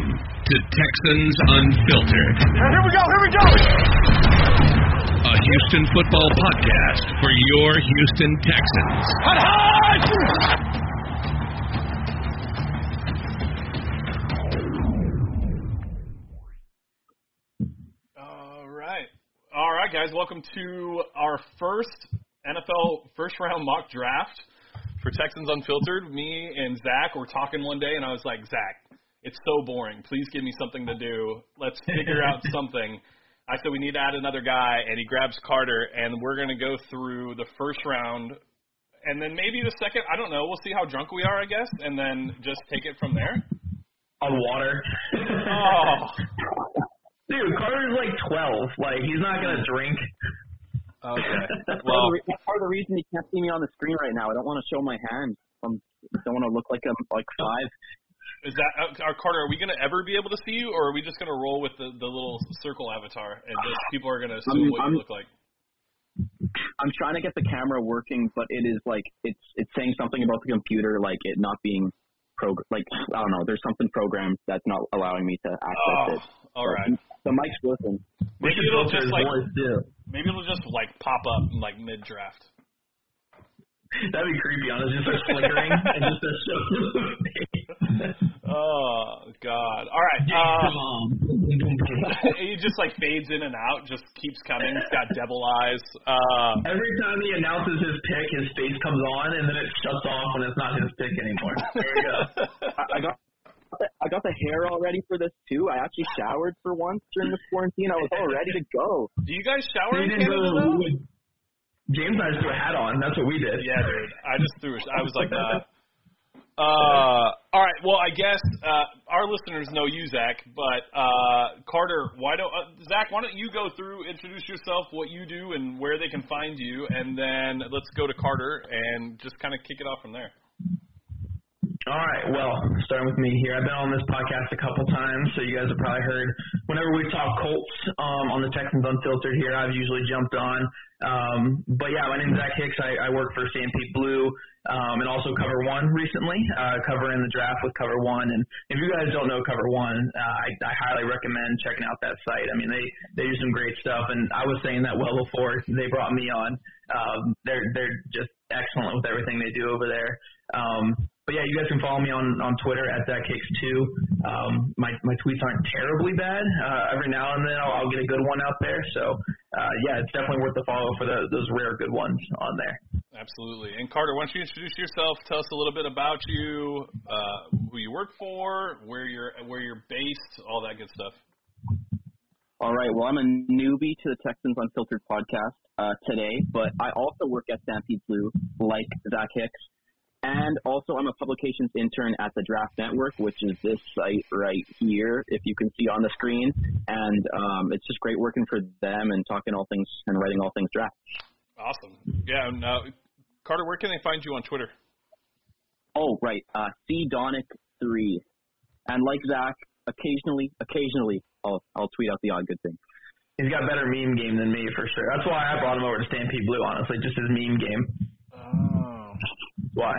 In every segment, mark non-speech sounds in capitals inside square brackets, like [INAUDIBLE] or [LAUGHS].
Welcome to Texans Unfiltered. Here we go, here we go. A Houston football podcast for your Houston Texans. All right. All right, guys. Welcome to our first NFL first round mock draft for Texans Unfiltered. Me and Zach were talking one day, and I was like, Zach, it's so boring. Please give me something to do. Let's figure out [LAUGHS] something. I said we need to add another guy, and he grabs Carter, and we're going to go through the first round, and then maybe the second. I don't know. We'll see how drunk we are, I guess, and then just take it from there. on water. Oh, [LAUGHS] Dude, Carter's like 12. Like, he's not going to drink. okay. [LAUGHS] Well, part, of the, that's part of the reason you can't see me on the screen right now. I don't want to show my hand. I'm, I don't want to look like I'm like five. Is that uh, uh, Carter? Are we gonna ever be able to see you, or are we just gonna roll with the, the little circle avatar and just people are gonna assume I'm- what I'm- you look like? I'm trying to get the camera working, but it is like it's it's saying something about the computer, like it not being prog- like I don't know. There's something programmed that's not allowing me to access Oh, it. all right. The mic's working. Maybe should it'll just like maybe it'll just like pop up in, like mid draft. [LAUGHS] That'd be creepy, honestly. Just starts flickering [LAUGHS] and just starts showing Oh God! All right. Uh, [LAUGHS] he just like fades in and out, just keeps coming. He's got devil eyes. Uh, Every time he announces his pick, his face comes on, and then it shuts off when it's not his pick anymore. There we go. I, I got. I got the hair all ready for this too. I actually showered for once during this quarantine. I was all ready to go. do you guys shower We in Canada go though? with- James and I just threw a hat on. That's what we did. Yeah, dude. I just threw. A, I was like, nah. [LAUGHS] Uh, all right. Well, I guess uh, our listeners know you, Zach. But uh, Carter, why don't uh, Zach? Why don't you go through, introduce yourself, what you do, and where they can find you, and then let's go to Carter and just kind of kick it off from there. All right. Well, starting with me here, I've been on this podcast a couple times, so you guys have probably heard whenever we talk Colts um, on the Texans Unfiltered here, I've usually jumped on. Um, but yeah, my name's Zach Hicks. I, I work for Stampede Blue um, and also Cover One recently, uh, covering the draft with Cover One. And if you guys don't know Cover One, uh, I, I highly recommend checking out that site. I mean, they they do some great stuff, and I was saying that well before they brought me on. Um, they're they're just excellent with everything they do over there. Um, but yeah, you guys can follow me on on Twitter at Zach Hicks too. Um, my my tweets aren't terribly bad. Uh, every now and then I'll, I'll get a good one out there. So uh, yeah, it's definitely worth the follow for the, those rare good ones on there. Absolutely. And Carter, why don't you introduce yourself? Tell us a little bit about you, uh, who you work for, where you're where you're based, all that good stuff. All right. Well, I'm a newbie to the Texans Unfiltered podcast uh, today, but I also work at Stampede Blue, like Zach Hicks, and also I'm a publications intern at the Draft Network, which is this site right here, if you can see on the screen. And um, it's just great working for them and talking all things and writing all things draft. Awesome. Yeah. And, uh, Carter, where can they find you on Twitter? Oh, right. Uh, C Donick three, and like Zach, occasionally, occasionally, I'll I'll tweet out the odd good thing. He's got a better meme game than me for sure. That's why I brought him over to Stampede Blue. Honestly, just his meme game. Oh. Why?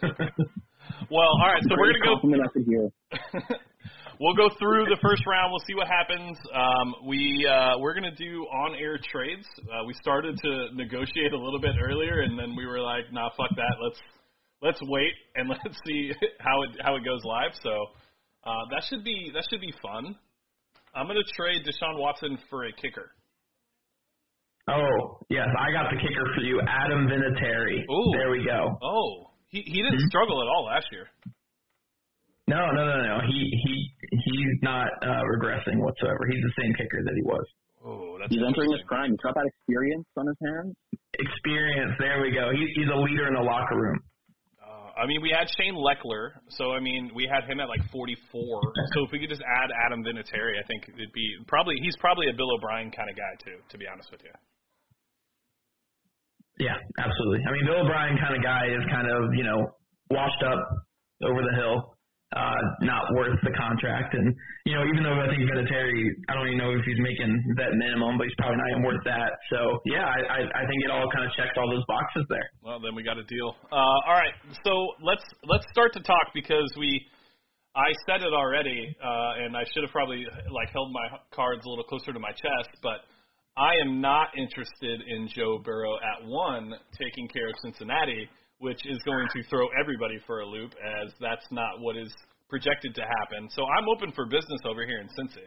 [LAUGHS] Well, all right. So we're gonna go. compliment I could hear. [LAUGHS] we'll go through the first round. We'll see what happens. Um, we uh, we're gonna do on-air trades. Uh, we started to negotiate a little bit earlier, and then we were like, "Nah, fuck that. Let's let's wait and [LAUGHS] let's see how it how it goes live." So uh, that should be that should be fun. I'm gonna trade Deshaun Watson for a kicker. Oh yes, I got the kicker for you, Adam Vinatieri. Ooh. There we go. Oh, he he didn't struggle at all last year. No, no, no, no. He he he's not uh, regressing whatsoever. He's the same kicker that he was. Oh, that's He's entering his prime. He's got that experience on his hands. Experience. There we go. He, he's a leader in the locker room. Uh, I mean, we had Shane Lechler, so I mean, we had him at like 44. [LAUGHS] So if we could just add Adam Vinatieri, I think it'd be probably he's probably a Bill O'Brien kind of guy too. To be honest with you. Yeah, absolutely. I mean, Bill O'Brien kind of guy is kind of you know washed up over the hill, uh, not worth the contract. And you know, even though I think Vinatieri, I don't even know if he's making that minimum, but he's probably not even worth that. So yeah, I I, I think it all kind of checked all those boxes there. Well, then we got a deal. Uh, all right, so let's let's start to talk because we I said it already, uh, and I should have probably like held my cards a little closer to my chest, but I am not interested in Joe Burrow at one taking care of Cincinnati, which is going to throw everybody for a loop, as that's not what is projected to happen. So I'm open for business over here in Cincy.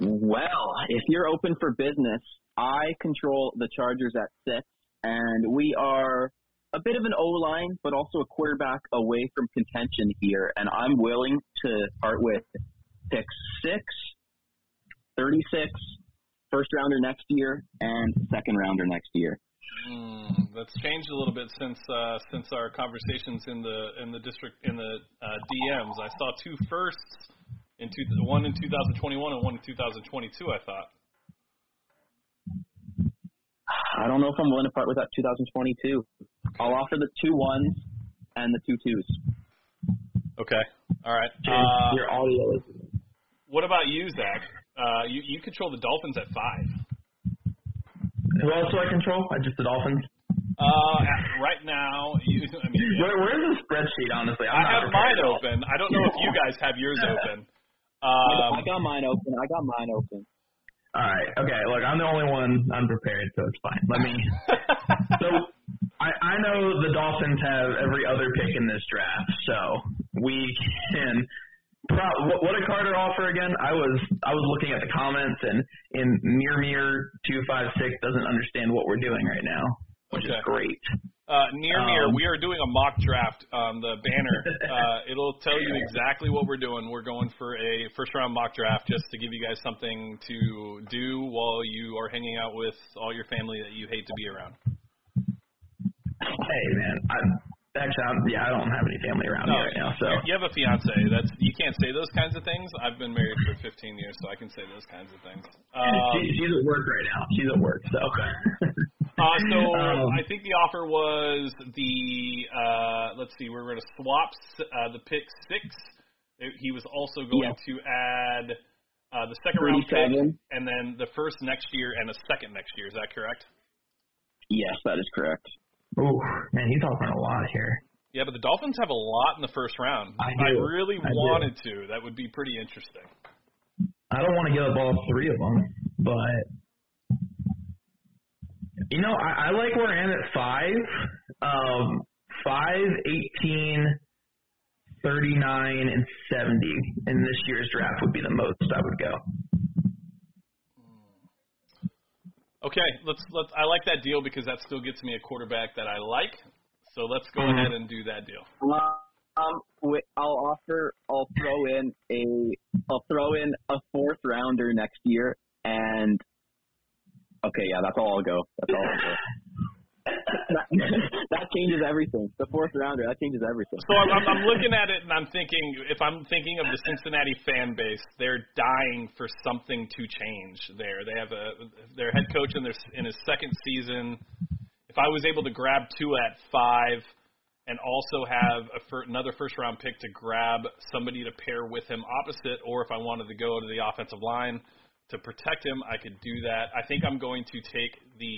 Well, if you're open for business, I control the Chargers at six, and we are a bit of an O line, but also a quarterback away from contention here, and I'm willing to part with pick six, 36, first rounder next year, and second rounder next year. Mm, that's changed a little bit since uh, since our conversations in the in the district in the uh, DMs. I saw two firsts in two, one in 2021 and one in 2022. I thought. I don't know if I'm willing to part with that 2022. I'll offer the two ones and the two twos. Okay. All right. Uh, your audio is. what about you, Zach? Uh, you you control the Dolphins at five. Who else do I control? I just the Dolphins. Uh, right now, you, [LAUGHS] I mean, Where, where's the spreadsheet? Honestly, I'm I have mine at open. I don't know if you guys have yours [LAUGHS] open. I got- Um, I got mine open. I got mine open. All right. Okay. Look, I'm the only one unprepared, so it's fine. Let me. [LAUGHS] so I I know the Dolphins have every other pick in this draft, so we can. Pro- what, what did Carter offer again? I was I was looking at the comments and in Mir Mir two five six doesn't understand what we're doing right now, which Okay. is great. Uh, near near, Um, we are doing a mock draft on the banner. [LAUGHS] Uh, it'll tell you exactly what we're doing. We're going for a first round mock draft just to give you guys something to do while you are hanging out with all your family that you hate to be around. Hey man, I actually I'm, yeah I don't have any family around me right now, so you have a fiance. That's you can't say those kinds of things. I've been married for 15 years, so I can say those kinds of things. Um, she, she's at work right now. She's at work, so. [LAUGHS] Uh, so Um, I think the offer was the uh, let's see, we're going to swap s- uh, the pick six. It- He was also going Yeah. to add uh, the second round pick and then the first next year and a second next year. Is that correct? Yes, that is correct. Ooh, man, he's offering a lot here. Yeah, but the Dolphins have a lot in the first round. I If do. really I do. wanted to. That would be pretty interesting. I don't want to give up all three of them, but you know, I, I like where I am at five. Um, five, eighteen, thirty-nine, and seventy in this year's draft would be the most I would go. Okay, let's let's. I like that deal because that still gets me a quarterback that I like. So let's go Mhm. ahead and do that deal. Um, wait, I'll offer. I'll throw in a. I'll throw in a fourth rounder next year, and okay, yeah, that's all I'll go. That's all I'll go. That, [LAUGHS] that changes everything. The fourth rounder, that changes everything. So I'm, I'm, I'm looking at it and I'm thinking, if I'm thinking of the Cincinnati fan base, they're dying for something to change there. They have a their head coach in their in his second season. If I was able to grab two at five, and also have a fir- another first round pick to grab somebody to pair with him opposite, or if I wanted to go to the offensive line to protect him, I could do that. I think I'm going to take the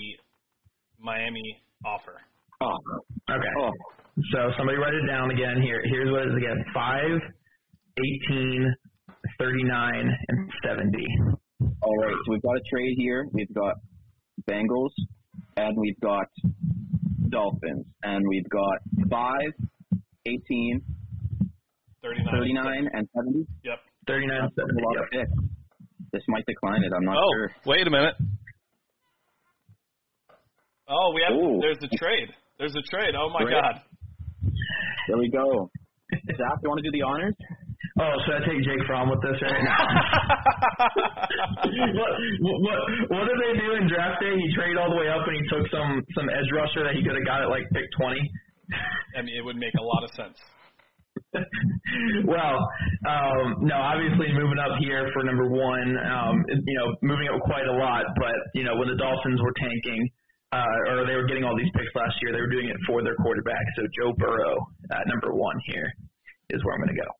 Miami offer. Oh, Okay. oh, So somebody write it down again. Here, here's what it is again: five, eighteen, thirty-nine, and seventy. all right. So we've got a trade here. We've got Bengals, and we've got Dolphins, and we've got five, 18, 39. 39, and 70. Yep. Thirty-nine, That's a seventy. lot Yep. of picks. This might decline it. I'm not Oh, sure. wait a minute. Oh, we have. Ooh. There's a trade. There's a trade. Oh my Great. God. There we go. Zach, you want to do the honors? Oh, should I take Jake Fromm with this right now? [LAUGHS] what, what what did they do in draft day? He traded all the way up and he took some some edge rusher that he could have got at like pick twenty. I mean, it would make a lot of sense. [LAUGHS] well, um, no, obviously moving up here for number one, um, you know, moving up quite a lot. But you know, when the Dolphins were tanking, uh, or they were getting all these picks last year, they were doing it for their quarterback. So Joe Burrow at number one here is where I'm going to go.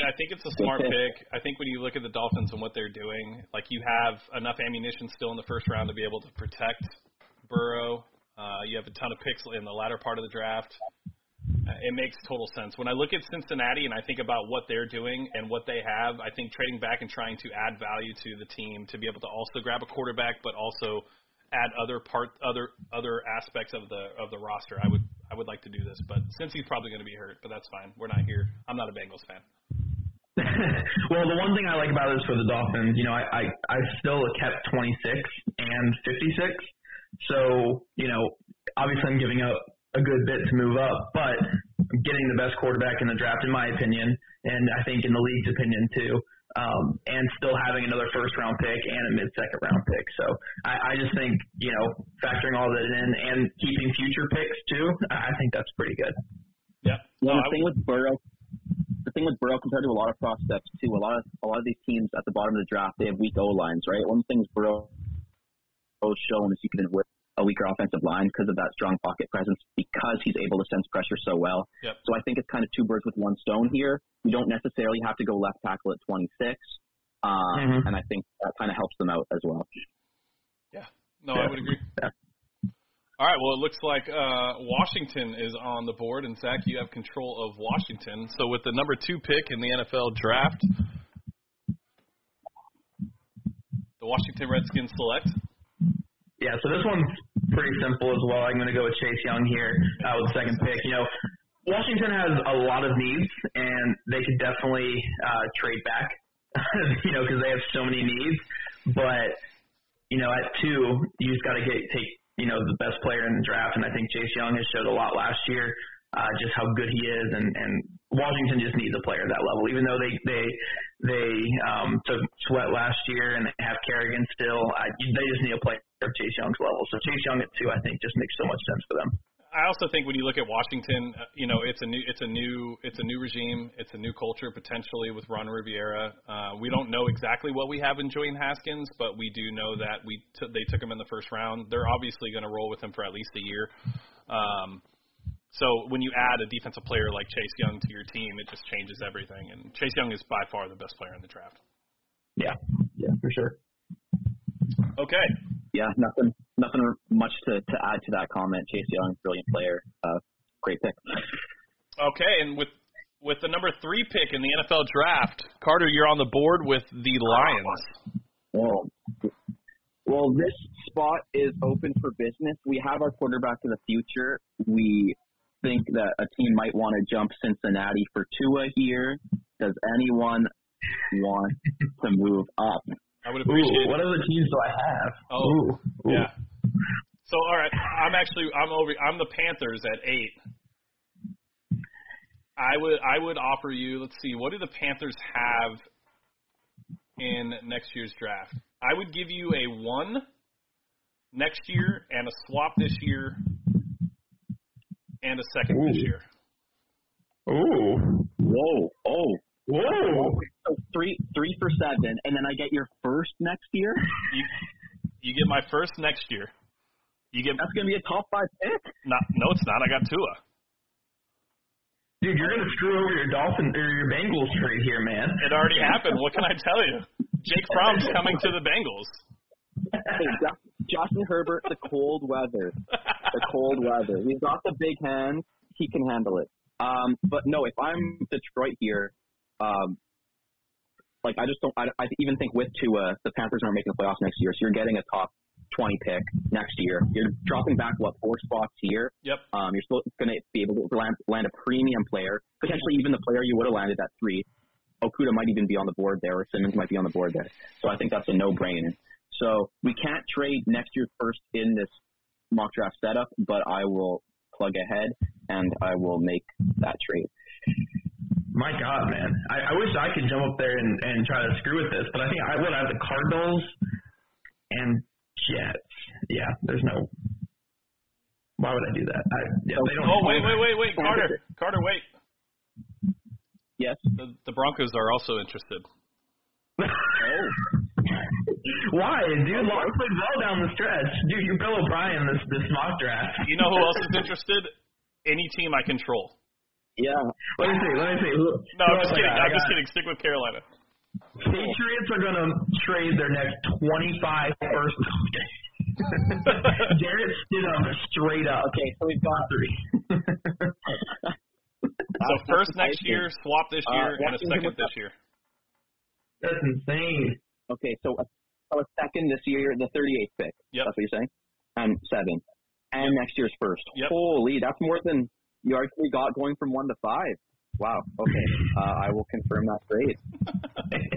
And I think it's a smart [LAUGHS] pick. I think when you look at the Dolphins and what they're doing, like you have enough ammunition still in the first round to be able to protect Burrow. Uh, you have a ton of picks in the latter part of the draft. It makes total sense. When I look at Cincinnati and I think about what they're doing and what they have, I think trading back and trying to add value to the team to be able to also grab a quarterback, but also add other part other other aspects of the of the roster. I would I would like to do this, but since he's probably going to be hurt, but that's fine. We're not here. I'm not a Bengals fan. [LAUGHS] well, the one thing I like about this for the Dolphins, you know, I, I, I still kept 26 and 56. So, you know, obviously I'm giving up a good bit to move up, but getting the best quarterback in the draft, in my opinion, and I think in the league's opinion too. Um, and still having another first round pick and a mid second round pick. So I, I just think, you know, factoring all that in and keeping future picks too, I think that's pretty good. Yeah. Well, the I- thing with Burrow, the thing with Burrow compared to a lot of prospects too, a lot of a lot of these teams at the bottom of the draft they have weak O lines, right? One of the things Burrow has shown is he can win a weaker offensive line because of that strong pocket presence, because he's able to sense pressure so well. Yep. So I think it's kind of two birds with one stone here. You don't necessarily have to go left tackle at 26, um, Mhm. and I think that kind of helps them out as well. Yeah. No, I would agree. Yeah. All right. Well, it looks like uh, Washington is on the board, and Zach, you have control of Washington. So with the number two pick in the NFL draft, the Washington Redskins select. Yeah, so this one's pretty simple as well. I'm going to go with Chase Young here uh, with the second pick. You know, Washington has a lot of needs, and they could definitely uh, trade back, [LAUGHS] you know, because they have so many needs. But you know, at two, you just got to get take you know the best player in the draft, and I think Chase Young has showed a lot last year, uh, just how good he is, and and Washington just needs a player at that level. Even though they they they um, took Sweat last year and have Kerrigan still, I, they just need a player of Chase Young's level. So Chase Young at two, I think, just makes so much sense for them. I also think when you look at Washington, uh, you know, it's a new, it's a new, it's a new regime, it's a new culture potentially with Ron Rivera. Uh, we don't know exactly what we have in Julian Haskins, but we do know that we t- they took him in the first round. They're obviously going to roll with him for at least a year. Um, so when you add a defensive player like Chase Young to your team, it just changes everything. And Chase Young is by far the best player in the draft. Yeah, yeah, for sure. Okay, Yeah, nothing nothing much to, to add to that comment. Chase Young, brilliant player, uh, great pick. okay, and with with the number three pick in the NFL draft, Carter, you're on the board with the Lions. Well, well, this spot is open for business. We have our quarterback of the future. We think that a team might want to jump Cincinnati for Tua here. Does anyone want to move up? I would appreciate. Ooh, what other teams do I have? Oh, Ooh, ooh. yeah. So all right, I'm actually I'm over. I'm the Panthers at eight. I would I would offer you. Let's see, what do the Panthers have in next year's draft? I would give you a one next year and a swap this year and a second this year. Ooh. Whoa! Oh, Whoa. so three three for seven, and then I get your first next year. You you get my first next year. You get That's gonna be a top five pick. not no, it's not. I got Tua. Dude, you're gonna screw over your Dolphin or your Bengals trade here, man. It already happened. What can I tell you? Jake Fromm's coming to the Bengals. Hey, Justin Herbert, the cold weather. the cold weather. He's got the big hands. He can handle it. Um, but no, if I'm Detroit here, um, like I just don't. I, I even think with Tua, the Panthers aren't making the playoffs next year, so you're getting a top 20 pick next year. You're dropping back what four spots here. Yep. Um, you're still going to be able to land, land a premium player, potentially even the player you would have landed at three. Okudah might even be on the board there, or Simmons might be on the board there. So I think that's a no-brainer. So we can't trade next year's first in this mock draft setup, but I will plug ahead and I will make that trade. My God, man. I, I wish I could jump up there and, and try to screw with this, but I think I would have the Cardinals and Jets. Yeah, there's no. Why would I do that? I, yeah, they don't. Oh wait, wait, wait, wait, Carter, Carter, wait. Yes. The, the Broncos are also interested. Oh. [LAUGHS] Why, dude? Long played well down the stretch, dude. You're Bill O'Brien this this mock draft. You know who else is [LAUGHS] interested? Any team I control. Yeah. Let me see. Let me see. No, I'm just I kidding. I I'm just kidding. Stick with Carolina. Patriots are gonna trade their next 25 first. Jarrett [LAUGHS] Stidham straight up. Okay, so we've got three. [LAUGHS] So Uh, first next year, swap this Uh, year, and a second this year. That's insane. Okay, so a, so a second this year, the 38th pick. Yep. That's what you're saying? And seven. And next year's first. Yep. Holy, that's more than you actually got going from one to five. Wow. Okay. [LAUGHS] Uh, I will confirm that grade. [LAUGHS]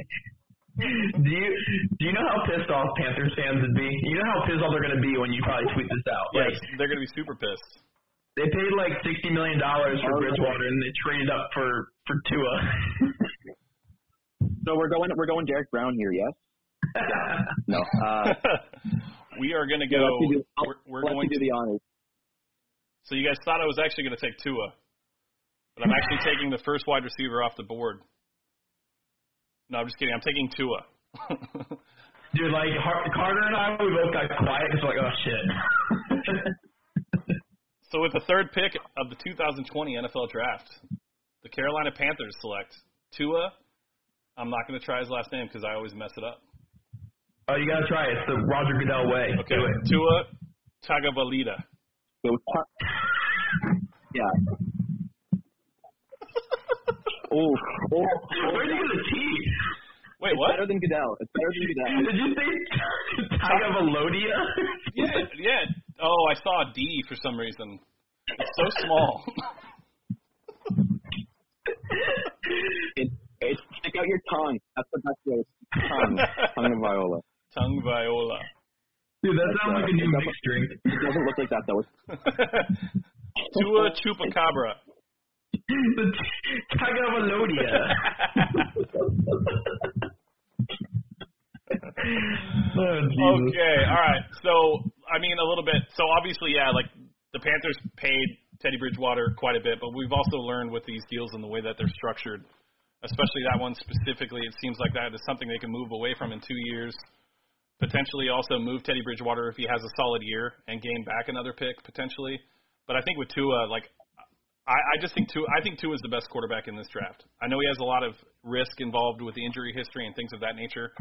do you do you know how pissed off Panthers fans would be? You know how pissed off they're gonna be when you probably tweet this out. Yes, Like they're going to be super pissed. they paid like sixty million dollars for Oh, Bridgewater and they traded up for for Tua. [LAUGHS] So we're going we're going Derrick Brown here, yes? No. Uh, we are going to go. let's do, We're, we're going you do to. the honors. So you guys thought I was actually going to take Tua, but I'm actually [LAUGHS] taking the first wide receiver off the board. No, I'm just kidding. I'm taking Tua. [LAUGHS] Dude, like Carter and I, we both got quiet because like, oh shit. [LAUGHS] so with the third pick of the 2020 NFL Draft, the Carolina Panthers select Tua. I'm not going to try his last name because I always mess it up. oh, you gotta try it. It's the Roger Goodell way. Okay, Do it. Tua Tagovailoa. So, yeah. [LAUGHS] oh, oh, Where'd you get the T? Wait, it's what? better than Goodell. It's better than Goodell. Did you say Tagovailoa? [LAUGHS] Yeah, yeah. Oh, I saw a D for some reason. It's so small. [LAUGHS] It, it's stick out your tongue. That's the best way. Tongue. tongue of Viola. Tongue viola. Dude, that sounds uh, like a new it mixed drink. It doesn't look like that though. [LAUGHS] Tua chupacabra. [LAUGHS] the Tagovailoa. [LAUGHS] oh, Okay, all right. So, I mean, a little bit. So, obviously, yeah, like the Panthers paid Teddy Bridgewater quite a bit, but we've also learned with these deals and the way that they're structured, especially that one specifically, it seems like that is something they can move away from in two years. Potentially also move Teddy Bridgewater if he has a solid year and gain back another pick potentially. But I think with Tua, like I, I just think Tua, I think Tua is the best quarterback in this draft. I know he has a lot of risk involved with the injury history and things of that nature.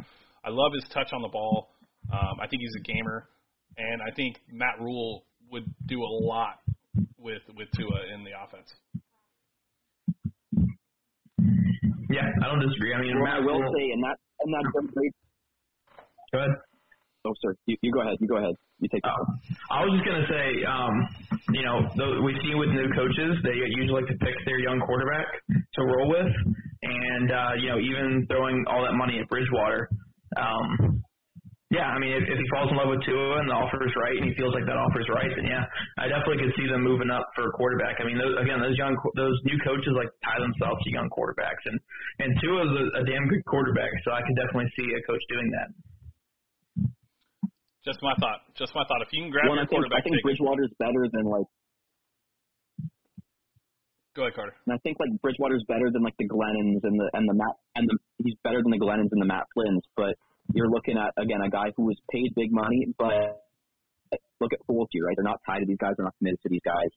I love his touch on the ball. Um, I think he's a gamer, and I think Matt Rhule would do a lot with with Tua in the offense. Yeah, I don't disagree. I mean, Well, Matt I will Rhule- say, and that and that great. Go ahead. Oh, sir, you, you go ahead. You go ahead. You take Oh, I was just gonna say, um, you know, the, we see with new coaches, they usually like to pick their young quarterback to roll with, and uh, you know, even throwing all that money at Bridgewater. Um, yeah, I mean, if, if he falls in love with Tua and the offer is right, and he feels like that offer is right, then yeah, I definitely could see them moving up for a quarterback. I mean, those, again, those young, those new coaches like tie themselves to young quarterbacks, and and Tua is a, a damn good quarterback, so I can definitely see a coach doing that. Just my thought. Just my thought. If you can grab Well, your I think I think take it. Bridgewater's better than like, Go ahead, Carter. and I think like Bridgewater's better than like the Glennons and the and the Matt and the he's better than the Glennons and the Matt Flynn's. But you're looking at again a guy who was paid big money, but look at Fulton, right? They're not tied to these guys. They're not committed to these guys.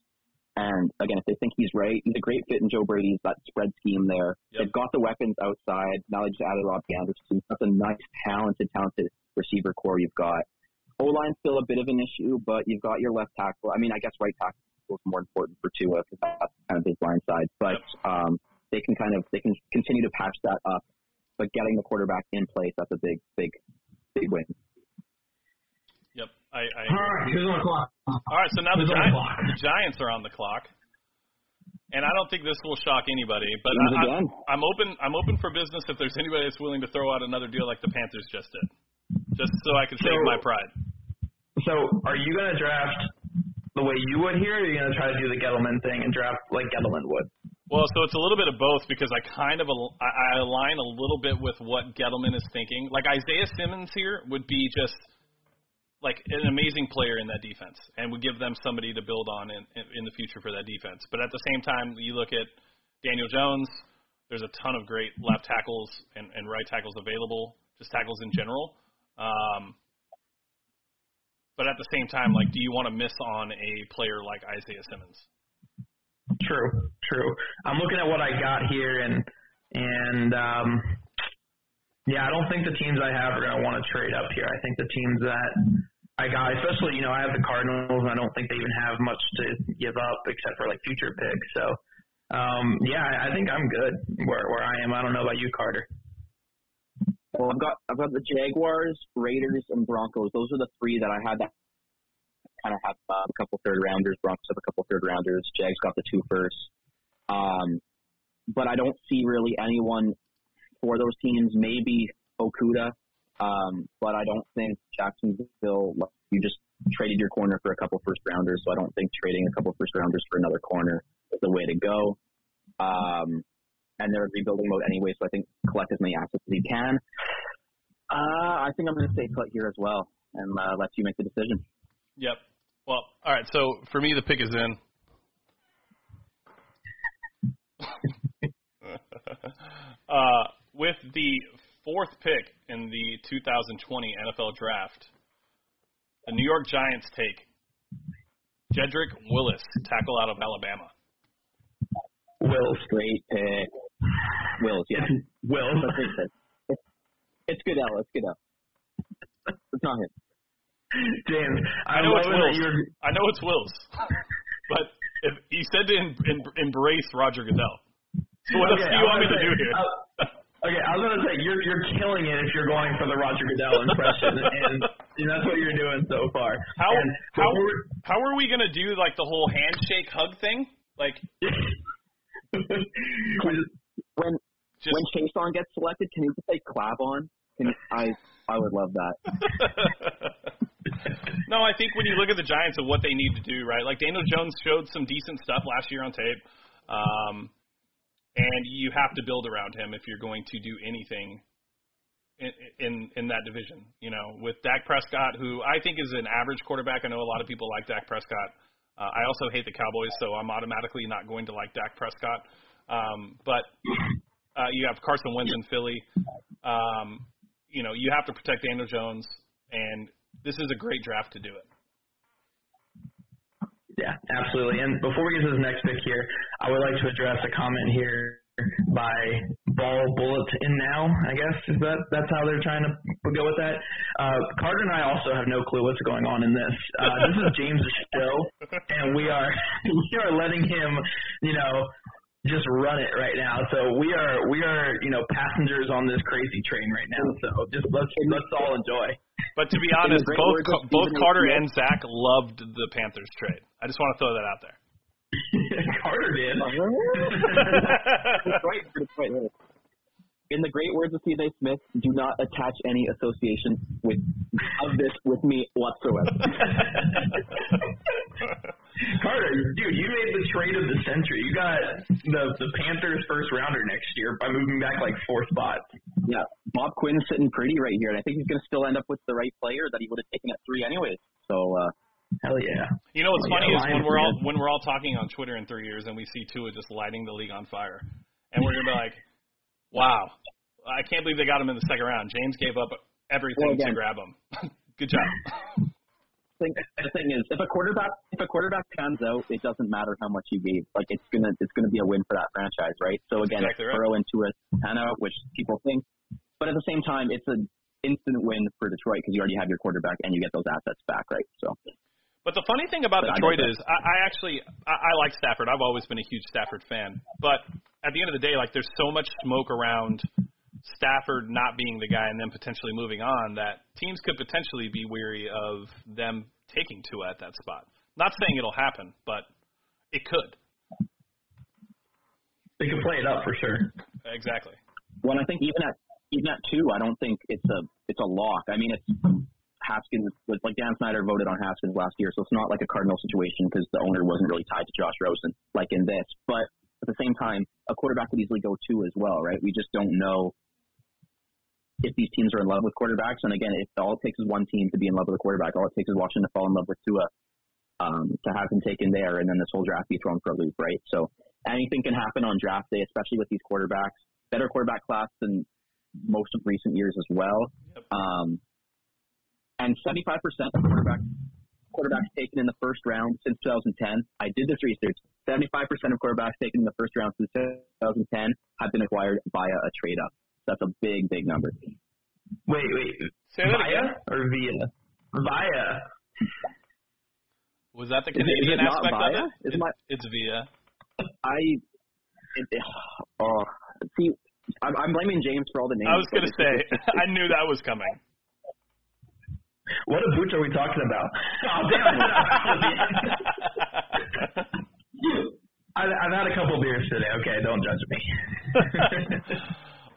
And again, if they think he's right, he's a great fit in Joe Brady's that spread scheme there. Yep. They've got the weapons outside. Now they just added Robbie Anderson. That's a nice, talented, talented receiver core you've got. O line's still a bit of an issue, but you've got your left tackle. I mean, I guess right tackle is more important for Tua because that's kind of his blind side. But um, they can kind of they can continue to patch that up. But getting the quarterback in place, that's a big, big, big win. Yep. I, I All right, who's on the clock? All right, so now the Who's the Giants, the Giants are on the clock, and I don't think this will shock anybody. But I. I'm open. I'm open for business if there's anybody that's willing to throw out another deal like the Panthers just did, just so I can save So- my pride. So, are you going to draft the way you would here, or are you going to try to do the Gettleman thing and draft like Gettleman would? Well, so it's a little bit of both because I kind of al- I align a little bit with what Gettleman is thinking. Like Isaiah Simmons here would be just like an amazing player in that defense, and would give them somebody to build on in, in, in the future for that defense. But at the same time, you look at Daniel Jones. There's a ton of great left tackles and, and right tackles available, just tackles in general. Um, but at the same time, like, do you want to miss on a player like Isaiah Simmons? True, true. I'm looking at what I got here, and and um, yeah, I don't think the teams I have are going to want to trade up here. I think the teams that I got, especially you know, I have the Cardinals, and I don't think they even have much to give up except for like future picks. So um, yeah, I, think I'm good where where I am. I don't know about you, Carter. Well, I've got I've got the Jaguars, Raiders, and Broncos. Those are the three that I had that kind of have uh, a couple third rounders. Broncos have a couple third rounders. Jags got the two first. Um, but I don't see really anyone for those teams. Maybe Okudah, um, but I don't think Jacksonville. You just traded your corner for a couple first rounders, so I don't think trading a couple first rounders for another corner is the way to go. Um, and they're in rebuilding mode anyway, so I think collect as many assets as you can. Uh, I think I'm going to stay put here as well and uh, let you make the decision. Yep. Well, all right. So for me, the pick is in. [LAUGHS] uh, with the fourth pick in the 2020 NFL Draft, the New York Giants take Jedrick Willis, tackle out of Alabama. Wills, great pick. Wills, yeah. [LAUGHS] Wills. That's a. It's, it's good L. It's good L. It's not him. James, I know love it's Wills. you're I know it's Wills, but if he said to em, em, embrace Roger Goodell. So what else do you want me was to do here? say, uh, okay, I was gonna say you're you're killing it if you're going for the Roger Goodell impression, [LAUGHS] and, and that's what you're doing so far. How and how how are we gonna do like the whole handshake hug thing? Like [LAUGHS] When just when Chason gets selected, can you just say clap on? Can I I would love that. [LAUGHS] no, I think when you look at the Giants and what they need to do, right? Like Daniel Jones showed some decent stuff last year on tape, um, and you have to build around him if you're going to do anything in, in in that division. You know, with Dak Prescott, who I think is an average quarterback. I know a lot of people like Dak Prescott. Uh, I also hate the Cowboys, so I'm automatically not going to like Dak Prescott. Um, but uh, you have Carson Wentz in Philly. Um, you know, you have to protect Daniel Jones, and this is a great draft to do it. Yeah, absolutely. And before we get to the next pick here, I would like to address a comment here by Ball Bullet in now. I guess is that that's how they're trying to go with that. Uh, Carter and I also have no clue what's going on in this. Uh, this is James show, and we are [LAUGHS] we are letting him, you know, just run it right now. So we are we are you know passengers on this crazy train right now. So just let's let's all enjoy. But to be [LAUGHS] honest, both both Carter and Zach loved the Panthers trade. I just want to throw that out there. [LAUGHS] Carter did. [LAUGHS] Detroit, Detroit. In the great words of Stephen A. Smith, do not attach any association with of this with me whatsoever. Carter, dude, you made the trade of the century. You got the the Panthers first rounder next year by moving back like four spots. yeah, Bob Quinn's sitting pretty right here, and I think he's going to still end up with the right player that he would have taken at three anyways. So uh, Hell yeah. You know what's Yeah, funny is when we're all when we're all talking on Twitter in three years and we see Tua just lighting the league on fire, and we're gonna be like, [LAUGHS] "Wow, I can't believe they got him in the second round." James gave up everything Well, to grab him. [LAUGHS] Good job. [LAUGHS] thing, the thing is, if a quarterback if a quarterback pans out, it doesn't matter how much you gave. Like it's gonna it's gonna be a win for that franchise, right? So again, Exactly right. Burrow and Tua pan out, which people think, but at the same time, it's an instant win for Detroit because you already have your quarterback and you get those assets back, right? So But the funny thing about But Detroit digress. is, I, I actually I, I like Stafford. I've always been a huge Stafford fan. But at the end of the day, like there's so much smoke around Stafford not being the guy and then potentially moving on that teams could potentially be weary of them taking Tua at that spot. Not saying it'll happen, but it could. They could play it up for sure. Exactly. Well, I think even at even at two, I don't think it's a it's a lock. I mean, it's Haskins. Like like Dan Snyder voted on Haskins last year, so it's not like a Cardinal situation because the owner wasn't really tied to Josh Rosen like in this. But at the same time, a quarterback could easily go two as well, right? We just don't know if these teams are in love with quarterbacks. And again, if all it takes is one team to be in love with a quarterback, all it takes is Washington to fall in love with Tua um, to have him taken there, and then this whole draft be thrown for a loop, right? So anything can happen on draft day, especially with these quarterbacks. Better quarterback class than most of recent years as well. Yep. Um, and 75% of quarterbacks quarterbacks taken in the first round since 2010. I did this research. 75% of quarterbacks taken in the first round since 2010 have been acquired via a trade up. That's a big, big number. Wait, wait. Say that Via again. or via? Via. Was that the Is it- is Canadian it aspect via? of it? Is It- my- It's via. I it, it, oh, see, I'm, I'm blaming James for all the names. I was gonna say [LAUGHS] [LAUGHS] I knew that was coming. What a boots are we talking about? [LAUGHS] Oh, damn. I've, I've had a couple beers today. Okay, don't judge me.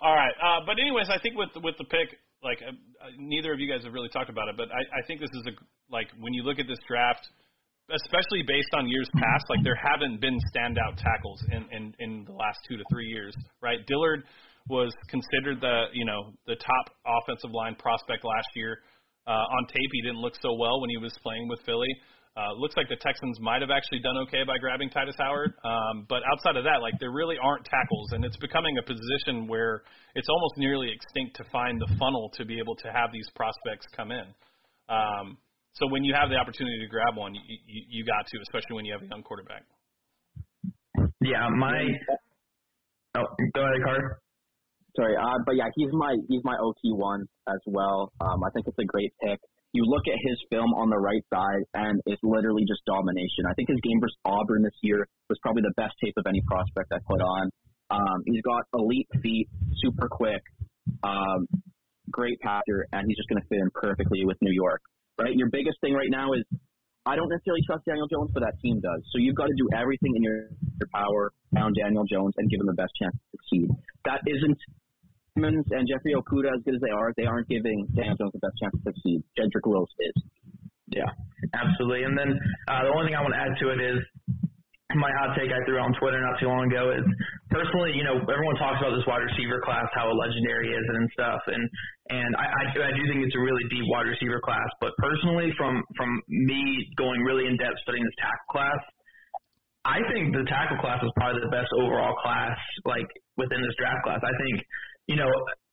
All right, uh, but anyways, I think with with the pick, like uh, uh, neither of you guys have really talked about it, but I, I think this is a like when you look at this draft, especially based on years past, like there haven't been standout tackles in in, in the last two to three years, right? Dillard was considered the you know the top offensive line prospect last year. Uh, on tape, he didn't look so well when he was playing with Philly. Uh, looks like the Texans might have actually done okay by grabbing Tytus Howard, um, but outside of that, like there really aren't tackles, and it's becoming a position where it's almost nearly extinct to find the funnel to be able to have these prospects come in. Um, so when you have the opportunity to grab one, you, you, you got to, especially when you have a young quarterback. yeah, my. [LAUGHS] Oh, go ahead, Carter. Sorry, uh, but yeah, he's my he's my OT one as well. Um, I think it's a great pick. You look at his film on the right side, and it's literally just domination. I think his game versus Auburn this year was probably the best tape of any prospect I put on. Um, he's got elite feet, super quick, um, great passer, and he's just going to fit in perfectly with New York. Right? Your biggest thing right now is I don't necessarily trust Daniel Jones, but that team does. So you've got to do everything in your, your power around Daniel Jones and give him the best chance to succeed. That isn't Simmons and Jeffrey Okudah, as good as they are, they aren't giving Daniel Jones the best chance to succeed. Jedrick Wills is. Yeah, absolutely. And then uh, the only thing I want to add to it is my hot take I threw on Twitter not too long ago is personally, you know, everyone talks about this wide receiver class, how legendary is and stuff, and and I, I I do think it's a really deep wide receiver class. But personally, from from me going really in depth studying this tackle class, I think the tackle class is probably the best overall class like within this draft class. I think you know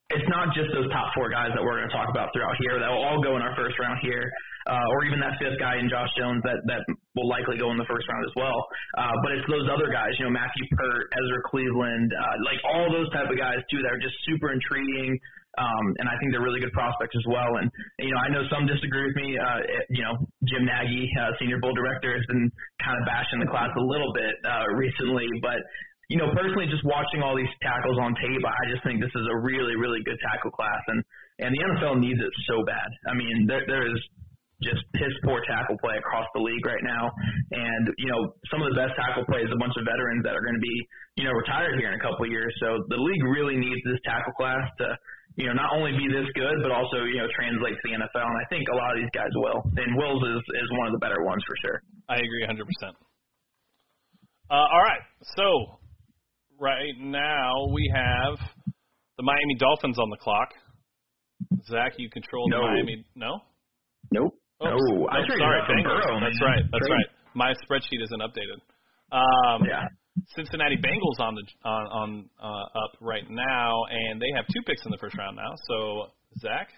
it's not just those top four guys that we're going to talk about throughout here that will all go in our first round here, uh, or even that fifth guy in Josh Jones that that will likely go in the first round as well. Uh, but it's those other guys, you know, Matthew Peart, Ezra Cleveland, uh, like all those type of guys too that are just super intriguing. Um, and I think they're really good prospects as well. And you know, I know some disagree with me. Uh, you know, Jim Nagy, uh, Senior Bowl director, has been kind of bashing the class a little bit uh, recently, but you know, personally, just watching all these tackles on tape, I just think this is a really, really good tackle class, and and the NFL needs it so bad. I mean, there there is just piss poor tackle play across the league right now, and you know, some of the best tackle play is a bunch of veterans that are going to be you know retired here in a couple of years. So the league really needs this tackle class to you know not only be this good, but also you know translate to the NFL, and I think a lot of these guys will. And Wills is is one of the better ones for sure. I agree 100%. Uh, all right, so right now we have the Miami Dolphins on the clock. Zach, you control No. the Miami. No. Nope. Oh, No, I oh, traded sorry, Bengals. Burrow, That's right. That's Trade. right. My spreadsheet isn't updated. Um, Yeah. Cincinnati Bengals on the on, on uh, up right now, and they have two picks in the first round now. So Zach,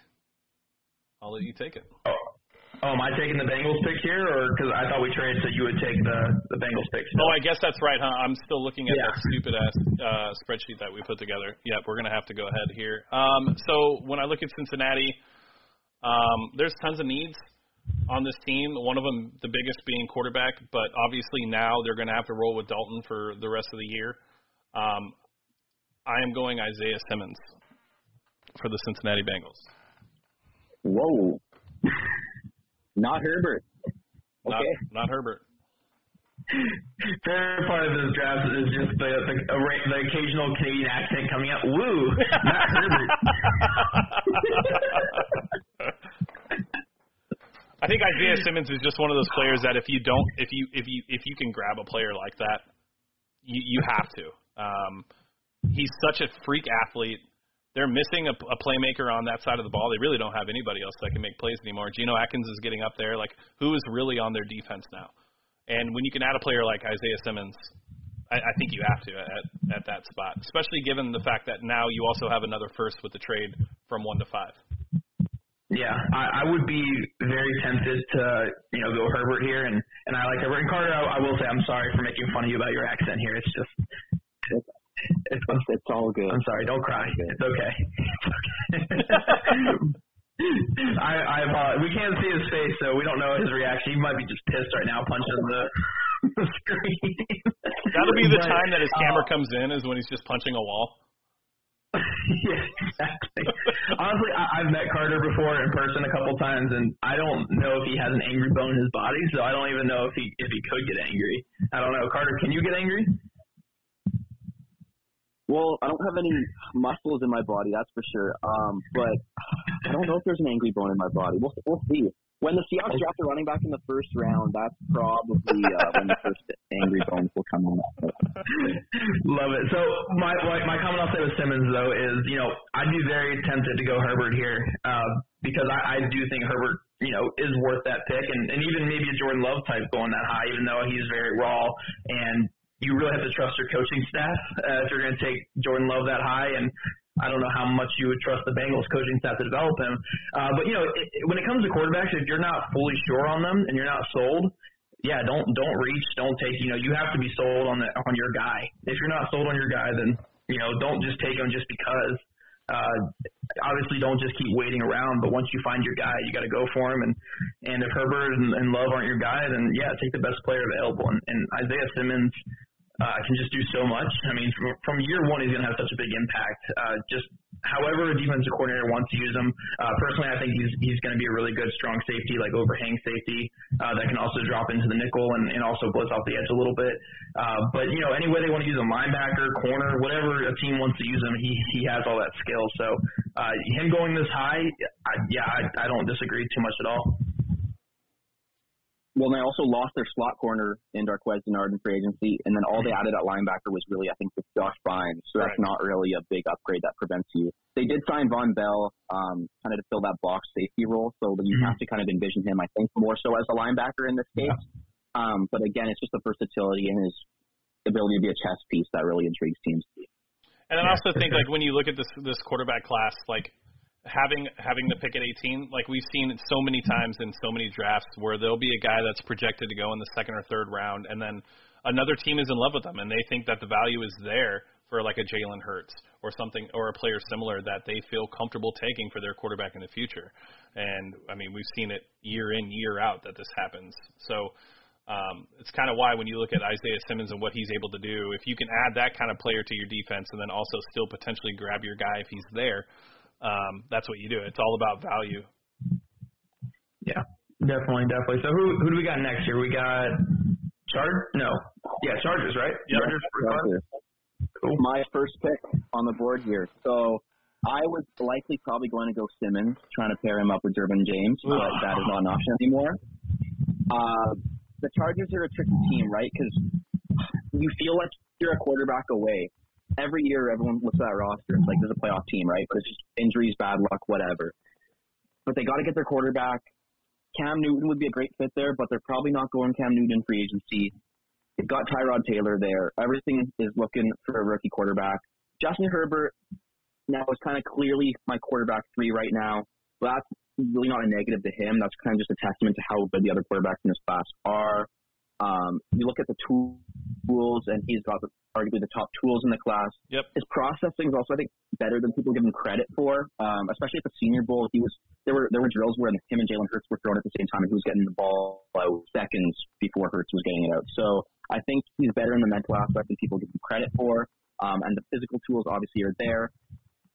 I'll let you take it. Oh, oh, am I taking the Bengals pick here, or because I thought we traded so you would take the the Bengals pick? still? Oh, I guess that's right, huh? I'm still looking at Yeah. that stupid ass uh, spreadsheet that we put together. Yep, we're gonna have to go ahead here. Um, so when I look at Cincinnati, um, there's tons of needs on this team. One of them, the biggest, being quarterback. But obviously now they're gonna have to roll with Dalton for the rest of the year. Um, I am going Isaiah Simmons for the Cincinnati Bengals. Whoa. [LAUGHS] Not Herbert. Okay. not Herbert. Favorite part of this draft is just the the, the occasional Canadian accent coming out. Woo, not Herbert. [LAUGHS] I think Isaiah Simmons is just one of those players that if you don't, if you if you if you can grab a player like that, you you have to. Um, he's such a freak athlete. They're missing a, a playmaker on that side of the ball. They really don't have anybody else that can make plays anymore. Geno Atkins is getting up there. Like who is really on their defense now? And when you can add a player like Isaiah Simmons, I, I think you have to at at that spot, especially given the fact that now you also have another first with the trade from one to five. Yeah, I, I would be very tempted to you know go Herbert here, and and I like Herbert and Carter. I, I will say I'm sorry for making fun of you about your accent here. It's just it's it's, It's, it's all good. I'm sorry. Don't cry. It's okay. It's okay. [LAUGHS] I, I apologize. We can't see his face, so we don't know his reaction. He might be just pissed right now, punching the, [LAUGHS] the screen. That'll be the But, time that his camera uh, comes in is when he's just punching a wall. [LAUGHS] yeah, exactly. Honestly, I, I've met Carter before in person a couple times, and I don't know if he has an angry bone in his body, so I don't even know if he if he could get angry. I don't know, Carter. Can you get angry? Well, I don't have any muscles in my body, that's for sure. Um, but I don't know if there's an angry bone in my body. We'll we'll see. When the Seahawks draft a running back in the first round, that's probably uh, when the first angry bones will come out. Love it. So my, my my comment I'll say with Simmons though is you know I'd be very tempted to go Herbert here uh, because I, I do think Herbert you know is worth that pick and, and even maybe a Jordan Love type going that high even though he's very raw and you really have to trust your coaching staff uh, if you're going to take Jordan Love that high and I don't know how much you would trust the Bengals coaching staff to develop him. Uh, but you know, it, it, when it comes to quarterbacks, if you're not fully sure on them and you're not sold, yeah, don't don't reach, don't take. You know, you have to be sold on the on your guy. If you're not sold on your guy, then you know, don't just take him just because. Uh, obviously, don't just keep waiting around. But once you find your guy, you got to go for him. And and if Herbert and, and Love aren't your guy, then yeah, take the best player available. And, and Isaiah Simmons uh, can just do so much. I mean, from, from year one, he's going to have such a big impact. Uh, just however a defensive coordinator wants to use him. Uh, personally, I think he's he's going to be a really good strong safety, like overhang safety uh, that can also drop into the nickel and, and also blitz off the edge a little bit. Uh, but you know, any way they want to use him, linebacker, corner, whatever a team wants to use him, he he has all that skill. So uh, him going this high, I, yeah, I, I don't disagree too much at all. Well, they also lost their slot corner in Darqueze Dennard in free agency, and then all they added at linebacker was really, I think, with Josh Bynes. So that's Right. not really a big upgrade that prevents you. They did sign Vonn Bell, um, kind of to fill that box safety role, so you Mhm. have to kind of envision him, I think, more so as a linebacker in this case. Um, but again, it's just the versatility and his ability to be a chess piece that really intrigues teams. And I Yeah, also think sure. like when you look at this this quarterback class, like having having the pick at 18, like we've seen it so many times in so many drafts where there'll be a guy that's projected to go in the second or third round, and then another team is in love with them and they think that the value is there for like a Jalen Hurts or something or a player similar that they feel comfortable taking for their quarterback in the future. And I mean, we've seen it year in year out that this happens. So um, it's kind of why when you look at Isaiah Simmons and what he's able to do, if you can add that kind of player to your defense and then also still potentially grab your guy if he's there, um, that's what you do. It's all about value. Yeah, definitely, definitely. So who who do we got next here? We got Chargers? No, yeah, Chargers, right? Yep. Chargers for Cool. My first pick on the board here. So I was likely probably going to go Simmons, trying to pair him up with Derwin James, but that is not an option anymore. Uh, the Chargers are a tricky team, right? Because you feel like you're a quarterback away. Every year, everyone looks at that roster. It's like there's a playoff team, right? But it's just injuries, bad luck, whatever. But they got to get their quarterback. Cam Newton would be a great fit there, but they're probably not going Cam Newton free agency. They've got Tyrod Taylor there. Everything is looking for a rookie quarterback. Justin Herbert now is kind of clearly my quarterback three right now. But that's really not a negative to him. That's kind of just a testament to how good the other quarterbacks in this class are. Um, you look at the tools, and he's got the, arguably the top tools in the class. Yep. His processing is also, I think, better than people give him credit for. Um, especially at the Senior Bowl, he was there were there were drills where him and Jalen Hurts were thrown at the same time, and he was getting the ball out seconds before Hurts was getting it out. So I think he's better in the mental aspect than people give him credit for. Um, and the physical tools obviously are there.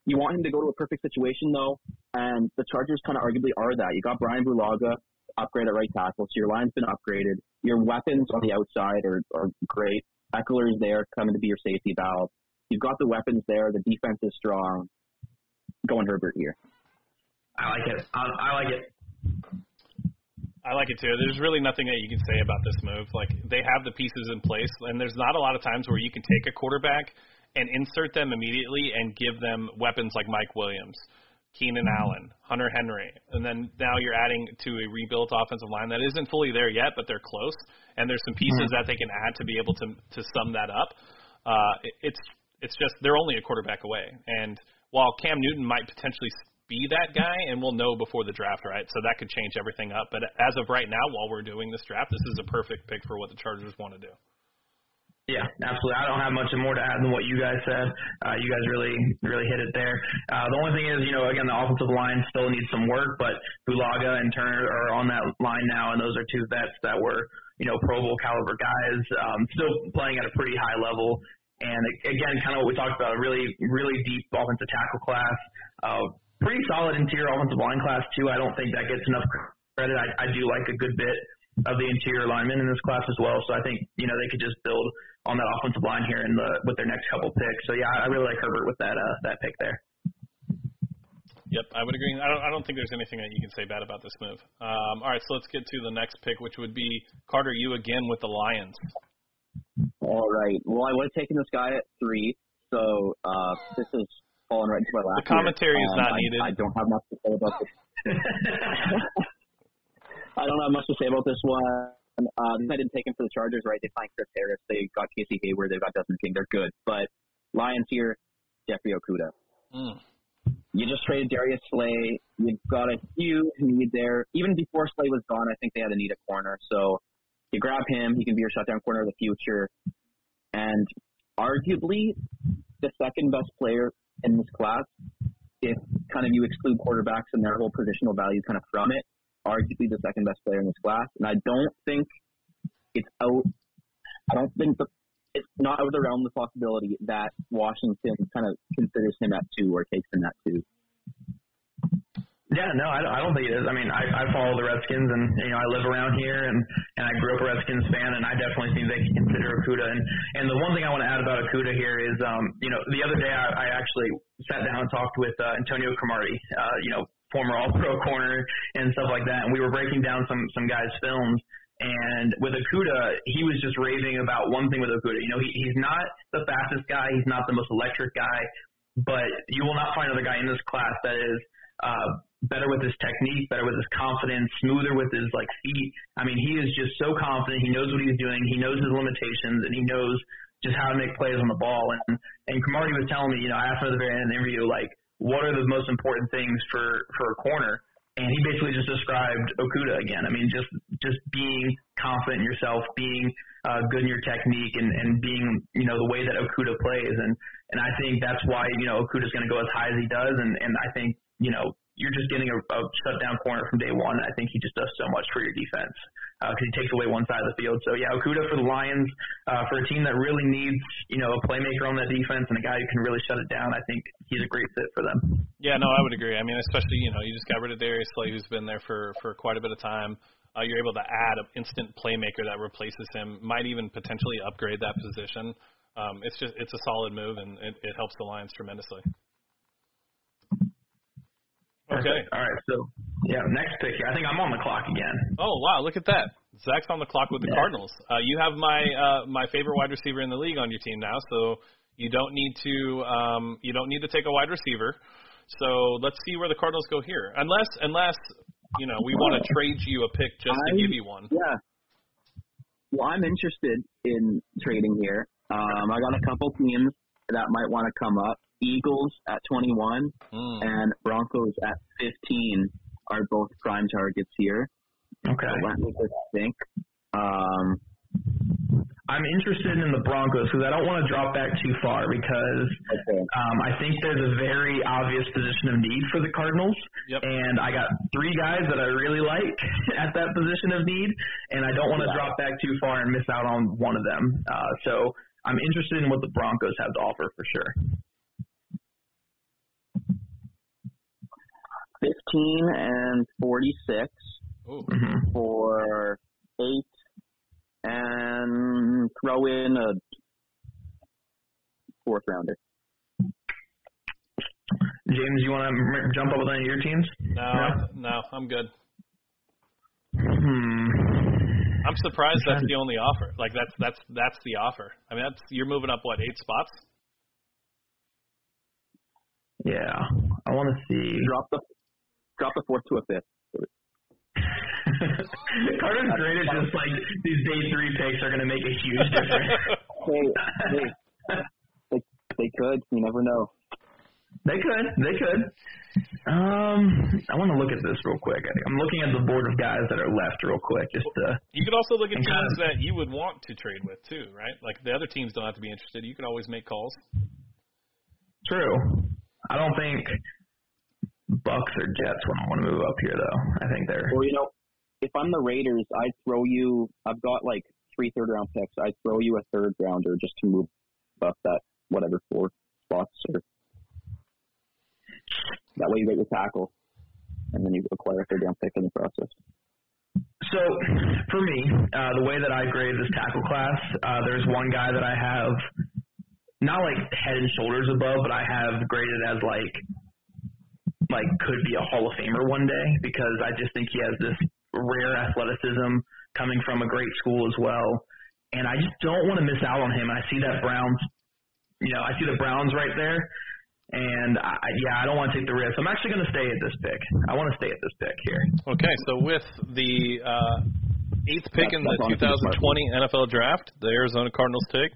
You want him to go to a perfect situation though, and the Chargers kind of arguably are that. You got Brian Bulaga, upgrade at right tackle, so your line's been upgraded. Your weapons on the outside are, are great. Ekeler's there, coming to be your safety valve. You've got the weapons there. The defense is strong. Going Herbert here. I like it. I, I like it. I like it too. There's really nothing that you can say about this move. Like they have the pieces in place, and there's not a lot of times where you can take a quarterback and insert them immediately and give them weapons like Mike Williams, Keenan Allen, Hunter Henry, and then now you're adding to a rebuilt offensive line that isn't fully there yet, but they're close, and there's some pieces that they can add to be able to to sum that up. Uh, it, it's it's just they're only a quarterback away, and while Cam Newton might potentially be that guy, and we'll know before the draft, right? So that could change everything up. But as of right now, while we're doing this draft, this is a perfect pick for what the Chargers want to do. Yeah, absolutely. I don't have much more to add than what you guys said. Uh, you guys really, really hit it there. Uh, the only thing is, you know, again, the offensive line still needs some work, but Bulaga and Turner are on that line now, and those are two vets that were you know, Pro Bowl caliber guys, um, still playing at a pretty high level. And again, kind of what we talked about, a really, really deep offensive tackle class, uh, pretty solid interior offensive line class too. I don't think that gets enough credit. I, I do like a good bit of the interior linemen in this class as well. So I think you know they could just build on that offensive line here in the with their next couple picks. So yeah, I really like Herbert with that uh, that pick there. Yep, I would agree. I don't, I don't think there's anything that you can say bad about this move. Um, all right, so let's get to the next pick, which would be Carter. You again with the Lions. All right. Well, I would have taken this guy at three, so uh, this is falling right into my lap. The commentary here. is not um, needed. I, I don't have much to say about this. [LAUGHS] [LAUGHS] I don't have much to say about this one. Um, I didn't take him for the Chargers, right? They signed Chris Harris. They got Casey Hayward. They've got Desmond King. They're good. But Lions here, Jeffrey Okudah. Mm. You just traded Darius Slay. You've got a huge need there. Even before Slay was gone, I think they had a need at corner. So you grab him. He can be your shutdown corner of the future. And arguably the second best player in this class, if kind of you exclude quarterbacks and their whole positional value kind of from it, arguably the second best player in this class. And I don't think it's out. I don't think the it's not out of the realm of possibility that Washington kind of considers him at two or takes him at two. Yeah, no, I I don't think it is. I mean, I, I follow the Redskins, and you know, I live around here, and and I grew up a Redskins fan, and I definitely think they can consider Okudah. And and the one thing I want to add about Okudah here is, um, you know, the other day I, I actually sat down and talked with uh, Antonio Cromartie, uh, you know, former [LAUGHS] All-Pro corner and stuff like that, and we were breaking down some some guys' films. And with Okudah, he was just raving about one thing with Okudah. You know, he, he's not the fastest guy, he's not the most electric guy, but you will not find another guy in this class that is uh, better with his technique, better with his confidence, smoother with his like feet. I mean, he is just so confident. He knows what he's doing. He knows his limitations, and he knows just how to make plays on the ball. And and Cromartie was telling me, you know, at the very end of the interview, like, what are the most important things for for a corner? and he basically just described Okudah again. I mean, just just being confident in yourself, being uh, good in your technique, and and being you know the way that Okudah plays, and and I think that's why you know Okudah's going to go as high as he does, and and I think you know you're just getting a, a shutdown corner from day one. I think he just does so much for your defense because uh, he takes away one side of the field. So yeah, Okudah for the Lions uh, for a team that really needs you know a playmaker on that defense and a guy who can really shut it down. I think he's a great fit for them. Yeah, no, I would agree. I mean, especially you know you just got rid of Darius Slay, who's been there for for quite a bit of time. Uh, you're able to add an instant playmaker that replaces him, might even potentially upgrade that position. Um, it's just it's a solid move and it, it helps the Lions tremendously. Okay. All right. So, yeah, next pick here. I think I'm on the clock again. Oh wow, look at that. Zach's on the clock with the Yeah. Cardinals. Uh, you have my uh, my favorite wide receiver in the league on your team now, so you don't need to um, you don't need to take a wide receiver. So let's see where the Cardinals go here. Unless unless you know we want to trade you a pick just to give you one. Yeah. Well, I'm interested in trading here. Um, I got a couple teams that might want to come up. Eagles at 21 Mm. and Broncos at 15 are both prime targets here. Okay. So let me just think. Um, I'm interested in the Broncos because I don't want to drop back too far because okay. um, I think there's a very obvious position of need for the Cardinals. Yep. And I got three guys that I really like [LAUGHS] at that position of need, and I don't want to Yeah. drop back too far and miss out on one of them. Uh, so I'm interested in what the Broncos have to offer for sure. 15 and 46 Ooh. hmm for eight and throw in a fourth rounder. James, you want to jump up with any of your teams? No, no, I'm good. Hmm. I'm surprised that's the only offer. Like that's that's that's the offer. I mean, that's you're moving up what eight spots? Yeah, I want to see. Drop the drop the fourth to a fifth. [LAUGHS] Carter's great at just like these day three picks are going to make a huge difference. [LAUGHS] Hey, hey, they, they could. You never know. they could, they could. Um, I want to look at this real quick. I'm looking at the board of guys that are left real quick, just to. You could also look at And kind of- that you would want to trade with too, right? Like the other teams don't have to be interested. You can always make calls. True. I don't think Bucks or Jets would want to move up here though. I think they're. Well, you know, if I'm the Raiders, I'd throw you. I've got like three third round picks. I'd throw you a third rounder just to move up that whatever four spots or that way you get your tackle, and then you acquire a third round pick in the process. So, for me, uh, the way that I grade this tackle class, uh, there's one guy that I have not like head and shoulders above, but I have graded as like like could be a Hall of Famer one day because I just think he has this rare athleticism coming from a great school as well, and I just don't want to miss out on him. I see that Browns, you know, I see the Browns right there, and I, yeah, I don't want to take the risk. I'm actually going to stay at this pick. I want to stay at this pick here. Okay, so with the uh, eighth pick in the That's- that's 2020 NFL Draft, the Arizona Cardinals take.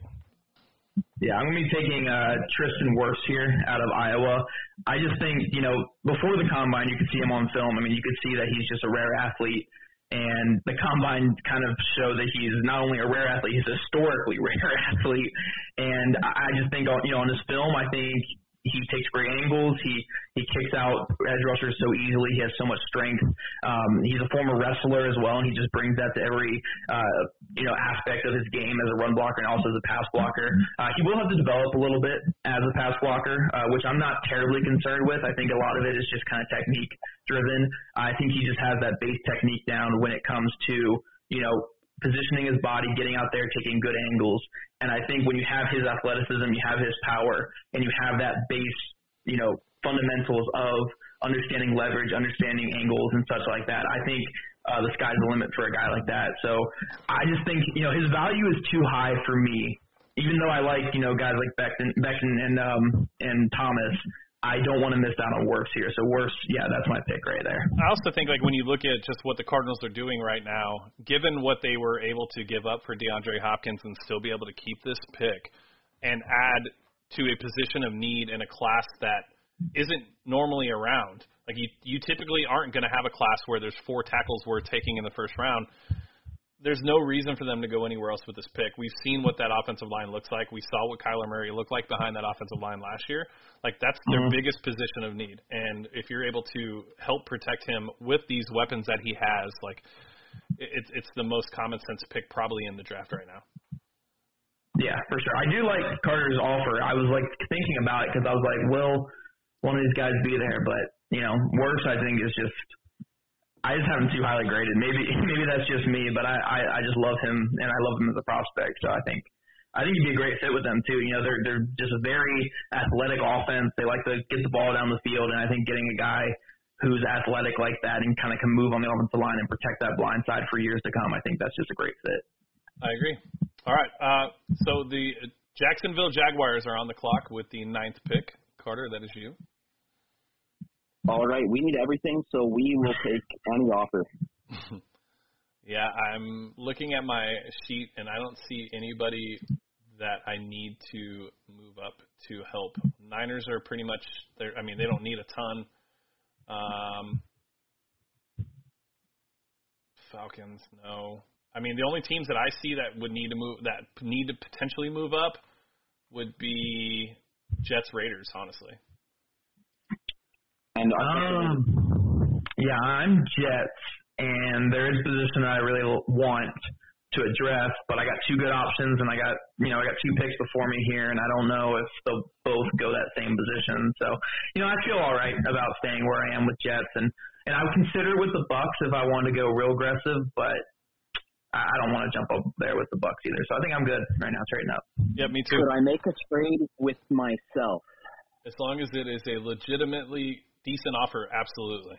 Yeah, I'm gonna be taking uh, Tristan Wirfs here out of Iowa. I just think you know before the combine you could see him on film. I mean you could see that he's just a rare athlete, and the combine kind of showed that he's not only a rare athlete, he's a historically [LAUGHS] rare athlete. And I I just think on you know on his film, I think he takes great angles. He he kicks out edge rushers so easily. He has so much strength. Um, he's a former wrestler as well, and he just brings that to every uh, you know aspect of his game as a run blocker and also as a pass blocker. Uh, he will have to develop a little bit as a pass blocker, uh, which I'm not terribly concerned with. I think a lot of it is just kind of technique driven. I think he just has that base technique down when it comes to you know positioning his body, getting out there, taking good angles. And I think when you have his athleticism, you have his power, and you have that base, you know, fundamentals of understanding leverage, understanding angles, and such like that. I think uh, the sky's the limit for a guy like that. So I just think you know his value is too high for me. Even though I like you know guys like Becton, Becton and um, and Thomas, I don't want to miss out on Wirfs here. So Wirfs, yeah, that's my pick right there. I also think like when you look at just what the Cardinals are doing right now, given what they were able to give up for DeAndre Hopkins and still be able to keep this pick and add to a position of need in a class that isn't normally around. Like you you typically aren't going to have a class where there's four tackles worth taking in the first round. There's no reason for them to go anywhere else with this pick. We've seen what that offensive line looks like. We saw what Kyler Murray looked like behind that offensive line last year. Like that's their Mhm. biggest position of need. And if you're able to help protect him with these weapons that he has, like it- it's it's the most common sense pick probably in the draft right now. Yeah, for sure. I do like Carter's offer. I was like thinking about it because I was like, will one of these guys be there? But you know, Wirfs I think is just I just have him too highly graded. Maybe [LAUGHS] maybe that's just me, but I, I I just love him and I love him as a prospect. So I think I think he'd be a great fit with them too. You know, they're they're just a very athletic offense. They like to get the ball down the field, and I think getting a guy who's athletic like that and kind of can move on the offensive line and protect that blind side for years to come, I think that's just a great fit. I agree. All right. Uh, so the Jacksonville Jaguars are on the clock with the ninth pick. Carter, that is you. All right, we need everything, so we will take any offer. [LAUGHS] Yeah, I'm looking at my sheet and I don't see anybody that I need to move up to help. Niners are pretty much they're I mean, they don't need a ton. Um Falcons, no. I mean, the only teams that I see that would need to move that need to potentially move up would be Jets Raiders, honestly. And Um, yeah, I'm Jets, and there is a position that I really want to address, but I got two good options, and I got you know I got two picks before me here, and I don't know if they'll both go that same position. So you know I feel all right about staying where I am with Jets, and and I would consider with the Bucks if I wanted to go real aggressive, but I I don't want to jump up there with the Bucks either. So I think I'm good right now, trading up. Yeah, me too. Could I make a trade with myself? As long as it is a legitimately decent offer, absolutely.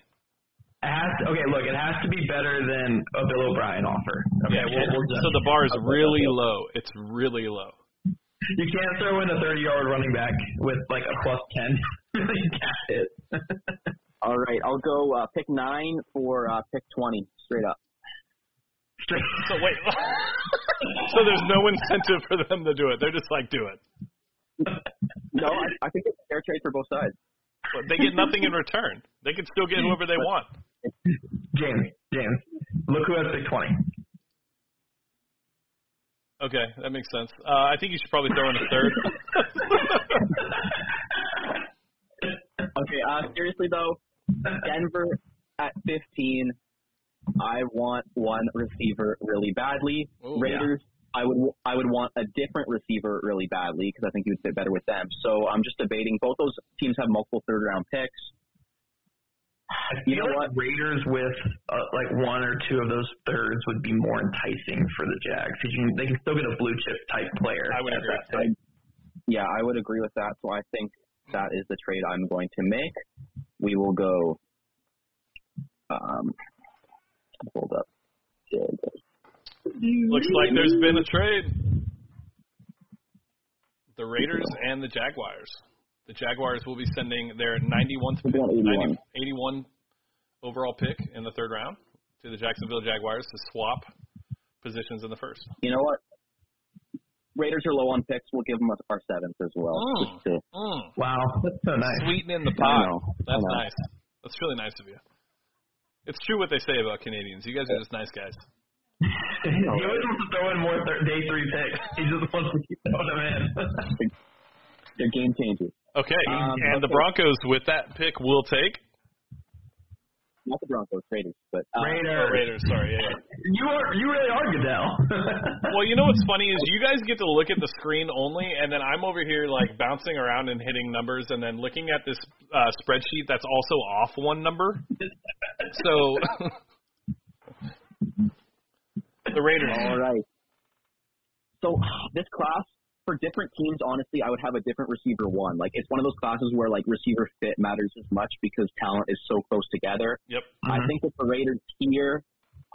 It has to, okay, look, it has to be better than a Bill O'Brien offer. Okay, Yeah, we'll- we'll so the bar is really low. It's really low. You can't throw in a 30 yard running back with like a plus 10. [LAUGHS] you can't hit. [LAUGHS] All right, I'll go uh, pick nine for uh, pick twenty, straight up. Straight. [LAUGHS] So wait, so there's no incentive for them to do it. They're just like, do it. No, I, I think it's a fair trade for both sides. But they get nothing in return. They can still get whoever they want. James, James, look who has pick 20. Okay, that makes sense. Uh, I think you should probably throw in a third. [LAUGHS] Okay, uh, seriously though, Denver at fifteen. I want one receiver really badly. Ooh, Raiders, I would I would want a different receiver really badly because I think he would fit better with them. So I'm just debating. Both those teams have multiple third round picks. I You feel know like Raiders with uh, like one or two of those thirds would be more enticing for the Jags because they can still get a blue chip type player. I would agree that with pick. Yeah, I would agree with that. So I think that is the trade I'm going to make. We will go. Um, hold up. Looks like there's been a trade. The Raiders and the Jaguars. The Jaguars will be sending their 91th pick, 81. 90 81 overall pick in the third round to the Jacksonville Jaguars to swap positions in the first. You know what? Raiders are low on picks. We'll give them our seventh as well. Mm. To, Mm. Wow, that's so nice. Sweeten in the pot. That's nice. That's really nice of you. It's true what they say about Canadians. You guys are just nice guys. He always wants to throw in more th- day three picks. He just wants to keep throwing them in. they're game changers. Okay, Um, and the. Broncos with that pick will take Not the Broncos, Raiders, but uh, oh, Raiders. Raiders. Sorry, yeah, yeah. You are you really are Goodell. [LAUGHS] Well, you know what's funny is you guys get to look at the screen only, and then I'm over here like bouncing around and hitting numbers, and then looking at this uh, spreadsheet that's also off one number. So [LAUGHS] [LAUGHS] the Raiders. All right. So [SIGHS] this class for different teams, honestly, I would have a different receiver one. Like it's one of those classes where like receiver fit matters as much because talent is so close together. Yep. I Mhm. think with the Raiders here,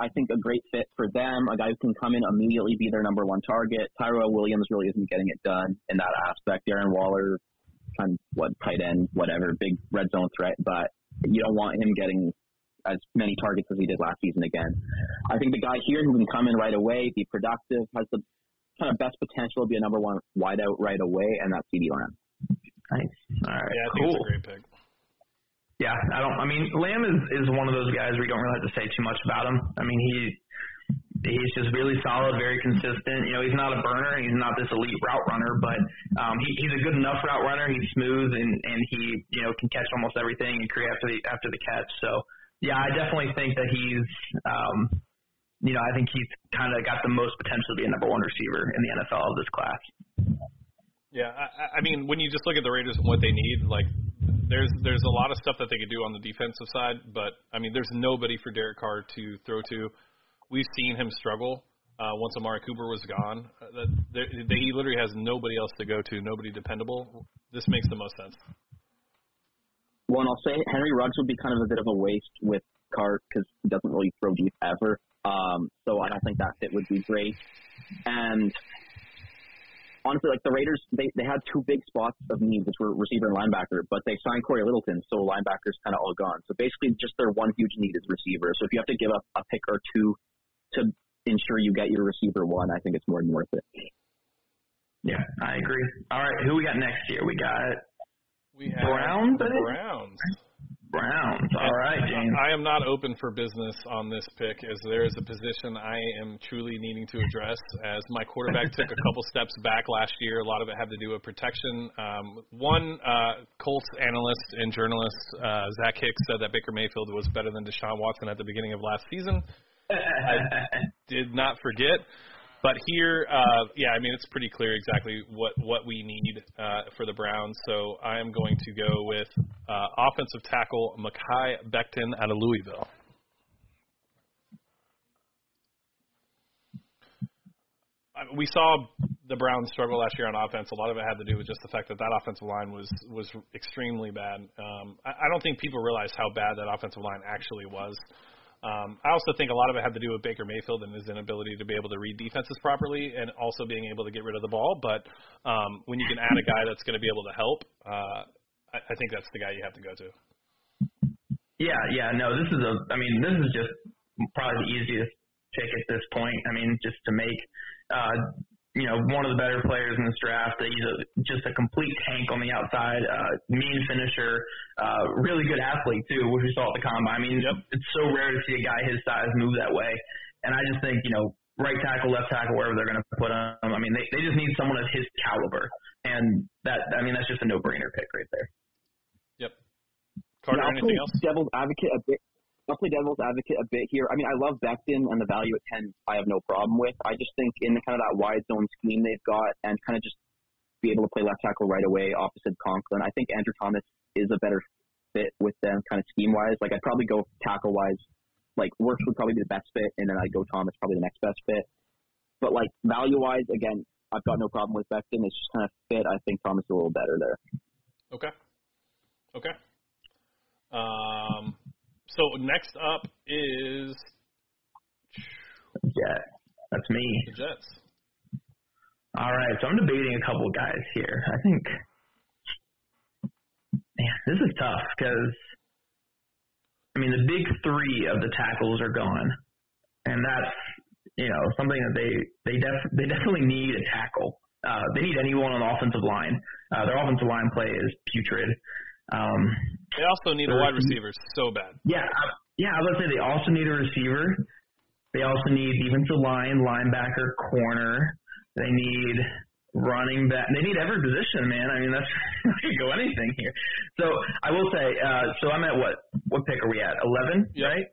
I think a great fit for them, a guy who can come in immediately be their number one target. Tyrell Williams really isn't getting it done in that aspect. Darren Waller, kind of what tight end, whatever, big red zone threat, but you don't want him getting as many targets as he did last season again. I think the guy here who can come in right away, be productive, has the kind of best potential to be a number one wideout right away, and that's CeeDee Lamb. nice. All right. Yeah, I think cool. it's a great pick. Yeah, I don't. I mean, Lamb is is one of those guys where you don't really have to say too much about him. I mean, he he's just really solid, very consistent. You know, he's not a burner, he's not this elite route runner, but um, he, he's a good enough route runner. He's smooth and and he you know can catch almost everything and create after the after the catch. So yeah, I definitely think that he's. Um, you know, I think he's kind of got the most potential to be a number one receiver in the NFL of this class. Yeah, I, I- mean, when you just look at the Raiders and what they need, like there's there's a lot of stuff that they could do on the defensive side, but I mean, there's nobody for Derek Carr to throw to. We've seen him struggle uh, once Amari Cooper was gone. Uh, that there, they, he literally has nobody else to go to, nobody dependable. This makes the most sense. Well, and I'll say Henry Ruggs would be kind of a bit of a waste with Carr because he doesn't really throw deep ever. Um, so I don't think that fit would be great. And honestly, like the Raiders, they they had two big spots of need, which were receiver and linebacker, but they signed Cory Littleton, so linebacker's kind of all gone. So basically, just their one huge need is receiver. So if you have to give up a pick or two to ensure you get your receiver one, I think it's more than worth it. Yeah, I agree. All right, who we got next year? We got We have Browns, Browns. Browns. All right, James. I am not open for business on this pick, as there is a position I am truly needing to address. As my quarterback took a couple [LAUGHS] steps back last year, a lot of it had to do with protection. Um, one uh, Colts analyst and journalist, uh, Zach Hicks, said that Baker Mayfield was better than Deshaun Watson at the beginning of last season. I [LAUGHS] did not forget. But here, uh, yeah, I mean, it's pretty clear exactly what, what we need uh, for the Browns. So I am going to go with uh, offensive tackle Mekhi Becton out of Louisville. We saw the Browns struggle last year on offense. A lot of it had to do with just the fact that that offensive line was was extremely bad. Um, I, I don't think people realize how bad that offensive line actually was. Um, I also think a lot of it had to do with Baker Mayfield and his inability to be able to read defenses properly, and also being able to get rid of the ball. But um, when you can add a guy that's going to be able to help, uh, I, I think that's the guy you have to go to. Yeah, yeah, no, this is a. I mean, this is just probably the easiest pick at this point. I mean, just to make, uh, you know, one of the better players in this draft. He's a, just a complete tank on the outside, uh, mean finisher, uh, really good athlete too, which we saw at the combine. I mean, Yep. it's so rare to see a guy his size move that way. And I just think, you know, right tackle, left tackle, wherever they're going to put him. I mean, they they just need someone of his caliber, and that I mean, that's just a no brainer pick right there. Yep. Carter, Yeah, I'll anything play else? Devil's advocate a bit. I'll play devil's advocate a bit here. I mean, I love Becton and the value at 10, I have no problem with. I just think in kind of that wide zone scheme they've got and kind of just be able to play left tackle right away opposite Conklin, I think Andrew Thomas is a better fit with them kind of scheme wise. Like, I'd probably go tackle wise. Like, Wirfs would probably be the best fit, and then I'd go Thomas, probably the next best fit. But, like, value wise, again, I've got no problem with Becton. It's just kind of fit. I think Thomas is a little better there. Okay. Okay. Um, so next up is Yeah, that's me. the Jets. All right, so I'm debating a couple guys here. I think, man, this is tough because, I mean, the big three of the tackles are gone, and that's you know something that they they def they definitely need a tackle. Uh, they need anyone on the offensive line. Uh, their offensive line play is putrid. Um, They also need a wide receiver so bad. yeah, I, yeah, I was gonna say they also need a receiver. They also need defensive line, linebacker, corner. They need running back. They need every position, man. I mean, that's [LAUGHS] they could go anything here. So I will say, uh, so I'm at what? What pick are we at? Eleven, Yep. right?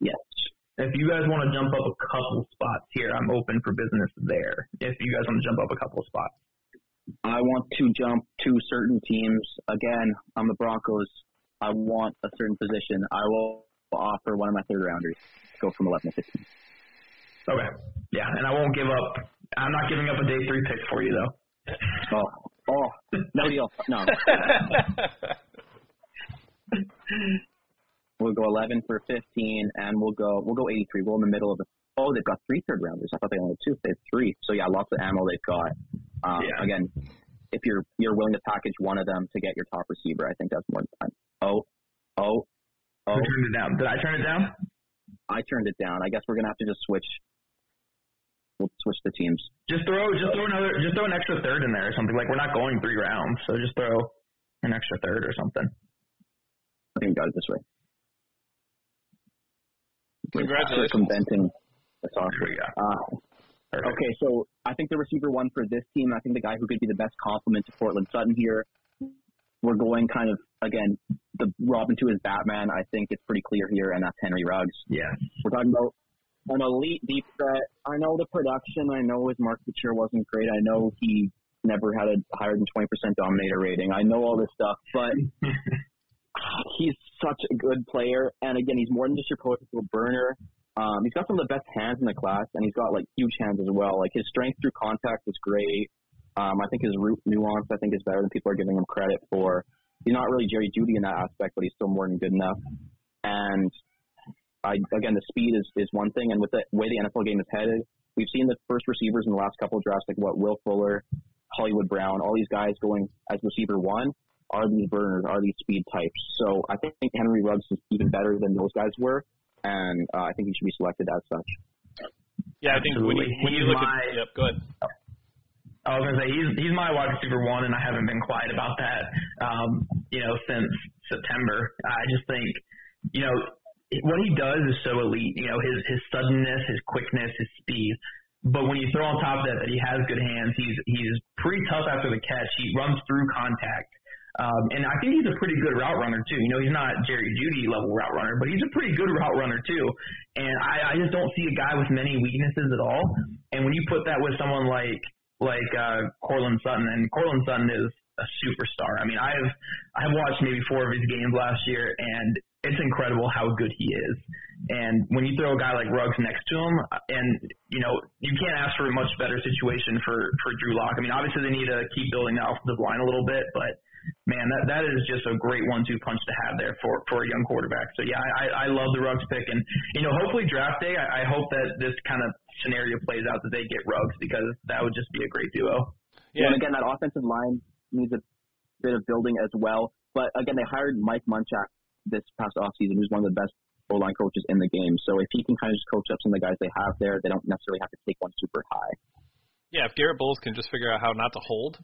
Yes. If you guys want to jump up a couple spots here, I'm open for business there. If you guys want to jump up a couple spots. I want to jump to certain teams. Again, I'm the Broncos. I want a certain position. I will offer one of my third rounders. Go from 11 to 15. Okay. Yeah, and I won't give up. I'm not giving up a day three pick for you though. Oh, oh, no deal. No. [LAUGHS] We'll go 11 for 15, and we'll go we'll go 83. We'll in the middle of the. Oh, they've got three third rounders. I thought they only had two. They have three. So yeah, lots of ammo they've got. Um, Yeah. Again, if you're you're willing to package one of them to get your top receiver, I think that's more than fine. Oh, oh, oh. Who turned it down? Did I turn it down? I turned it down. I guess we're gonna have to just switch. We'll switch the teams. Just throw, just throw another, just throw an extra third in there or something. Like we're not going three rounds, so just throw an extra third or something. I think we got it this way. Congratulations. Circumventing software. we go. Uh. Okay, so I think the receiver one for this team, I think the guy who could be the best complement to Courtland Sutton here, we're going kind of, again, the Robin to his Batman, I think it's pretty clear here, and that's Henry Ruggs. Yeah. We're talking about an elite deep threat. I know the production, I know his market share wasn't great, I know he never had a higher than 20% dominator rating. I know all this stuff, but [LAUGHS] he's such a good player, and again, he's more than just your potential burner. Um, he's got some of the best hands in the class, and he's got like huge hands as well. Like his strength through contact is great. Um, I think his root nuance, I think, is better than people are giving him credit for. He's not really Jerry Jeudy in that aspect, but he's still more than good enough. And I, again, the speed is, is one thing, and with the way the NFL game is headed, we've seen the first receivers in the last couple of drafts, like what Will Fuller, Hollywood Brown, all these guys going as receiver one are these burners, are these speed types. So I think Henry Ruggs is even better than those guys were, and uh, I think he should be selected as such. Yeah, I think when you, when you look my- at yep, go ahead. I was gonna say he's he's my wide receiver one, and I haven't been quiet about that. Um, you know, since September. I just think, you know, what he does is so elite. You know, his his suddenness, his quickness, his speed. But when you throw on top of that that he has good hands, he's he's pretty tough after the catch. He runs through contact. Um, and I think he's a pretty good route runner too. You know, he's not Jerry Jeudy level route runner, but he's a pretty good route runner too. And I, I just don't see a guy with many weaknesses at all. And when you put that with someone like like uh Courtland Sutton, and Courtland Sutton is a superstar. I mean, I've I've watched maybe four of his games last year, and it's incredible how good he is. And when you throw a guy like Ruggs next to him, and you know you can't ask for a much better situation for for Drew Lock. I mean, obviously they need to keep building the offensive line a little bit, but man, that that is just a great one-two punch to have there for for a young quarterback. So yeah, I I love the Ruggs pick, and you know hopefully draft day, I, I hope that this kind of scenario plays out that they get Ruggs because that would just be a great duo. Yeah, And again, that offensive line needs a bit of building as well. But again, they hired Mike Munchak this past offseason, who's one of the best O line coaches in the game. So if he can kind of just coach up some of the guys they have there, they don't necessarily have to take one super high. yeah. If Garett Bolles can just figure out how not to hold,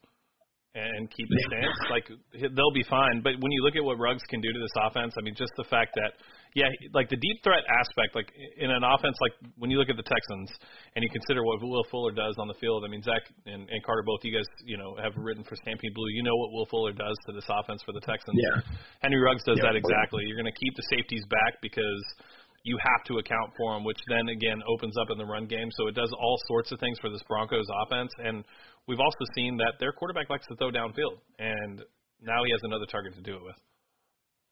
and keep his stance, [LAUGHS] like they'll be fine. But when you look at what Ruggs can do to this offense, I mean, just the fact that, yeah, like the deep threat aspect, like in an offense, like when you look at the Texans and you consider what Will Fuller does on the field. I mean, Zach and, and Carter, both you guys, you know, have written for Stampede Blue. You know what Will Fuller does to this offense for the Texans. Yeah. Henry Ruggs does Yeah, that exactly. You're going to keep the safeties back because you have to account for them, which then again opens up in the run game. So it does all sorts of things for this Broncos offense. And we've also seen that their quarterback likes to throw downfield, and now he has another target to do it with.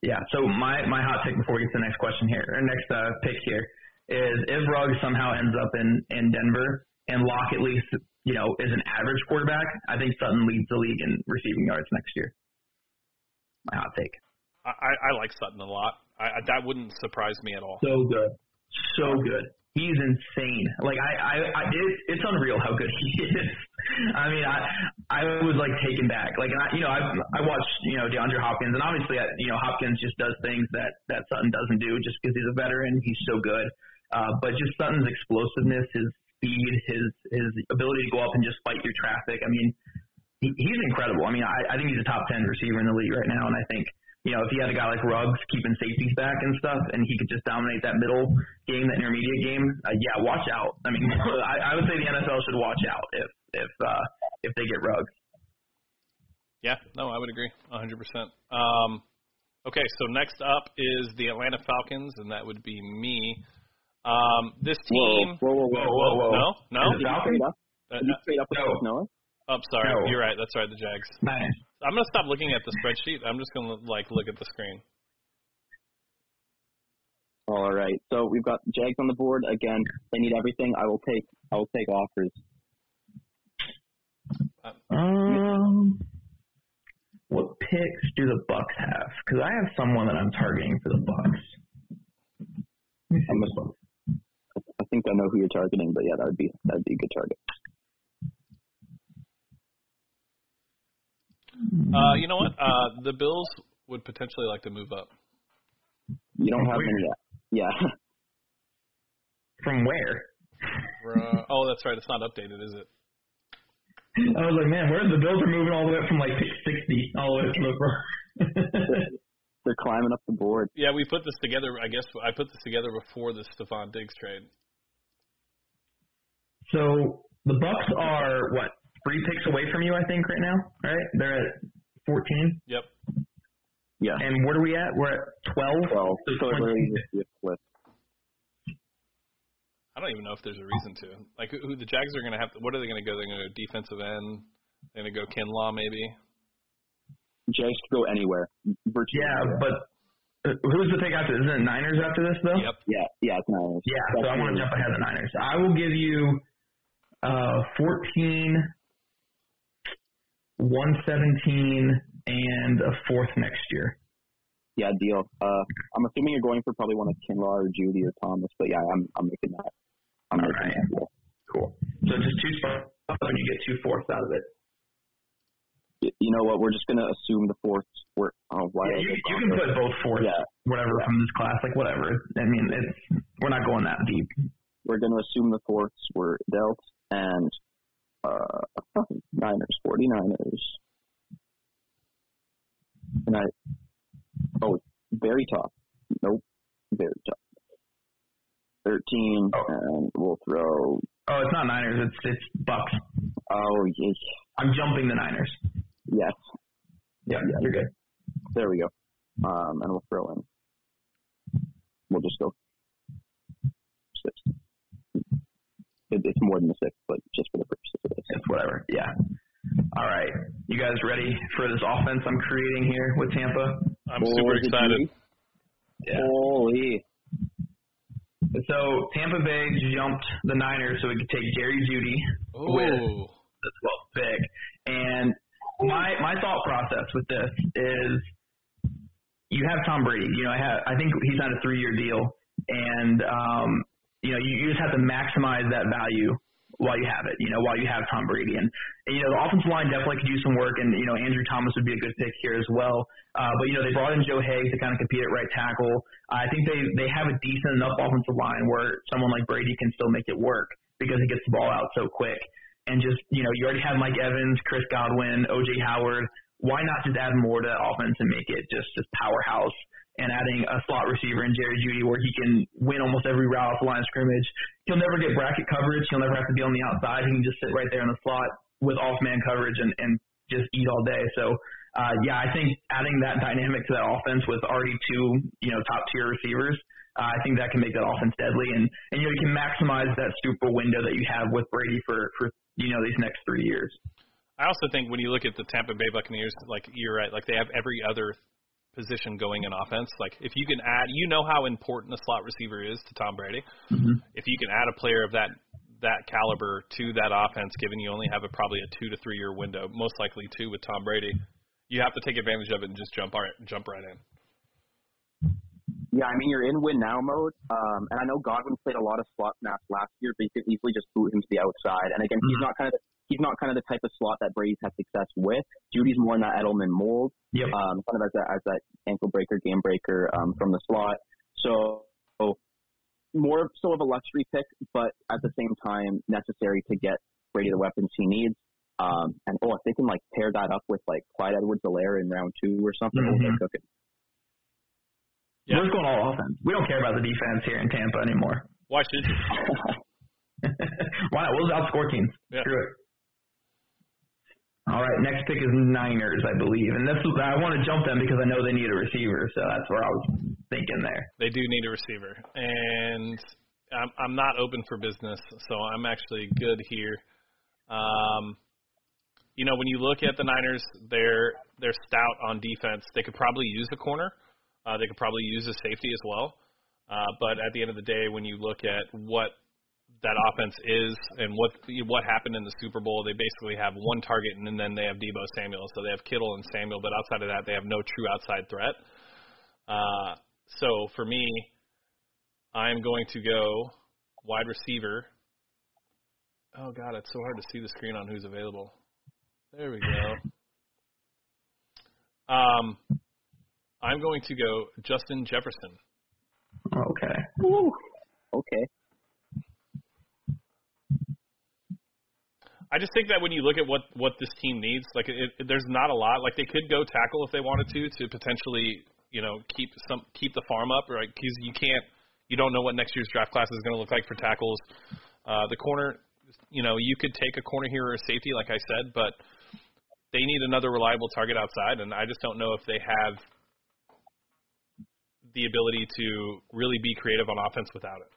Yeah. So my my hot take before we get to the next question here, or next uh, pick here, is if Ruggs somehow ends up in in Denver and Lock at least you know is an average quarterback, I think Sutton leads the league in receiving yards next year. My hot take. I, I I like Sutton a lot. I, I, that wouldn't surprise me at all. So good. So good. He's insane. Like I, I, I it, it's unreal how good [LAUGHS] he is. I mean, I, I was like taken back. Like, I, you know, I, I watched, you know, DeAndre Hopkins, and obviously, I, you know, Hopkins just does things that that Sutton doesn't do, just because he's a veteran. He's so good. Uh, but just Sutton's explosiveness, his speed, his his ability to go up and just fight through traffic. I mean, he, he's incredible. I mean, I, I think he's a top ten receiver in the league right now, and I think you know, if he had a guy like Ruggs keeping safeties back and stuff, and he could just dominate that middle game, that intermediate game, uh, yeah, watch out. I mean, [LAUGHS] I, I would say the NFL should watch out if if uh, if they get Ruggs. Yeah, no, I would agree, 100%. Um, okay, so next up is the Atlanta Falcons, and that would be me. Um, this team. Whoa, whoa, whoa, whoa, whoa. No, no. Is it Falcons? Straight up, Uh, Did you straight up with No. Noah? oh, sorry. No. You're right. That's right. The Jags. Nice. I'm gonna stop looking at the spreadsheet. I'm just gonna like look at the screen. All right. So we've got Jags on the board again. They need everything. I will take. I will take offers. Um, what picks do the Bucks have? Because I have someone that I'm targeting for the Bucks. Let me see I'm the. I think I know who you're targeting, but yeah, that would be that would be a good target. Uh, you know what? Uh, the Bills would potentially like to move up. You don't have Where? many yet. Yeah. [LAUGHS] From where? Uh, oh, that's right. It's not updated, is it? I was like, man, where's the Bills are moving all the way up from like 60 all the way to the front. [LAUGHS] They're climbing up the board. Yeah, we put this together. I guess I put this together before the Stefon Diggs trade. so the Bucks are what three picks away from you, I think, right now. Right? They're at 14. Yep. Yeah. And what are we at? We're at 12. Well, So so it 20. really just be a split. I don't even know if there's a reason to. Like, who, who the Jags are going to have? To, what are they going to go? They're going to go defensive end. They're going to go Kinlaw maybe. Jags could go anywhere. Virtually Yeah, anywhere. but uh, who's the pick after? Isn't it Niners after this though? Yep. yeah, yeah, it's Niners. Yeah, so I want to jump ahead of the Niners. I will give you uh 14, 117, and a fourth next year. Yeah, deal. Uh, I'm assuming you're going for probably one of Kinlaw or Jeudy or Thomas, but yeah, I'm I'm making that. I'm All making right. that deal. Cool. So just two spots and you get two fourths out of it. You know what? We're just gonna assume the fourth. We're oh, why Yeah, you, you can put both fourths, Yeah, whatever from this class, like whatever. I mean, it's we're not going that deep. we're gonna assume the fourths were dealt and uh Niners, 49ers. And I oh very top. Nope. Very top. Thirteen Oh. and we'll throw Oh, it's not Niners. It's it's Bucks. oh yes. I'm jumping the Niners. Yes. Yeah, yeah, you're good. There we go. Um and we'll throw in we'll just go six. It, it's more than the six, but just for the purposes of this. It's whatever. Yeah. All right. You guys ready for this offense I'm creating here with Tampa? I'm Boy, super excited. Yeah. Holy. So Tampa Bay jumped the Niners so we could take Jerry Jeudy with Oh, the 12th pick. And my my thought process with this is you have Tom Brady. You know, I have I think he's on a three year deal, and um, you know you, you just have to maximize that value while you have it. You know, while you have Tom Brady, and, and you know the offensive line definitely could use some work, and you know Andrew Thomas would be a good pick here as well. Uh, but you know they brought in Joe Haeg to kind of compete at right tackle. I think they they have a decent enough offensive line where someone like Brady can still make it work because he gets the ball out so quick. and just you know you already have Mike Evans, Chris Godwin, OJ Howard. Why not just add more to that offense and make it just just powerhouse? And adding a slot receiver in Jerry Jeudy where he can win almost every route off the line of scrimmage. He'll never get bracket coverage. He'll never have to be on the outside. He can just sit right there in the slot with off man coverage and, and just eat all day. So uh, yeah, I think adding that dynamic to that offense with already two, you know, top tier receivers uh, I think that can make that offense deadly, and and you know you can maximize that Super window that you have with Brady for for you know these next three years. I also think when you look at the Tampa Bay Buccaneers, like you're right, like they have every other position going in offense. Like if you can add, you know how important the slot receiver is to Tom Brady. Mm-hmm. If you can add a player of that that caliber to that offense, given you only have a probably a two to three year window, most likely two with Tom Brady, you have to take advantage of it and just jump right jump right in. Yeah, I mean you're in win now mode, um, and I know Godwin played a lot of slot snaps last year, but you could easily just boot him to the outside. And again, he's not kind of the, he's not kind of the type of slot that Brady's had success with. Jeudy's more in that Edelman mold, yep. um, kind of as that as that ankle breaker, game breaker um, from the slot. So, so more so of a luxury pick, but at the same time necessary to get Brady the weapons he needs. Um, and oh, if they can like pair that up with like Clyde Edwards-Helaire in round two or something, mm-hmm. they're cooking. Yeah. We're going all offense. We don't care about the defense here in Tampa anymore. Why should you? [LAUGHS] Why not? We'll outscore teams. Yeah. Screw it. All right, next pick is Niners, I believe, and this I want to jump them because I know they need a receiver, so that's where I was thinking there. They do need a receiver, and I'm I'm not open for business, so I'm actually good here. Um, you know, when you look at the Niners, they're they're stout on defense. They could probably use a corner. Uh, they could probably use a safety as well. Uh, but at the end of the day, when you look at what that offense is and what what happened in the Super Bowl, they basically have one target and then they have Deebo Samuel. So they have Kittle and Samuel, but outside of that, they have no true outside threat. Uh, so for me, I'm going to go wide receiver. Oh God, it's so hard to see the screen on who's available. There we go. [LAUGHS] Um, I'm going to go Justin Jefferson. Okay. Ooh. Okay. I just think that when you look at what what this team needs, like it, it, there's not a lot. Like they could go tackle if they wanted to to potentially you know keep some keep the farm up, right? Because you can't you don't know what next year's draft class is going to look like for tackles. Uh, the corner, you know, you could take a corner here or a safety, like I said, but they need another reliable target outside, and I just don't know if they have the ability to really be creative on offense without it.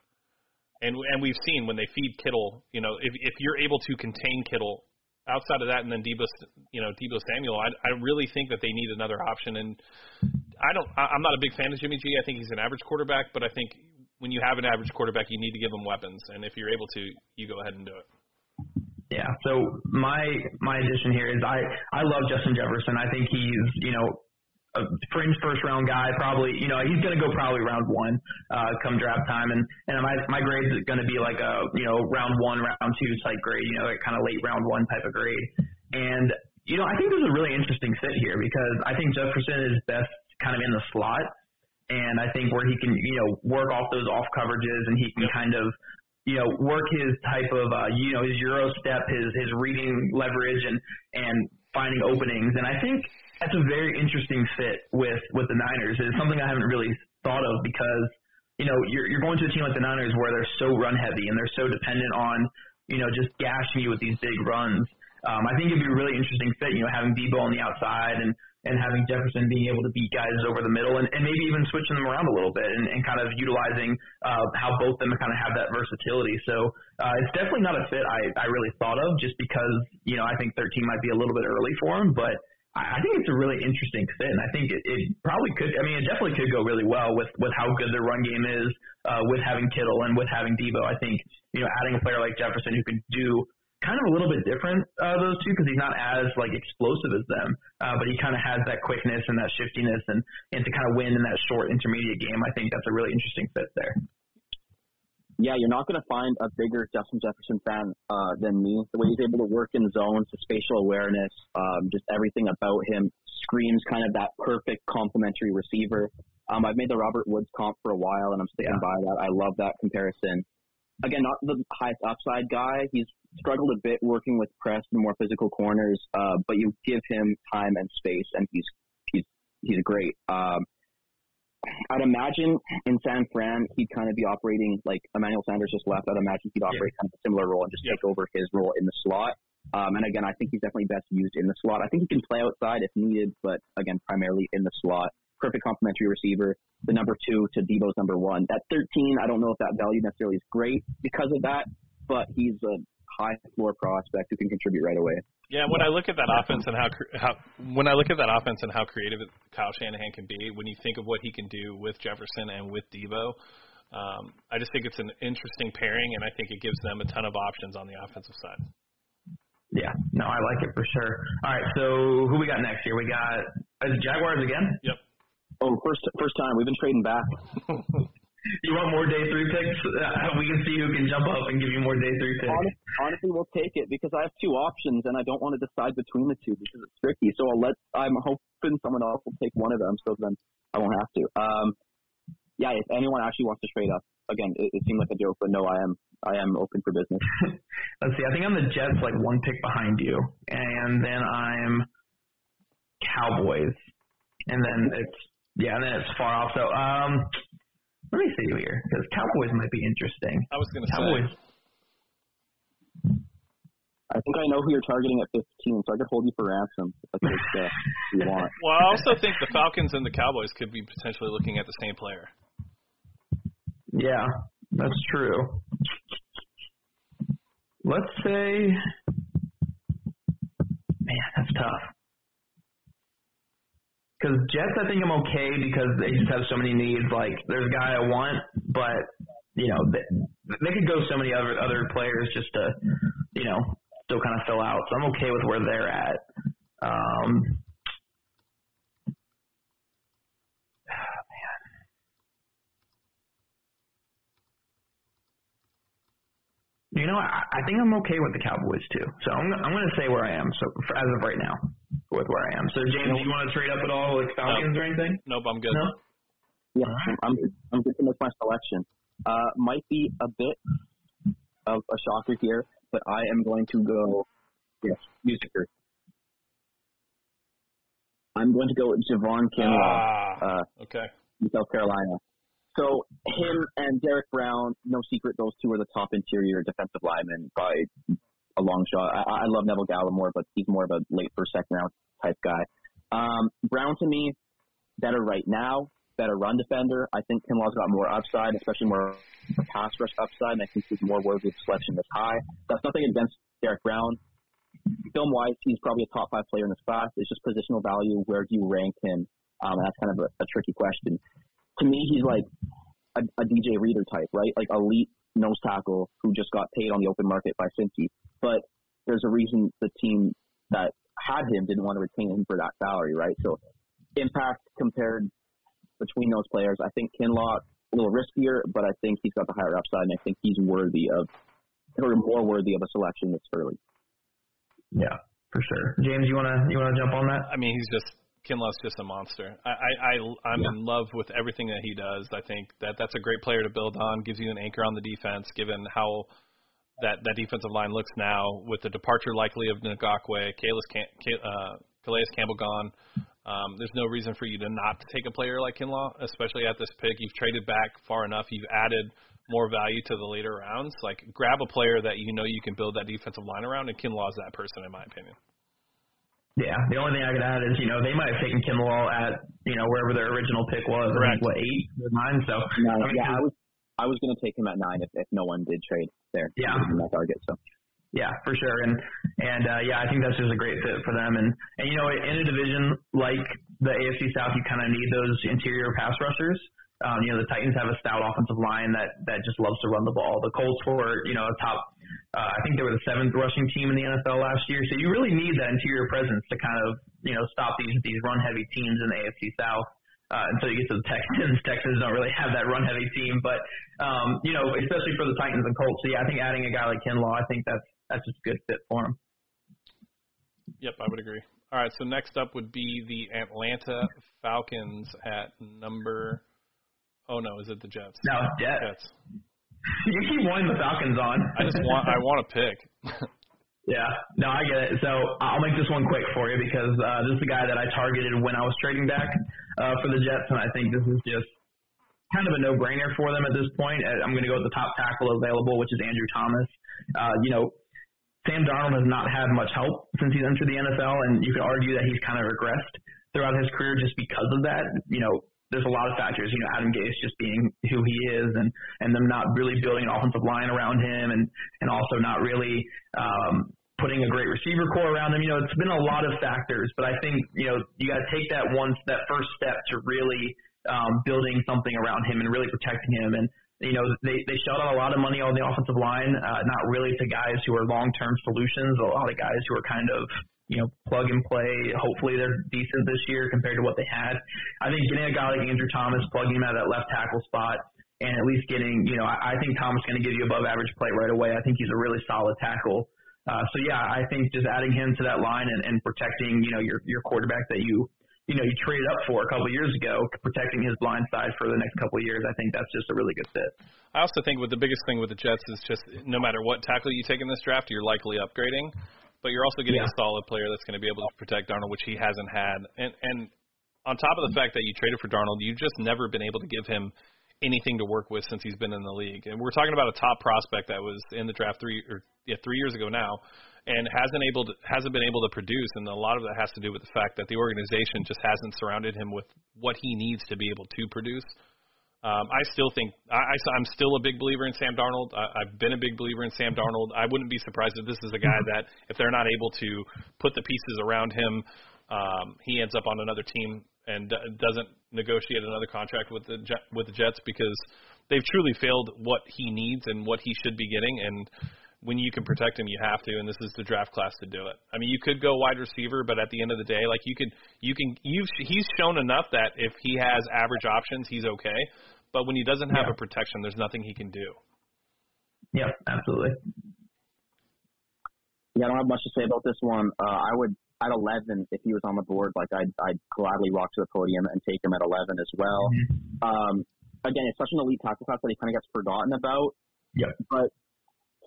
And and we've seen when they feed Kittle, you know, if if you're able to contain Kittle outside of that, and then Deebo, you know, Deebo Samuel, I I really think that they need another option. And I don't, I, I'm not a big fan of Jimmy G. I think he's an average quarterback, but I think when you have an average quarterback, you need to give him weapons, and if you're able to, you go ahead and do it. Yeah. So my my addition here is I I love Justin Jefferson. I think he's you know a fringe first round guy, probably you know he's going to go probably round one uh, come draft time, and and my my grade's going to be like a you know round one, round two type grade, you know, like kind of late round one type of grade, and you know I think there's a really interesting fit here because I think Jefferson is best kind of in the slot, and I think where he can you know work off those off coverages and he can kind of you know, work his type of, uh, you know, his Euro step, his, his reading leverage and, and finding openings. And I think that's a very interesting fit with with the Niners. It's something I haven't really thought of because you know you're you're going to a team like the Niners where they're so run heavy and they're so dependent on you know just gashing you with these big runs. Um, I think it'd be a really interesting fit. You know, having Deebo on the outside and and having Jefferson being able to beat guys over the middle and, and maybe even switching them around a little bit and, and kind of utilizing uh, how both of them kind of have that versatility. So uh, it's definitely not a fit I, I really thought of just because, you know, I think 13 might be a little bit early for him, but I think it's a really interesting fit, and I think it, it probably could. I mean, it definitely could go really well with with how good their run game is, uh, with having Kittle and with having Deebo. I think you know adding a player like Jefferson who can do kind of a little bit different uh, those two because he's not as like explosive as them, uh, but he kind of has that quickness and that shiftiness and and to kind of win in that short intermediate game. I think that's a really interesting fit there yeah, you're not going to find a bigger Justin Jefferson fan uh, than me. The way he's able to work in zones, the spatial awareness, um, just everything about him screams kind of that perfect complementary receiver. Um, I've made the Robert Woods comp for a while, and I'm sticking yeah. by that. I love that comparison. again, not the highest upside guy. He's struggled a bit working with press and more physical corners, uh, but you give him time and space, and he's he's he's great. Um, I'd imagine in San Fran he'd kind of be operating like Emmanuel Sanders just left. I'd imagine he'd operate yeah. kind of a similar role and just yeah. take over his role in the slot. Um, and again, I think he's definitely best used in the slot. I think he can play outside if needed, but again, primarily in the slot. Perfect complementary receiver. The number two to Deebo's number one. At 13, I don't know if that value necessarily is great because of that, but he's a high floor prospect who can contribute right away. Yeah, when I look at that offense and how how when I look at that offense and how creative Kyle Shanahan can be, when you think of what he can do with Jefferson and with Deebo, um, I just think it's an interesting pairing, and I think it gives them a ton of options on the offensive side. Yeah, no, I like it for sure. All right, so who we got next here? We got is Jaguars again? Yep. Oh, first first time we've been trading back. [LAUGHS] you want more day three picks? Uh, [LAUGHS] we can see who can jump up and give you more day three picks. Honestly, honestly, we'll take it because I have two options and I don't want to decide between the two because it's tricky. So I'll let. I'm hoping someone else will take one of them, so then I won't have to. Um, yeah, if anyone actually wants to trade up, again, it, it seemed like a joke, but no, I am I am open for business. [LAUGHS] Let's see. I think I'm the Jets, like one pick behind you, and then I'm Cowboys, and then it's yeah, and then it's far off. So um, let me see here because Cowboys might be interesting. I was going to Cowboys. say. I think I know who you're targeting at 15, so I could hold you for ransom if that's what uh, you want. [LAUGHS] Well, I also think the Falcons and the Cowboys could be potentially looking at the same player. Yeah, that's true. Let's say, man, that's tough. Because Jets, I think I'm okay because they just have so many needs. Like, there's a guy I want, but you know, they, they could go so many other other players just to, you know, still kind of fill out. So I'm okay with where they're at. Um, [SIGHS] You know, I, I think I'm okay with the Cowboys too. So I'm I'm going to say where I am. So for, as of right now, with where I am. So James, do you want to trade up at all, like Falcons nope. or anything? Nope, I'm good. No? Yeah, I'm I'm good to make my selection. Uh, might be a bit of a shocker here, but I am going to go. Yes, music here. I'm going to go with Javon Kinlaw. Ah, uh, okay. South Carolina. So him and Derrick Brown, no secret, those two are the top interior defensive linemen by a long shot. I, I love Neville Gallimore, but he's more of a late first, second round type guy. Um, Brown to me, better right now, better run defender. I think Kinlaw's got more upside, especially more pass rush upside, and I think he's more worthy of selection this high. That's nothing against Derrick Brown. Film wise, he's probably a top five player in this class. It's just positional value. Where do you rank him? Um, that's kind of a, a tricky question to me, he's like a, a DJ Reader type, right? Like elite nose tackle who just got paid on the open market by Cincy. But there's a reason the team that had him didn't want to retain him for that salary, right? So impact compared between those players, I think Kinlaw a little riskier, but I think he's got the higher upside, and I think he's worthy of, or more worthy of a selection this early. Yeah, for sure. James, you wanna you wanna jump on that? I mean, he's just Kinlaw's just a monster. I, I, I I'm yeah. in love with everything that he does. I think that that's a great player to build on. Gives you an anchor on the defense, given how that that defensive line looks now with the departure likely of Ngakoue, Calais, uh, Calais Campbell gone. Um, there's no reason for you to not take a player like Kinlaw, especially at this pick. You've traded back far enough. You've added more value to the later rounds. Like grab a player that you know you can build that defensive line around, and Kinlaw's that person, in my opinion. Yeah, the only thing I could add is, you know, they might have taken Kinlaw at, you know, wherever their original pick was. Correct. what, eight or nine? So, no, I mean, yeah, I was, I was going to take him at nine if, if no one did trade there. Yeah. That target, so. Yeah, for sure, and and uh, yeah, I think that's just a great fit for them. And and you know, in a division like the AFC South, you kind of need those interior pass rushers. Um, you know, the Titans have a stout offensive line that that just loves to run the ball. The Colts were, you know, a top. Uh, I think they were the seventh rushing team in the NFL last year. So you really need that interior presence to kind of, you know, stop these these run heavy teams in the AFC South. Uh, until you get to the [LAUGHS] Texans, Texans don't really have that run heavy team, but um, you know, especially for the Titans and Colts. So yeah, I think adding a guy like Kinlaw, I think that's that's just a good fit for him. Yep, I would agree. All right, so next up would be the Atlanta Falcons at number Oh no, is it the Jets? No, Jets. Jets. [LAUGHS] you keep wanting the Falcons on. I just want I want to pick. [LAUGHS] yeah, no, I get it. So I'll make this one quick for you because uh, this is the guy that I targeted when I was trading back uh, for the Jets, and I think this is just kind of a no-brainer for them at this point. Uh, I'm going to go with the top tackle available, which is Andrew Thomas. Uh, you know, Sam Darnold has not had much help since he's entered the NFL, and you could argue that he's kind of regressed throughout his career just because of that. You know, there's a lot of factors. You know, Adam Gase just being who he is, and and them not really building an offensive line around him, and and also not really um, putting a great receiver core around him. You know, it's been a lot of factors, but I think you know you got to take that one that first step to really um, building something around him and really protecting him. And you know, they they shelled out a lot of money on the offensive line, uh, not really to guys who are long term solutions. A lot of guys who are kind of you know, plug and play. Hopefully they're decent this year compared to what they had. I think getting a guy like Andrew Thomas, plugging him out of that left tackle spot, and at least getting, you know, I, I think Thomas is going to give you above average play right away. I think he's a really solid tackle. Uh, so yeah, I think just adding him to that line and, and protecting, you know, your your quarterback that you, you know, you traded up for a couple of years ago, protecting his blind side for the next couple of years. I think that's just a really good fit. I also think with the biggest thing with the Jets is just no matter what tackle you take in this draft, you're likely upgrading but you're also getting yeah. a solid player that's going to be able to protect Darnold, which he hasn't had. And and on top of the fact that you traded for Darnold, you've just never been able to give him anything to work with since he's been in the league. And we're talking about a top prospect that was in the draft three or yeah three years ago now, and hasn't able to hasn't been able to produce. And a lot of that has to do with the fact that the organization just hasn't surrounded him with what he needs to be able to produce. Um, I still think I, I, I'm still a big believer in Sam Darnold. I, I've been a big believer in Sam Darnold. I wouldn't be surprised if this is a guy that, if they're not able to put the pieces around him, um, he ends up on another team and d- doesn't negotiate another contract with the with the Jets because they've truly failed what he needs and what he should be getting. And when you can protect him, you have to, and this is the draft class to do it. I mean, you could go wide receiver, but at the end of the day, like you could, you can, you've he's shown enough that if he has average options, he's okay. But when he doesn't have yeah. a protection, there's nothing he can do. Yeah, absolutely. Yeah, I don't have much to say about this one. Uh, I would at 11 if he was on the board. Like I'd, I'd gladly walk to the podium and take him at 11 as well. Mm-hmm. Um, again, it's such an elite tackle class that he kind of gets forgotten about. Yep. But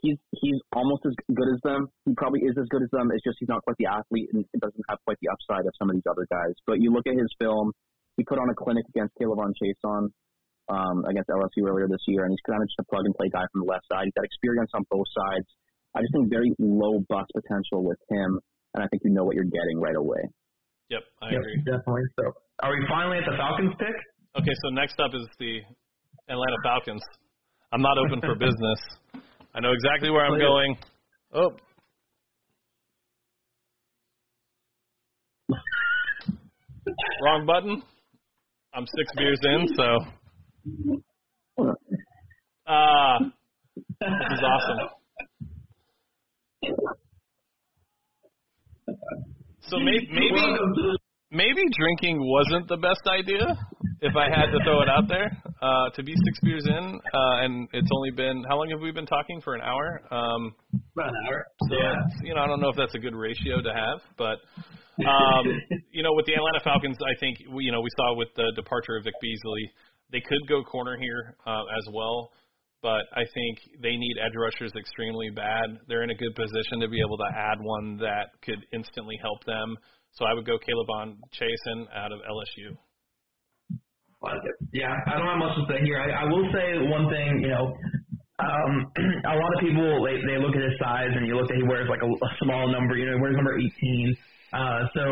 he's he's almost as good as them. He probably is as good as them. It's just he's not quite the athlete and doesn't have quite the upside of some of these other guys. But you look at his film. He put on a clinic against K'Lavon Chaisson um, against LSU earlier this year, and he's kind of just a plug and play guy from the left side. He's got experience on both sides. I just think very low bust potential with him, and I think you know what you're getting right away. Yep, I yep, agree. Definitely. So, are we finally at the Falcons pick? Okay, so next up is the Atlanta Falcons. I'm not open for business. I know exactly where I'm going. Oh. Wrong button. I'm six beers in, so. Ah, uh, this is awesome. So maybe maybe maybe drinking wasn't the best idea if I had to throw it out there. Uh, to be six beers in, uh, and it's only been how long have we been talking for an hour? Um, About an hour. So yeah. you know, I don't know if that's a good ratio to have, but [LAUGHS] um, you know, with the Atlanta Falcons, I think we, you know we saw with the departure of Vic Beasley, they could go corner here uh, as well. But I think they need edge rushers extremely bad. They're in a good position to be able to add one that could instantly help them. So I would go K'Lavon Chaisson out of LSU. Yeah, I don't have much to say here. I, I will say one thing, you know, um, [CLEARS THROAT] a lot of people they they look at his size and you look at he wears like a, a small number, you know, he wears number 18. Uh, so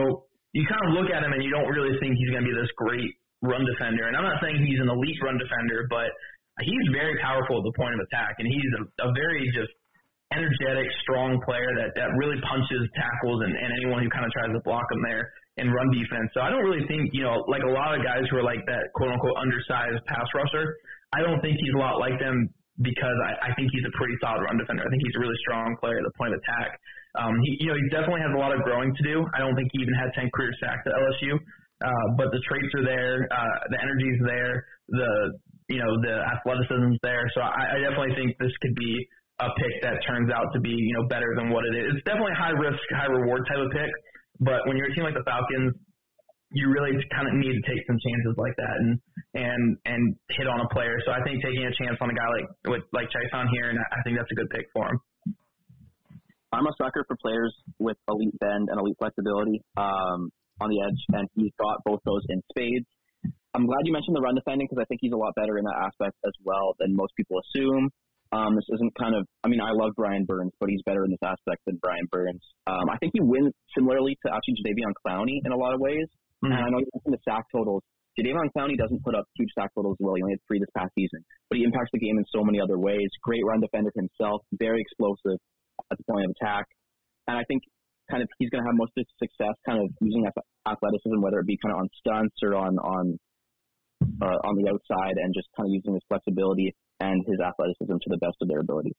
you kind of look at him and you don't really think he's going to be this great run defender. And I'm not saying he's an elite run defender, but he's very powerful at the point of attack, and he's a, a very just energetic, strong player that that really punches tackles and, and anyone who kind of tries to block him there in run defense. So I don't really think you know like a lot of guys who are like that quote unquote undersized pass rusher. I don't think he's a lot like them because I, I think he's a pretty solid run defender. I think he's a really strong player at the point of attack. Um, he, you know, he definitely has a lot of growing to do. I don't think he even had 10 career sacks at LSU, uh, but the traits are there, uh, the energy's there, the you know the athleticism's there. So I, I definitely think this could be a pick that turns out to be you know better than what it is. It's definitely high risk, high reward type of pick, but when you're a team like the Falcons, you really kind of need to take some chances like that. And and and hit on a player. So I think taking a chance on a guy like with like Chaisson here, and I think that's a good pick for him. I'm a sucker for players with elite bend and elite flexibility um, on the edge, and he's got both those in spades. I'm glad you mentioned the run defending because I think he's a lot better in that aspect as well than most people assume. Um, this isn't kind of, I mean, I love Brian Burns, but he's better in this aspect than Brian Burns. Um, I think he wins similarly to actually Jadeveon Clowney in a lot of ways. Mm-hmm. And I know you mentioned the sack totals. Jadeveon Clowney doesn't put up huge sack totals as well. He only had three this past season, but he impacts the game in so many other ways. Great run defender himself, very explosive at the point of attack. And I think kind of he's going to have most of his success kind of using athleticism, whether it be kind of on stunts or on on uh, on the outside, and just kind of using his flexibility and his athleticism to the best of their abilities.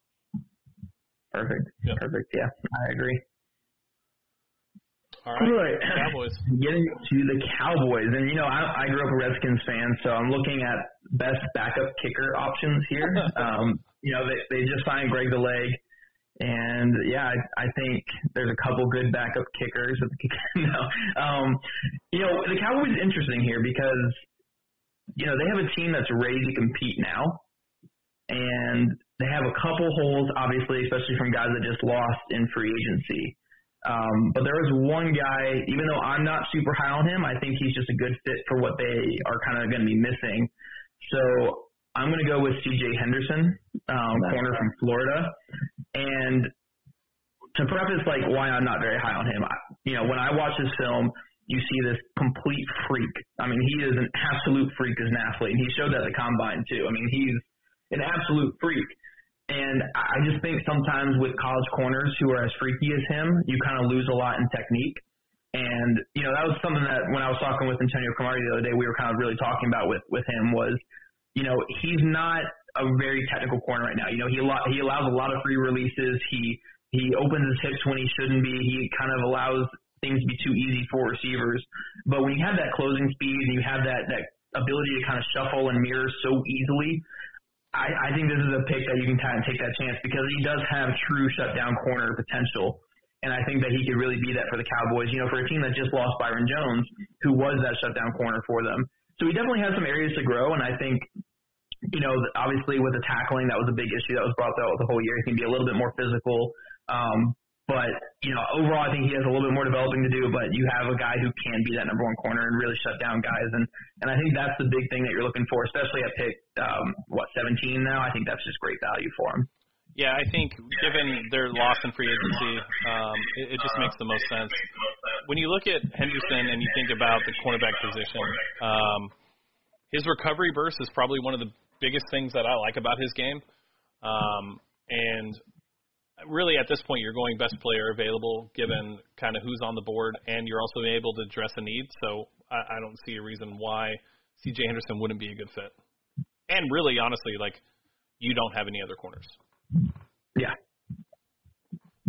Perfect. Yep. Perfect. Yeah, I agree. All right. All right. Cowboys. [LAUGHS] Getting to the Cowboys, and you know, I, I grew up a Redskins fan, so I'm looking at best backup kicker options here. [LAUGHS] um, you know, they they just signed Greg the Leg, and yeah, I, I think there's a couple good backup kickers. [LAUGHS] no, um, you know, the Cowboys is interesting here because you know they have a team that's ready to compete now and they have a couple holes, obviously, especially from guys that just lost in free agency. Um, but there was one guy, even though I'm not super high on him, I think he's just a good fit for what they are kind of going to be missing. So I'm going to go with C.J. Henderson, um, corner from Florida. And to preface like why I'm not very high on him, I, you know, when I watch his film, you see this complete freak. I mean, he is an absolute freak as an athlete, and he showed that at the combine too. I mean, he's an absolute freak. And I just think sometimes with college corners who are as freaky as him, you kind of lose a lot in technique. And you know that was something that when I was talking with Antonio Cromartie the other day, we were kind of really talking about with with him was, you know, he's not a very technical corner right now. You know, he he allows a lot of free releases. He he opens his hips when he shouldn't be. He kind of allows things to be too easy for receivers. But when you have that closing speed and you have that that ability to kind of shuffle and mirror so easily, I, I think this is a pick that you can kind of take that chance because he does have true shutdown corner potential. And I think that he could really be that for the Cowboys, you know, for a team that just lost Byron Jones, who was that shutdown corner for them. So he definitely has some areas to grow. And I think, you know, obviously with the tackling, that was a big issue that was brought out the whole year. He can be a little bit more physical. Um, but, you know, overall, I think he has a little bit more developing to do, but you have a guy who can be that number one corner and really shut down guys. And, and I think that's the big thing that you're looking for, especially at pick, um, what, 17 now? I think that's just great value for him. Yeah, I think given their loss in free agency, um, it, it just makes the most sense. When you look at Henderson and you think about the cornerback position, um, his recovery burst is probably one of the biggest things that I like about his game. Um, and really at this point you're going best player available given kind of who's on the board and you're also able to address a need. So I, I don't see a reason why CJ Henderson wouldn't be a good fit. And really, honestly, like you don't have any other corners. Yeah.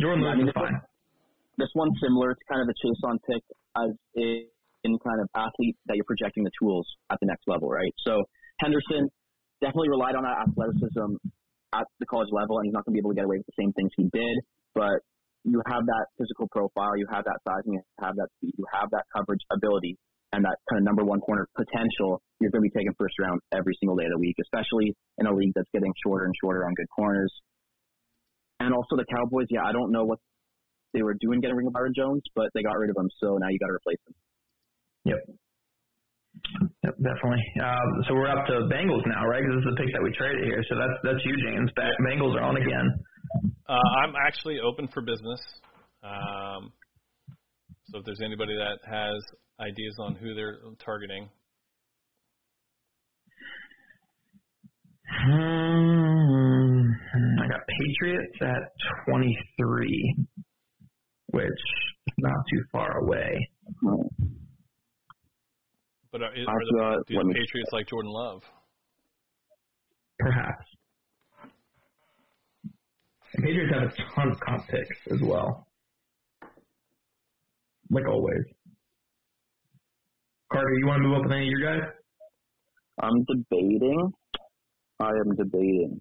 Jourdan Lewis is fine. This one's similar to kind of the Chaisson pick as in kind of athlete that you're projecting the tools at the next level, right? So Henderson definitely relied on that athleticism at the college level, and he's not going to be able to get away with the same things he did. But you have that physical profile, you have that size, and you have that speed, you have that coverage ability, and that kind of number one corner potential. You're going to be taking first round every single day of the week, especially in a league that's getting shorter and shorter on good corners. And also the Cowboys, yeah, I don't know what they were doing getting rid of Byron Jones, but they got rid of him, so now you got to replace him. Yep. Yep, definitely. Uh, so we're up to Bengals now, right? Because this is the pick that we traded here. So that's that's you, James. Back, Bengals are on again. Uh, I'm actually open for business. Um, so if there's anybody that has ideas on who they're targeting. Hmm, I got Patriots at 23, which is not too far away. But are, are the, do the Patriots like Jordan Love? Perhaps. The Patriots have a ton of comp picks as well. Like always. Carter, you want to move up with any of your guys? I'm debating. I am debating.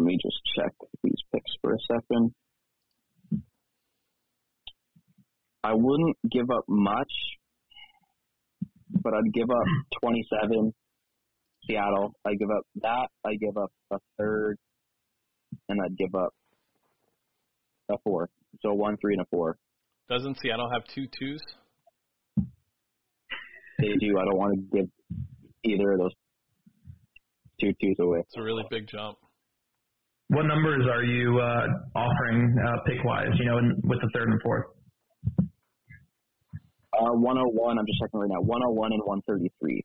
Me just check these picks for a second. I wouldn't give up much, but I'd give up 27. Seattle. I give up that. I give up a third, and I'd give up a four. So one, three, and a four. Doesn't Seattle have two twos? They do. I don't want to give either of those two twos away. It's a really big jump. What numbers are you uh, offering uh, pick wise? You know, in, with the third and fourth. Uh, 101. I'm just checking right now. 101 and 133.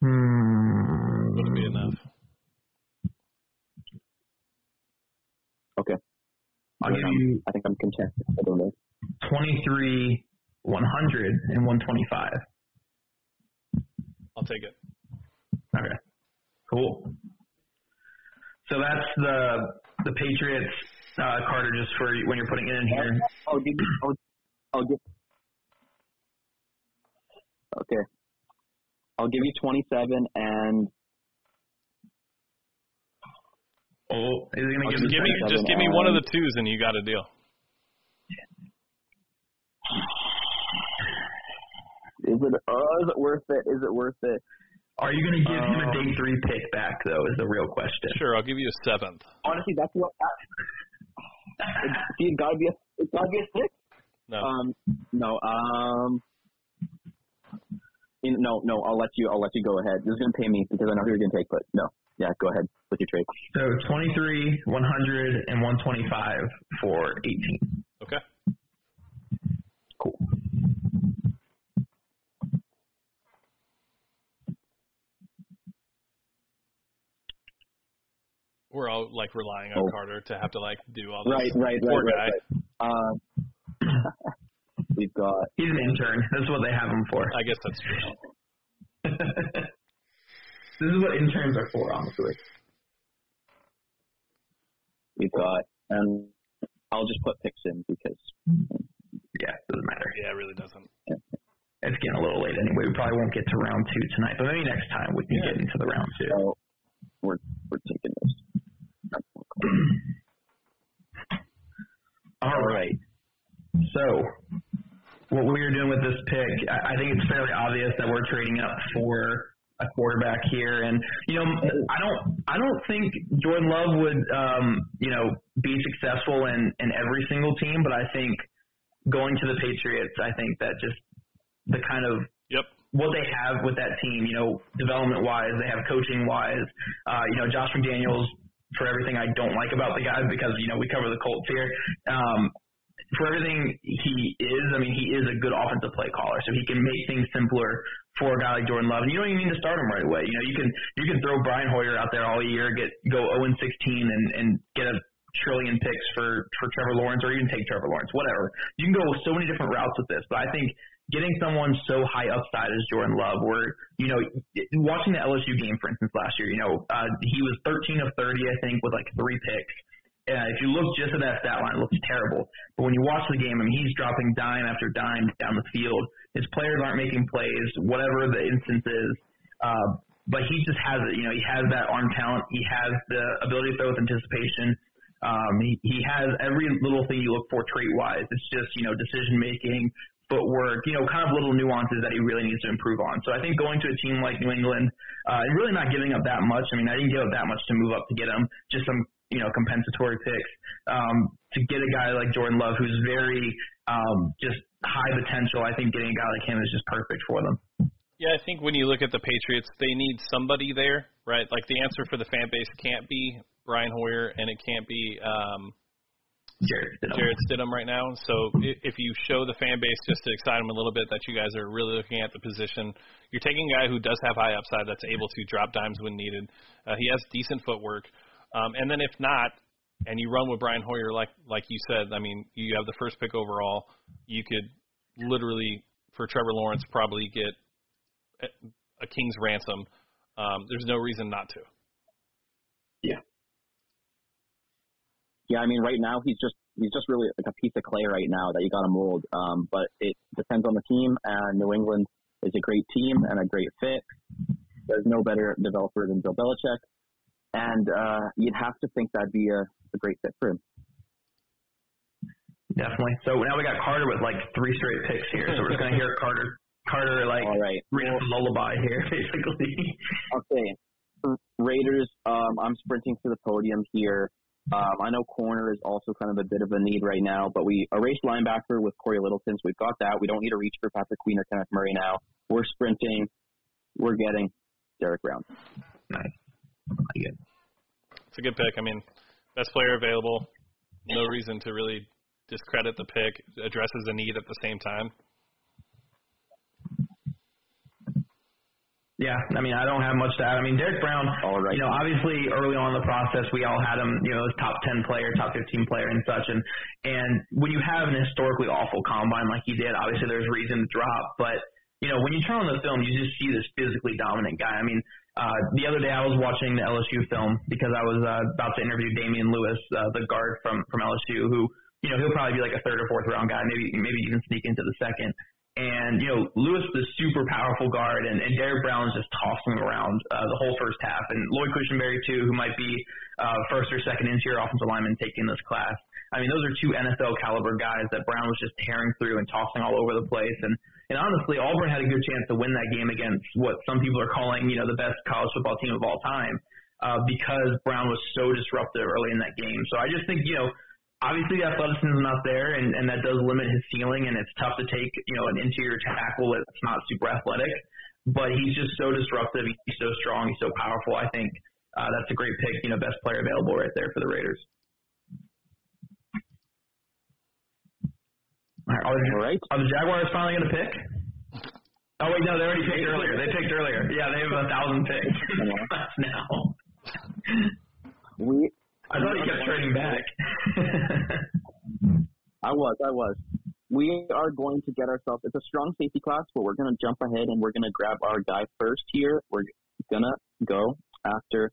Hmm. Wouldn't be enough. Okay. I'll give you I think I'm content. I don't know. 23, 100, and 125. I'll take it. Okay. Cool. So that's the the Patriots uh, Carter just for when you're putting it in here. Oh, give me. Oh, I'll give. Okay. I'll give you 27 and Oh, is he gonna give Just give me just give me one of the twos and you got a deal. is it? Oh, is it worth it? Is it worth it? Are you gonna give him a Um, day three pick back though? Is the real question. Sure, I'll give you a seventh. Honestly, that's what. That, see, it's gotta be a. It's gotta be a six. No. Um, no. Um. in- No, no. I'll let you. I'll let you go ahead. This is gonna pay me because I know who you're gonna take. But no. Yeah, go ahead with your trade. So 23, 100, and 125 for 18. okay. Cool. We're all like relying on Oh. Carter to have to like do all this. Right, right, right, Poor right, guy. right. Um, [LAUGHS] we've got He's an intern. That's what they have him for. I guess that's true. [LAUGHS] this is what interns are for, honestly. we've got and I'll just put picks in because Yeah, doesn't matter. Yeah, it really doesn't. It's getting a little late anyway. We probably won't get to round two tonight, but maybe next time we can Yeah. get into the round two. so we're we're taking this. [CLEARS THROAT] All right. So, what we are doing with this pick, I I think it's fairly obvious that we're trading up for a quarterback here, and you know, I don't, I don't think Jordan Love would, um, you know, be successful in in every single team, but I think going to the Patriots, I think that just the kind of Yep. what they have with that team, you know, development wise, they have coaching wise. Uh, you know, Josh McDaniels, for everything I don't like about the guy, because, you know, we cover the Colts here. Um, for everything he is, I mean, he is a good offensive play caller, so he can make things simpler for a guy like Jordan Love. And you don't even need to start him right away. You know, you can you can throw Brian Hoyer out there all year, get go 0 and 16, and and get a trillion picks for for Trevor Lawrence, or even take Trevor Lawrence, whatever. You can go so many different routes with this, but I think getting someone so high upside as Jordan Love, where you know, watching the LSU game for instance last year, you know, uh, he was 13 of 30, I think, with like three picks. Uh, if you look just at that stat line, it looks terrible. But when you watch the game, I mean, he's dropping dime after dime down the field. His players aren't making plays, whatever the instance is. Uh, but he just has it. You know, he has that arm talent. He has the ability to throw with anticipation. Um, he, he has every little thing you look for trait wise. It's just, you know, decision making, footwork, you know, kind of little nuances that he really needs to improve on. So I think going to a team like New England uh, and really not giving up that much. I mean, I didn't give up that much to move up to get him. Just some, you know, compensatory picks um, to get a guy like Jordan Love, who's very um, just high potential. I think getting a guy like him is just perfect for them. Yeah, I think when you look at the Patriots, they need somebody there, right? Like the answer for the fan base can't be Brian Hoyer and it can't be um, Jarrett Stidham. Jarrett Stidham right now. So if you show the fan base just to excite them a little bit that you guys are really looking at the position, you're taking a guy who does have high upside that's able to drop dimes when needed. Uh, he has decent footwork, um, and then if not, and you run with Brian Hoyer like like you said, I mean you have the first pick overall, you could literally for Trevor Lawrence probably get a, a king's ransom. Um, there's no reason not to. Yeah, I mean, right now he's just he's just really like a piece of clay right now that you got to mold. Um, but it depends on the team, and New England is a great team and a great fit. There's no better developer than Bill Belichick, and uh, you'd have to think that'd be a, a great fit for him. Definitely. So now we got Carter with like three straight picks here. So we're just gonna hear Carter Carter like All right. read us a lullaby here, [LAUGHS] basically. Okay. Raiders, um, I'm sprinting to the podium here. Um, I know corner is also kind of a bit of a need right now, but we erased linebacker with Cory Littleton, so we've got that. We don't need to reach for Patrick Queen or Kenneth Murray now. We're sprinting. We're getting Derrick Brown. nice. I like. It's a good pick. I mean, best player available. No reason to really discredit the pick. Addresses a need at the same time. Yeah, I mean, I don't have much to add. I mean, Derrick Brown, All right. you know, obviously early on in the process, we all had him, you know, as top 10 player, top 15 player and such. And, and when you have an historically awful combine like he did, obviously there's reason to drop. But, you know, when you turn on the film, you just see this physically dominant guy. I mean, uh, the other day I was watching the LSU film because I was uh, about to interview Damien Lewis, uh, the guard from, from LSU, who, you know, he'll probably be like a third or fourth round guy, maybe, maybe even sneak into the second. And, you know, Lewis is a super powerful guard, and, and Derrick Brown's just tossing him around uh, the whole first half. And Lloyd Cushenberry, too, who might be uh, first or second interior offensive lineman taking this class. I mean, those are two NFL caliber guys that Brown was just tearing through and tossing all over the place. And, and honestly, Auburn had a good chance to win that game against what some people are calling, you know, the best college football team of all time uh, because Brown was so disruptive early in that game. So I just think, you know, obviously the athleticism is not there, and, and that does limit his ceiling, and it's tough to take, you know, an interior tackle that's not super athletic. But he's just so disruptive. He's so strong. He's so powerful. I think uh, that's a great pick. You know, best player available right there for the Raiders. All right, are, the, All right. are the Jaguars finally going to pick? Oh wait, no, they already picked earlier. They picked earlier. Yeah, they have a thousand picks [LAUGHS] now. We I thought he kept trading back. [LAUGHS] I was, I was. We are going to get ourselves. It's a strong safety class, but we're going to jump ahead and we're going to grab our guy first here. We're going to go after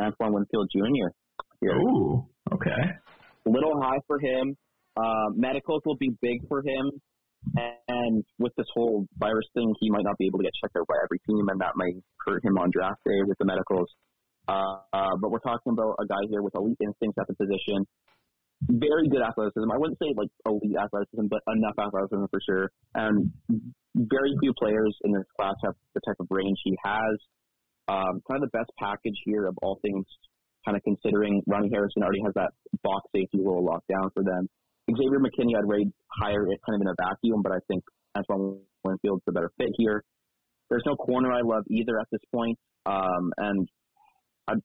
Antoine Winfield Jr. Here. Ooh, okay. A little high for him. Uh, medicals will be big for him. And with this whole virus thing, he might not be able to get checked out by every team, and that might hurt him on draft day with the medicals. Uh, uh, but we're talking about a guy here with elite instincts at the position. Very good athleticism. I wouldn't say like elite athleticism, but enough athleticism for sure. And very few players in this class have the type of range he has. Um, kind of the best package here of all things, kind of considering Ronnie Harrison already has that box safety role locked down for them. Xavier McKinney I'd rate higher kind of in a vacuum, but I think Antoine Winfield's the better fit here. There's no corner I love either at this point. Um, and I'd,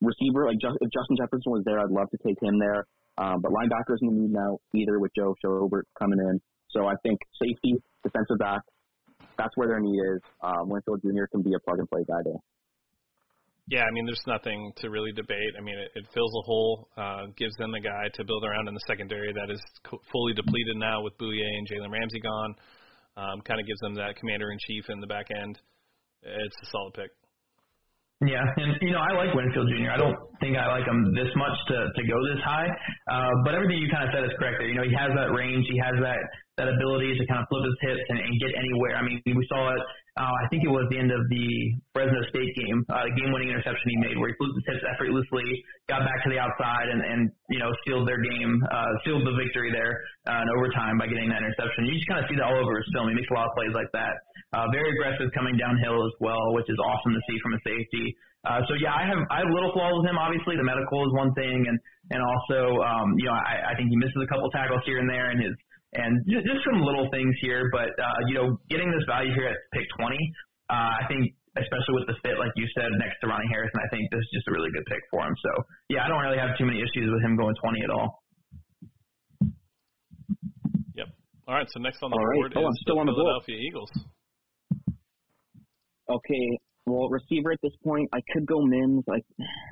receiver, like just, if Justin Jefferson was there, I'd love to take him there. Um, but linebackers in the need now, either with Joe Schobert coming in. So I think safety, defensive back, that's where their need is. Um, Winfield Jr. can be a plug and play guy there. Yeah, I mean, there's nothing to really debate. I mean, it, it fills a hole, uh, gives them a guy to build around in the secondary that is co- fully depleted now with Bouye and Jalen Ramsey gone. Um, kind of gives them that commander in chief in the back end. It's a solid pick. Yeah, and you know I like Winfield Jr. I don't think I like him this much to to go this high, uh, but everything you kind of said is correct. There, you know he has that range, he has that that ability to kind of flip his hips and, and get anywhere. I mean, we saw it. Uh, I think it was the end of the Fresno State game, uh, game-winning interception he made, where he flipped his hips effortlessly, got back to the outside, and and you know sealed their game, uh, sealed the victory there uh, in overtime by getting that interception. You just kind of see that all over his film. He makes a lot of plays like that. Uh, very aggressive coming downhill as well, which is awesome to see from a safety. Uh, so yeah, I have I have little flaws with him. Obviously, the medical is one thing, and and also um, you know I, I think he misses a couple tackles here and there, and his and just, just some little things here. But uh, you know, getting this value here at pick 20, uh, I think especially with the fit, like you said, next to Ronnie Harrison, I think this is just a really good pick for him. So yeah, I don't really have too many issues with him going 20 at all. Yep. All right. So next on the All right. board Oh, is I'm still the on the board. Philadelphia Eagles. Okay, well, receiver at this point, I could go Mims. I,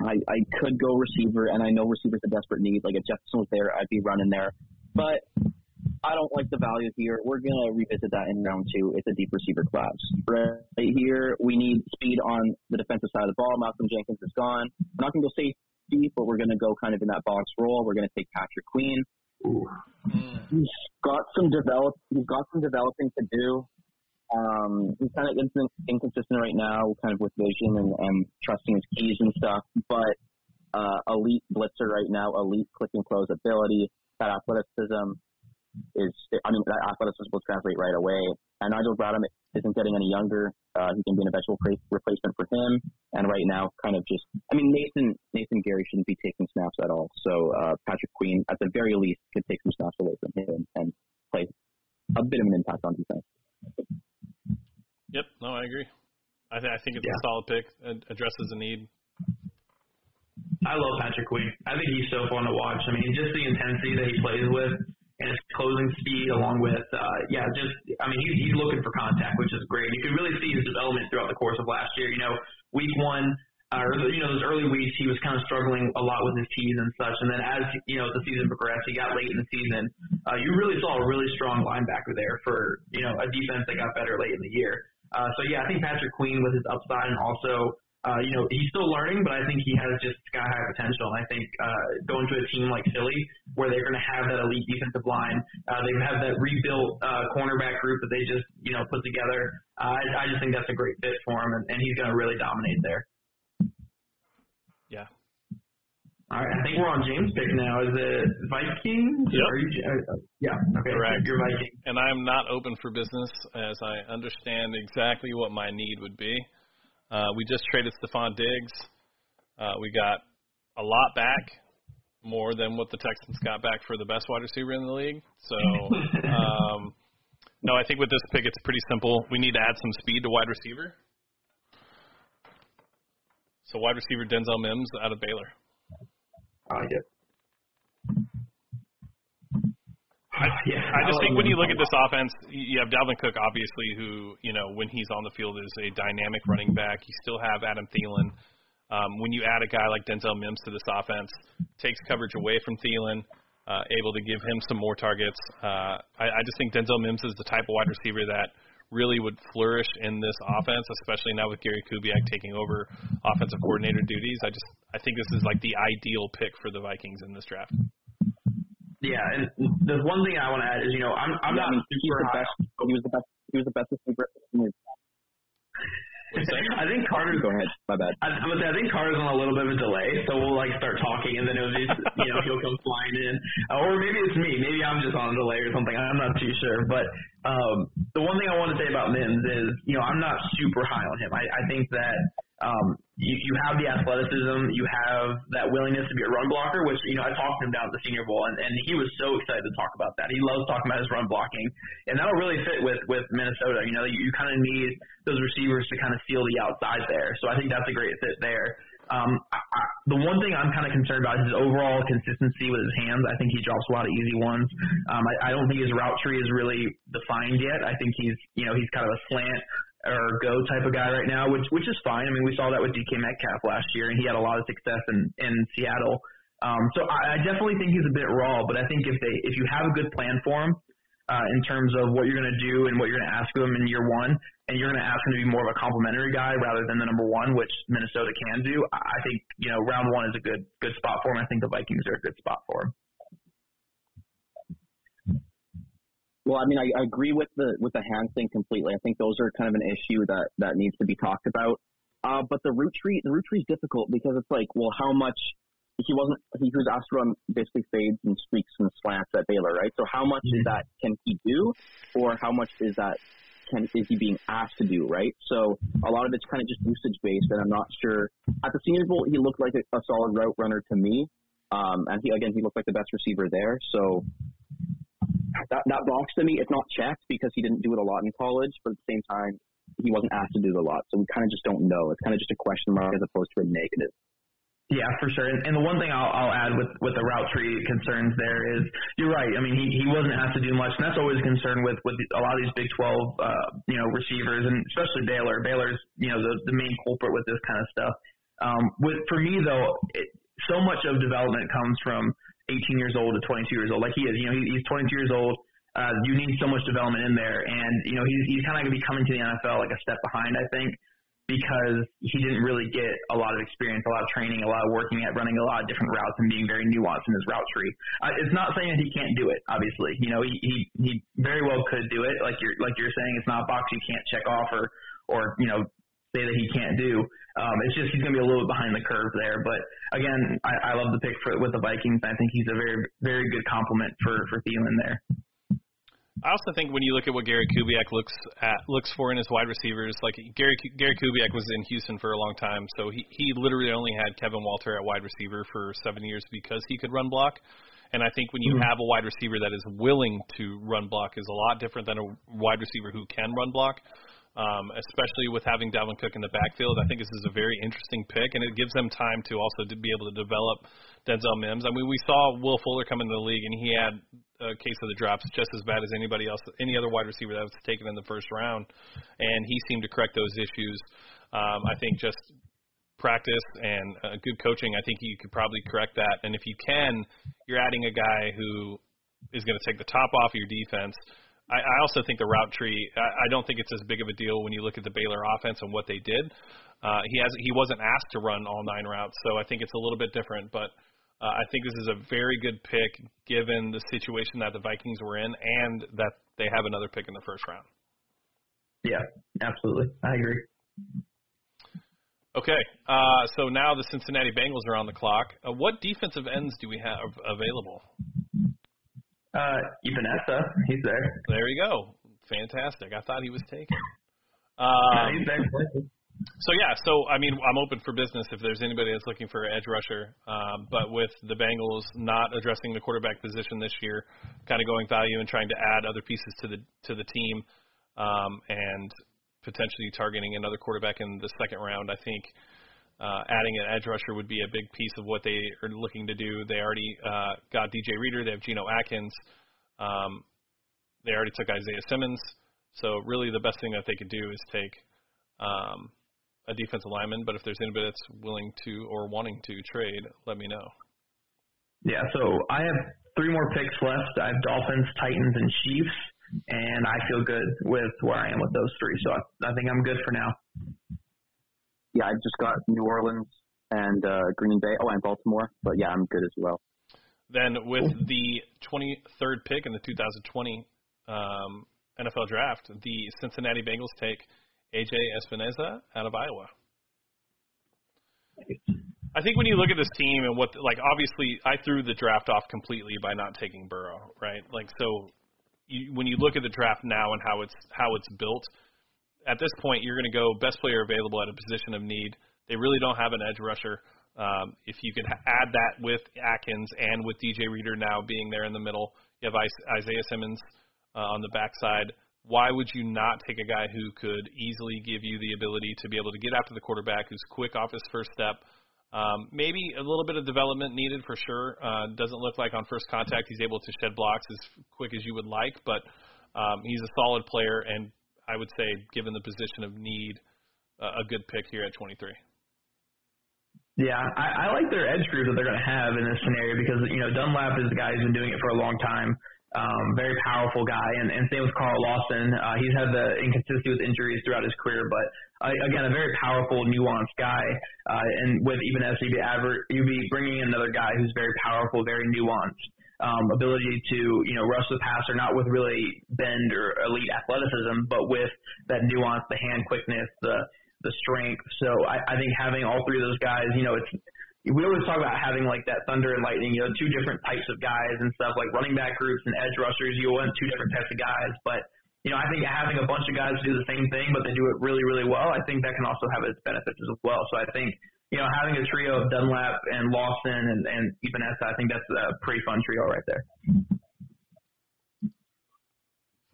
I, I could go receiver, and I know receiver's a desperate need. Like if Jefferson was there, I'd be running there. But I don't like the value here. We're gonna revisit that in round two. It's a deep receiver class. Right here, we need speed on the defensive side of the ball. Malcolm Jenkins is gone. We're not gonna go safety, but we're gonna go kind of in that box role. We're gonna take Patrick Queen. Mm. He's got some develop. He's got some developing to do. Um, he's kind of inconsistent right now, kind of with vision and, and trusting his keys and stuff. But uh, elite blitzer right now, elite click and close ability, that athleticism is, I mean, that athleticism will translate right away. And Nigel Bradham isn't getting any younger. Uh, he can be an eventual replacement for him. And right now, kind of just, I mean, Nathan Nathan Gerry shouldn't be taking snaps at all. So uh, Patrick Queen, at the very least, could take some snaps away from him and play a bit of an impact on defense. Yep, no, I agree. I, th- I think it's yeah. a solid pick. It addresses a need. I love Patrick Queen. I think he's so fun to watch. I mean, just the intensity that he plays with and his closing speed, along with uh, yeah, just I mean he's he's looking for contact, which is great. You can really see his development throughout the course of last year. You know, week one. Uh, or you know those early weeks he was kind of struggling a lot with his keys and such, and then as you know the season progressed, he got late in the season. Uh, you really saw a really strong linebacker there for you know a defense that got better late in the year. Uh, so yeah, I think Patrick Queen with his upside and also uh, you know, he's still learning, but I think he has just sky high potential. And I think uh, going to a team like Philly, where they're going to have that elite defensive line, uh, they have that rebuilt uh, cornerback group that they just you know put together. Uh, I, I just think that's a great fit for him, and, and he's going to really dominate there. Yeah. All right, I think we're on James' pick now. Is it Vikings? Yep. You, uh, yeah. Okay. Correct. You're Viking. And I'm not open for business, as I understand exactly what my need would be. Uh, we just traded Stefon Diggs. Uh, we got a lot back, more than what the Texans got back for the best wide receiver in the league. So, [LAUGHS] um, no, I think with this pick, it's pretty simple. We need to add some speed to wide receiver. So, wide receiver Denzel Mims out of Baylor. I like it. I, yeah, I just think when you look at this offense, you have Dalvin Cook, obviously, who you know when he's on the field is a dynamic running back. You still have Adam Thielen. Um, when you add a guy like Denzel Mims to this offense, takes coverage away from Thielen, uh, able to give him some more targets. Uh, I, I just think Denzel Mims is the type of wide receiver that really would flourish in this offense, especially now with Gary Kubiak taking over offensive coordinator duties. I just I think this is like the ideal pick for the Vikings in this draft. Yeah, and the one thing I want to add is, you know, I'm I'm yeah, not I mean, super the high. Best, he was the best. He was the best receiver. [LAUGHS] I think Carter. Go ahead. My bad. I, I'm say I think Carter's on a little bit of a delay, so we'll like start talking, and then it'll be you know he'll come flying in, uh, or maybe it's me. Maybe I'm just on a delay or something. I'm not too sure. But um, the one thing I want to say about Mims is you know I'm not super high on him. I, I think that um, you, you have the athleticism, you have that willingness to be a run blocker, which, you know, I talked to him down at the Senior Bowl, and, and he was so excited to talk about that. He loves talking about his run blocking, and that'll really fit with, with Minnesota. You know, you, you kind of need those receivers to kind of seal the outside there. So I think that's a great fit there. Um, I, I, the one thing I'm kind of concerned about is his overall consistency with his hands. I think he drops a lot of easy ones. Um, I, I don't think his route tree is really defined yet. I think he's, you know, he's kind of a slant or go type of guy right now, which which is fine. I mean, we saw that with DK Metcalf last year, and he had a lot of success in in Seattle. Um, so I, I definitely think he's a bit raw, but I think if they if you have a good plan for him uh, in terms of what you're going to do and what you're going to ask of him in year one, and you're going to ask him to be more of a complementary guy rather than the number one, which Minnesota can do, I think you know round one is a good good spot for him. I think the Vikings are a good spot for him. Well, I mean, I, I agree with the with the hand thing completely. I think those are kind of an issue that that needs to be talked about. Uh, but the route tree, the route tree is difficult because it's like, well, how much he wasn't he was asked to run basically fades and streaks and slants at Baylor, right? So how much mm-hmm. is that can he do, or how much is that can is he being asked to do, right? So a lot of it's kind of just usage based, and I'm not sure. At the Senior Bowl, he looked like a, a solid route runner to me, um, and he again he looked like the best receiver there. So that that box to me, it's not checked because he didn't do it a lot in college, but at the same time, he wasn't asked to do it a lot, so we kind of just don't know. It's kind of just a question mark as opposed to a negative. Yeah, for sure. And, and the one thing I'll, I'll add with with the route tree concerns there is you're right. I mean, he he wasn't asked to do much, and that's always a concern with with a lot of these Big 12 uh, you know receivers, and especially Baylor. Baylor's you know the the main culprit with this kind of stuff. Um, with for me though, it, so much of development comes from 18 years old to 22 years old, like he is. You know, he, he's 22 years old. Uh, you need so much development in there, and you know he's he's kind of going to be coming to the NFL like a step behind, I think. because he didn't really get a lot of experience, a lot of training, a lot of working at running a lot of different routes and being very nuanced in his route tree. Uh, it's not saying that he can't do it. Obviously, you know he, he he very well could do it. Like you're like you're saying, it's not a box you can't check off or or you know say that he can't do. Um, it's just he's going to be a little bit behind the curve there. But again, I, I love the pick for with the Vikings. I think he's a very very good complement for for Thielen there. I also think when you look at what Gary Kubiak looks at looks for in his wide receivers, like Gary Gary Kubiak was in Houston for a long time, so he he literally only had Kevin Walter at wide receiver for seven years because he could run block. And I think when you mm-hmm. have a wide receiver that is willing to run block is a lot different than a wide receiver who can run block um, especially with having Dalvin Cook in the backfield. I think this is a very interesting pick, and it gives them time to also to be able to develop Denzel Mims. I mean, we saw Will Fuller come into the league, and he had a case of the drops just as bad as anybody else, any other wide receiver that was taken in the first round, and he seemed to correct those issues. Um, I think just practice and uh, good coaching, I think you could probably correct that. And if you can, you're adding a guy who is going to take the top off of your defense I, I also think the route tree. I, I don't think it's as big of a deal when you look at the Baylor offense and what they did. Uh, he has he wasn't asked to run all nine routes, so I think it's a little bit different. But uh, I think this is a very good pick given the situation that the Vikings were in and that they have another pick in the first round. Yeah, absolutely, I agree. Okay, uh, so now the Cincinnati Bengals are on the clock. Uh, what defensive ends do we have available? Uh, Epenesa, he's there. There you go. Fantastic. I thought he was taken. Um, [LAUGHS] yeah, he's there. So yeah, so I mean, I'm open for business if there's anybody that's looking for an edge rusher. Um, but with the Bengals not addressing the quarterback position this year, kind of going value and trying to add other pieces to the to the team, um, and potentially targeting another quarterback in the second round, I think uh, adding an edge rusher would be a big piece of what they are looking to do. They already uh, got DJ Reader. They have Geno Atkins. Um, they already took Isaiah Simmons. So really, the best thing that they could do is take um, a defensive lineman. But if there's anybody that's willing to or wanting to trade, let me know. Yeah. So I have three more picks left. I have Dolphins, Titans, and Chiefs, and I feel good with where I am with those three. So I, I think I'm good for now yeah, I've just got New Orleans and uh, Green Bay. Oh, and Baltimore. But yeah, I'm good as well. Then with the 23rd pick in the 2020 um, NFL Draft, the Cincinnati Bengals take AJ Epenesa out of Iowa. I think when you look at this team and what, like, obviously, I threw the draft off completely by not taking Burrow, right? Like, so you, when you look at the draft now and how it's how it's built, at this point, you're going to go best player available at a position of need. They really don't have an edge rusher. Um, if you can add that with Atkins and with DJ Reader now being there in the middle, you have Isaiah Simmons uh, on the backside. Why would you not take a guy who could easily give you the ability to be able to get after the quarterback, who's quick off his first step? Um, maybe a little bit of development needed for sure. Uh, doesn't look like on first contact he's able to shed blocks as quick as you would like, but um, he's a solid player and I would say, given the position of need, uh, a good pick here at 23. Yeah, I, I like their edge group that they're going to have in this scenario because you know Dunlap is the guy who's been doing it for a long time. Um, very powerful guy, and, and same with Carl Lawson. Uh, he's had the inconsistency with injuries throughout his career, but uh, again, a very powerful, nuanced guy. Uh, and with even as you'd be, aver- you'd be bringing in another guy who's very powerful, very nuanced um, ability to you know rush the passer, not with really bend or elite athleticism, but with that nuance, the hand quickness, the the strength. So I, I think having all three of those guys, you know, it's we always talk about having like that thunder and lightning, you know, two different types of guys and stuff like running back groups and edge rushers. You want two different types of guys, but you know, I think having a bunch of guys do the same thing, but they do it really, really well, I think that can also have its benefits as well. So I think you know, having a trio of Dunlap and Lawson and, and Epenesa, I think that's a pretty fun trio right there.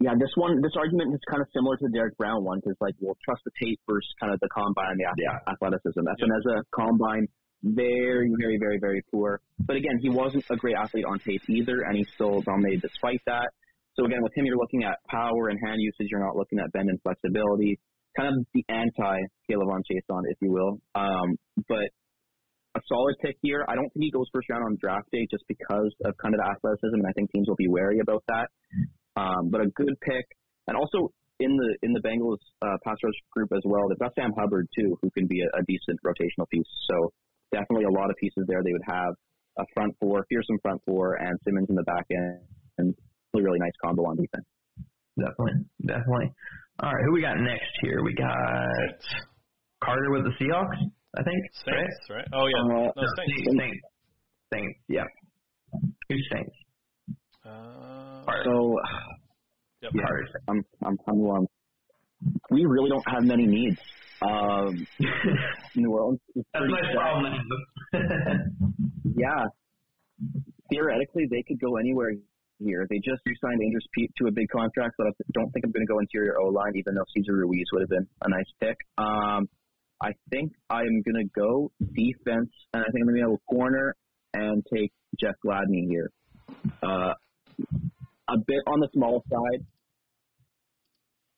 Yeah, this one, this argument is kind of similar to the Derrick Brown one because, like, we'll trust the tape versus kind of the combine, the yeah. athleticism. Epenesa, combine, very, very, very, very poor. But again, he wasn't a great athlete on tape either, and he still dominated despite that. So again, with him, you're looking at power and hand usage. You're not looking at bend and flexibility kind of the anti K'Lavon Chaisson, if you will. Um, but a solid pick here. I don't think he goes first round on draft day just because of kind of the athleticism, and I think teams will be wary about that. Um, but a good pick, and also in the in the Bengals uh, pass rush group as well. They've got Sam Hubbard too, who can be a, a decent rotational piece. So definitely a lot of pieces there. They would have a front four, fearsome front four, and Simmons in the back end, and really really nice combo on defense. Definitely, definitely. All right, who we got next here? We got Carter with the Seahawks, I think. Saints, right? Oh yeah, Uh, no Saints. Saints. Saints. Yeah. Who's Saints? Uh, Carter. So yep. yeah, Carter. I'm I'm I'm um, we really don't have many needs. Um, [LAUGHS] New Orleans That's my set. problem. [LAUGHS] Yeah. Theoretically, they could go anywhere here. They just re-signed Andrus Peat to a big contract, but I don't think I'm going to go interior O line, even though Cesar Ruiz would have been a nice pick. Um, I think I'm going to go defense, and I think I'm going to go corner and take Jeff Gladney here. Uh, a bit on the small side.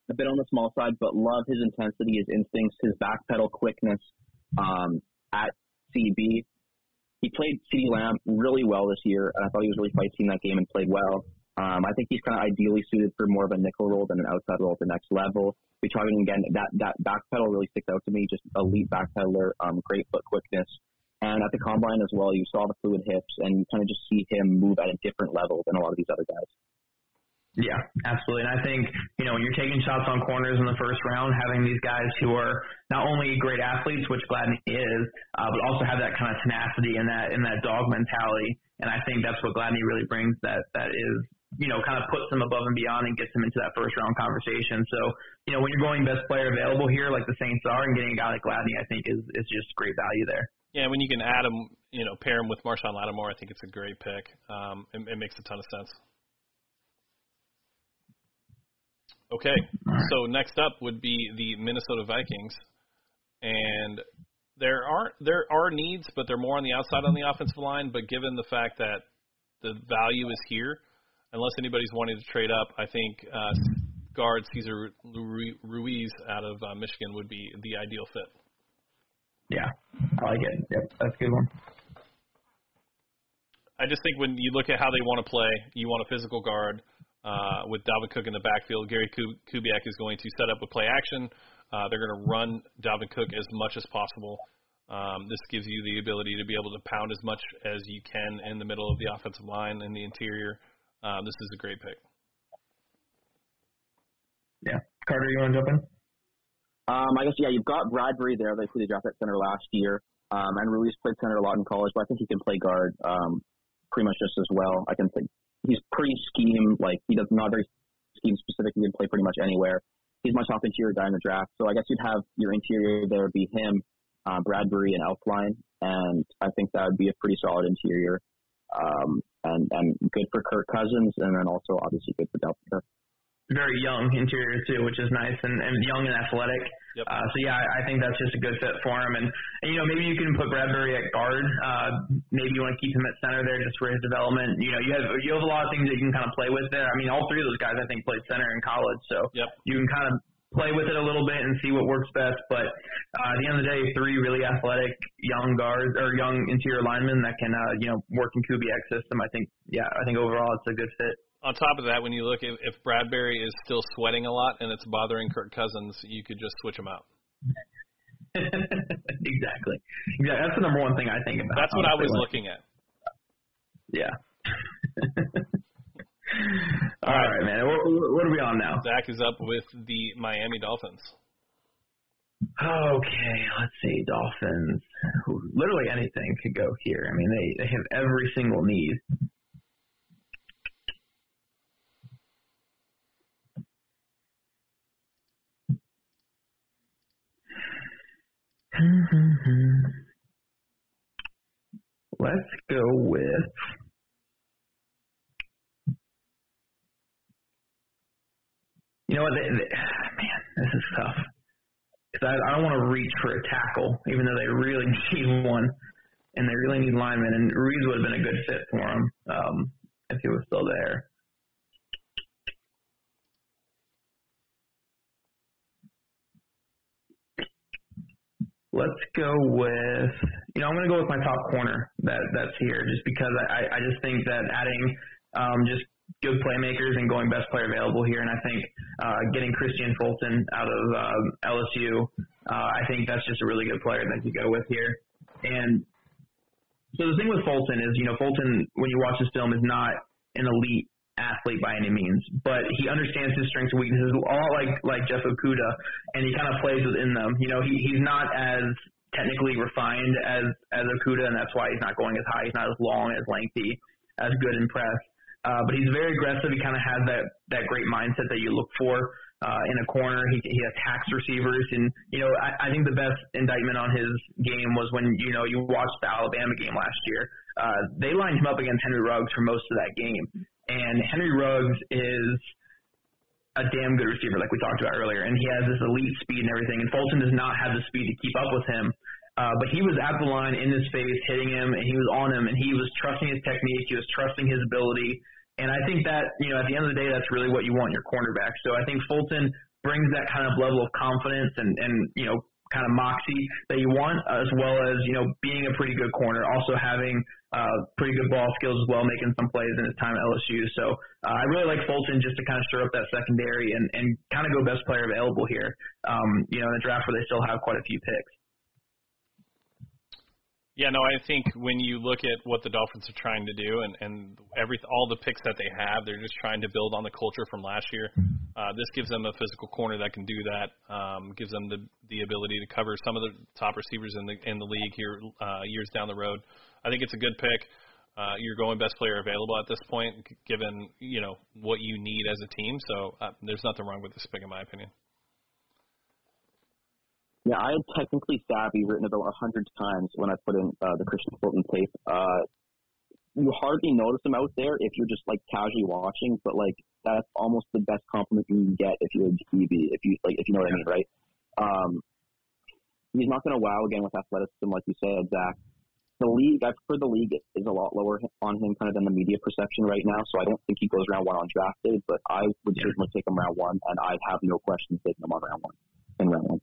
A bit on the small side, but love his intensity, his instincts, his backpedal quickness um, at CB he played CeeDee Lamb really well this year, and I thought he was really feisty in that game and played well. Um, I think he's kind of ideally suited for more of a nickel role than an outside role at the next level. We're talking again that that back pedal really sticks out to me. Just elite backpedaler, um, great foot quickness, and at the combine as well, you saw the fluid hips, and you kind of just see him move at a different level than a lot of these other guys. Yeah, absolutely. And I think, you know, when you're taking shots on corners in the first round, having these guys who are not only great athletes, which Gladney is, uh, but also have that kind of tenacity and that and that dog mentality. And I think that's what Gladney really brings that that is, you know, kind of puts him above and beyond and gets him into that first round conversation. So, you know, when you're going best player available here, like the Saints are, and getting a guy like Gladney, I think is is just great value there. Yeah, when you can add him, you know, pair him with Marshon Lattimore, I think it's a great pick. Um, it, it makes a ton of sense. Okay, so next up would be the Minnesota Vikings, and there are there are needs, but they're more on the outside on the offensive line. But given the fact that the value is here, unless anybody's wanting to trade up, I think uh, guard Cesar Ru- Ruiz out of uh, Michigan would be the ideal fit. Yeah, I like it. Yep, that's a good one. I just think when you look at how they want to play, you want a physical guard uh, with Dalvin Cook in the backfield. Gary Kubiak is going to set up with play action. Uh, they're going to run Dalvin Cook as much as possible. Um, this gives you the ability to be able to pound as much as you can in the middle of the offensive line in the interior. Um, this is a great pick. Yeah, Carter, you want to jump in? Um, I guess yeah, you've got Bradbury there. They played draft at center last year, um, and Ruiz played center a lot in college, but I think he can play guard um, pretty much just as well. I can think he's pretty scheme like he does not very scheme specific. He can play pretty much anywhere. He's my top interior guy in the draft, so I guess you'd have your interior there be him, uh, Bradbury, and Elflein, and I think that would be a pretty solid interior, um, and and good for Kirk Cousins, and then also obviously good for Cook. Very young interior too, which is nice, and, and young and athletic. Yep. Uh, so yeah, I, I think that's just a good fit for him. And, and you know, maybe you can put Bradbury at guard. Uh, maybe you want to keep him at center there just for his development. You know, you have you have a lot of things that you can kind of play with there. I mean, all three of those guys I think played center in college, so Yep. you can kind of play with it a little bit and see what works best. But uh, at the end of the day, three really athletic young guards or young interior linemen that can uh, you know work in Kubiak's system. I think yeah, I think overall it's a good fit. On top of that, when you look if, if Bradbury is still sweating a lot and it's bothering Kirk Cousins, you could just switch him out. [LAUGHS] exactly. Exactly. That's the number one thing I think about. That's what I was when- looking at. Yeah. [LAUGHS] All right, man. What, what are we on now? Zach is up with the Miami Dolphins. Okay, let's see. Dolphins. Literally anything could go here. I mean, they they have every single need. [LAUGHS] Let's go with. You know what? They, they, [SIGHS] man, this is tough. Because I, I don't want to reach for a tackle, even though they really [LAUGHS] need one, and they really need linemen. And Ruiz would have been a good fit for them um, if he was still there. Let's go with you know I'm going to go with my top corner that that's here just because I I just think that adding um, just good playmakers and going best player available here. And I think uh, getting Kristian Fulton out of uh, LSU, uh, I think that's just a really good player that you go with here. And so the thing with Fulton is, you know, Fulton, when you watch his film, is not an elite athlete by any means, but he understands his strengths and weaknesses a lot like like Jeff Okudah, and he kind of plays within them. You know, he he's not as technically refined as as Okudah, and that's why he's not going as high. He's not as long, as lengthy, as good in press. Uh, but he's very aggressive. He kind of has that that great mindset that you look for uh, in a corner. He he attacks receivers, and you know I, I think the best indictment on his game was when you know you watched the Alabama game last year. Uh, they lined him up against Henry Ruggs for most of that game, and Henry Ruggs is a damn good receiver, like we talked about earlier, and he has this elite speed and everything. And Fulton does not have the speed to keep up with him. Uh, but he was at the line in his face, hitting him, and he was on him, and he was trusting his technique. He was trusting his ability. And I think that, you know, at the end of the day, that's really what you want in your cornerback. So I think Fulton brings that kind of level of confidence and, and you know, kind of moxie that you want, as well as, you know, being a pretty good corner, also having uh, pretty good ball skills as well, making some plays in his time at LSU. So uh, I really like Fulton just to kind of stir up that secondary and, and kind of go best player available here, um, you know, in a draft where they still have quite a few picks. Yeah, no, I think when you look at what the Dolphins are trying to do and and every all the picks that they have, they're just trying to build on the culture from last year. Uh, this gives them a physical corner that can do that. Um, gives them the the ability to cover some of the top receivers in the in the league here uh, years down the road. I think it's a good pick. Uh, you're going best player available at this point, given you know what you need as a team. So uh, there's nothing wrong with this pick, in my opinion. Yeah, I had technically savvy written about a hundred times when I put in uh, the Kristian Fulton tape. Uh, you hardly notice him out there if you're just like casually watching, but like that's almost the best compliment you can get if you're a DB, if you like, if you know what I mean, right? Um, he's not going to wow again with athleticism, like you said, Zach. The league, I've heard the league is a lot lower on him kind of than the media perception right now, so I don't think he goes round one on draft day, but I would certainly take him round one, and I'd have no questions taking him on round one in round one.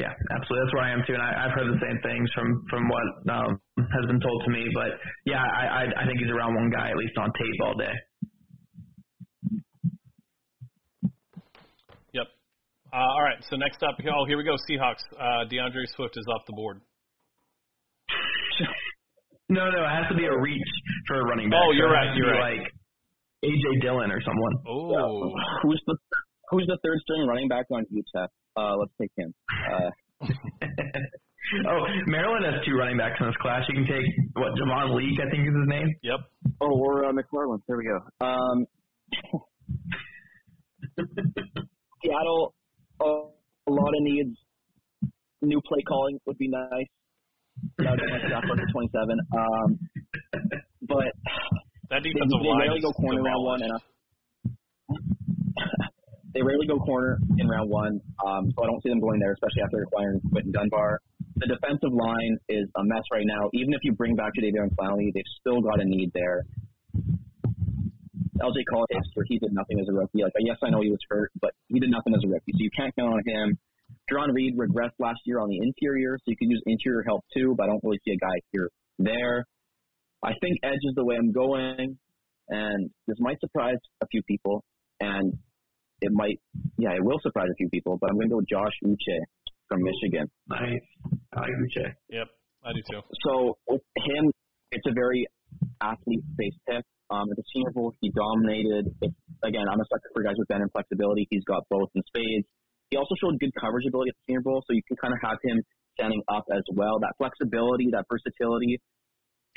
Yeah, absolutely. That's where I am too, and I, I've heard the same things from from what um, has been told to me. But yeah, I, I I think he's around one guy at least on tape all day. Yep. Uh, all right. So next up, oh here we go. Seahawks. Uh, D'Andre Swift is off the board. [LAUGHS] no, no, it has to be a reach for a running back. Oh, you're so right. You're right. Like AJ Dillon or someone. Oh, yeah. who's the who's the third string running back on UTEP? Uh, let's take him. [LAUGHS] Uh, oh, Maryland has two running backs in this class. You can take what Javon Leake, I think is his name. Yep. Oh, or uh, McFarland. There we go. Um, [LAUGHS] Seattle, uh, a lot of needs. New play calling would be nice. That would be nice draft 27. Um, but that defensive they, they line rarely go corner round one, and they rarely go corner in round one, um, so I don't see them going there, especially after acquiring Quinton Dunbar. The defensive line is a mess right now. Even if you bring back Jadeveon Clowney, they've still got a need there. LJ Collier, he did nothing as a rookie. Like, yes, I know he was hurt, but he did nothing as a rookie, so you can't count on him. Jarran Reed regressed last year on the interior, so you can use interior help too, but I don't really see a guy here there. I think edge is the way I'm going, and this might surprise a few people. And it might, yeah, it will surprise a few people, but I'm going to go with Josh Uche from Michigan. Nice. I like Uche. Yep, I do too. So with him, it's a very athlete-based pick. Um, at the Senior Bowl, he dominated. It, again, I'm a sucker for guys with bend and flexibility. He's got both in spades. He also showed good coverage ability at the Senior Bowl, so you can kind of have him standing up as well. That flexibility, that versatility.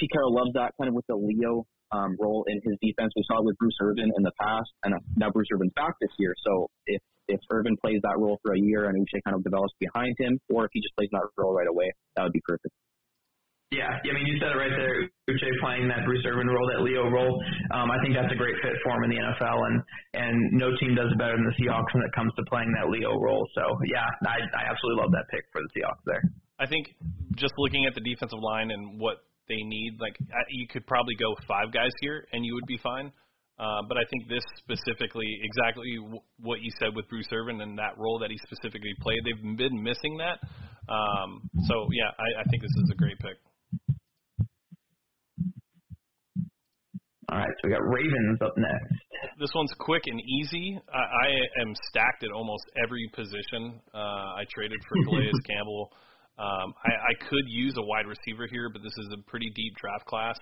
Pete Carroll loves that kind of with the Leo um, role in his defense. We saw it with Bruce Irvin in the past, and now Bruce Irvin's back this year. So if if Irvin plays that role for a year and Uche kind of develops behind him, or if he just plays that role right away, that would be perfect. Yeah, I mean, you said it right there. Uche playing that Bruce Irvin role, that Leo role. Um, I think that's a great fit for him in the NFL, and and no team does it better than the Seahawks when it comes to playing that Leo role. So yeah, I I absolutely love that pick for the Seahawks there. I think just looking at the defensive line and what they need. Like you could probably go five guys here and you would be fine. Uh, but I think this specifically, exactly w- what you said with Bruce Irvin and that role that he specifically played, they've been missing that. Um, so yeah, I, I think this is a great pick. All right, so we got Ravens up next. this one's quick and easy. I, I am stacked at almost every position. Uh, I traded for [LAUGHS] Calais Campbell. Um, I, I could use a wide receiver here, but this is a pretty deep draft class.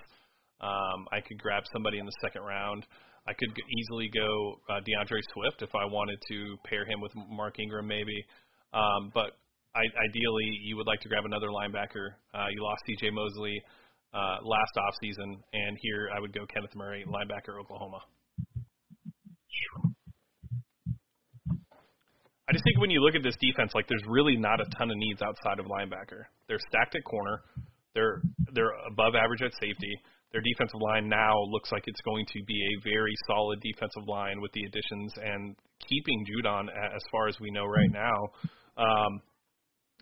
Um, I could grab somebody in the second round. I could easily go uh, D'Andre Swift if I wanted to pair him with Mark Ingram, maybe. Um, but I, ideally, you would like to grab another linebacker. Uh, you lost C.J. Mosley uh, last offseason, and here I would go Kenneth Murray, linebacker, Oklahoma. I just think when you look at this defense, like there's really not a ton of needs outside of linebacker. They're stacked at corner. They're they're above average at safety. Their defensive line now looks like it's going to be a very solid defensive line with the additions and keeping Judon as far as we know right now. Um,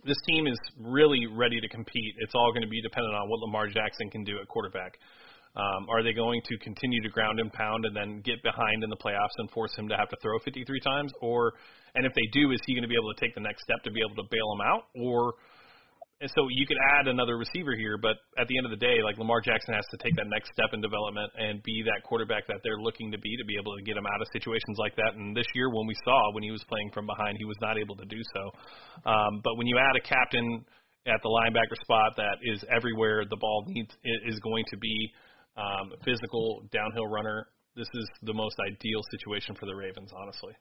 this team is really ready to compete. It's all going to be dependent on what Lamar Jackson can do at quarterback. Um, are they going to continue to ground and pound and then get behind in the playoffs and force him to have to throw 53 times? Or, and if they do, is he going to be able to take the next step to be able to bail him out? Or and so you could add another receiver here, but at the end of the day, like Lamar Jackson has to take that next step in development and be that quarterback that they're looking to be to be able to get him out of situations like that. And this year, when we saw when he was playing from behind, he was not able to do so. Um, but when you add a captain at the linebacker spot that is everywhere the ball needs is going to be um, physical downhill runner, this is the most ideal situation for the Ravens, honestly.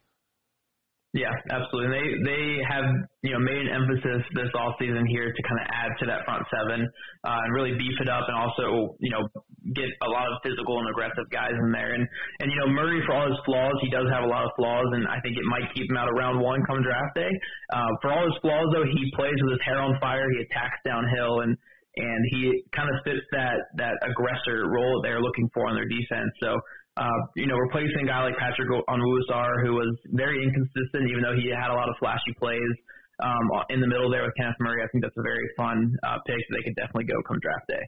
Yeah, absolutely. They they have you know made an emphasis this off season here to kind of add to that front seven uh, and really beef it up and also you know get a lot of physical and aggressive guys in there. And and you know Murray for all his flaws, he does have a lot of flaws, and I think it might keep him out of round one come draft day. Uh, for all his flaws though, he plays with his hair on fire. He attacks downhill and and he kind of fits that that aggressor role that they're looking for on their defense. So uh, you know, replacing a guy like Patrick Onwuasor, who was very inconsistent, even though he had a lot of flashy plays um, in the middle there with Kenneth Murray. I think that's a very fun uh, pick that they could definitely go come draft day.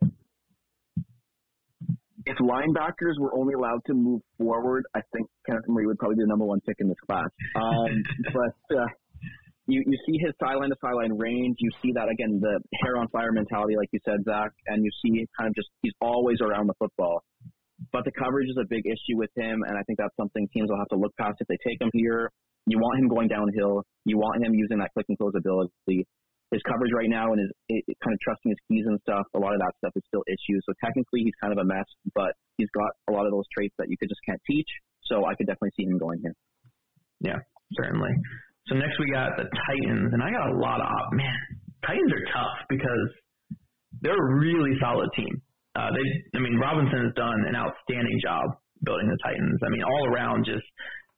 If linebackers were only allowed to move forward, I think Kenneth Murray would probably be the number one pick in this class. Um, [LAUGHS] but uh, you you see his sideline to sideline range. You see that again, the hair on fire mentality, like you said, Zach, and you see kind of just he's always around the football. But the coverage is a big issue with him, and I think that's something teams will have to look past if they take him here. You want him going downhill. You want him using that click and close ability. His coverage right now and his it, kind of trusting his keys and stuff, a lot of that stuff is still issues. So technically, he's kind of a mess, but he's got a lot of those traits that you could just can't teach. So I could definitely see him going here. Yeah, certainly. So next we got the Titans, and I got a lot of man. Titans are tough because they're a really solid team. Uh, they, I mean, Robinson has done an outstanding job building the Titans. I mean, all around, just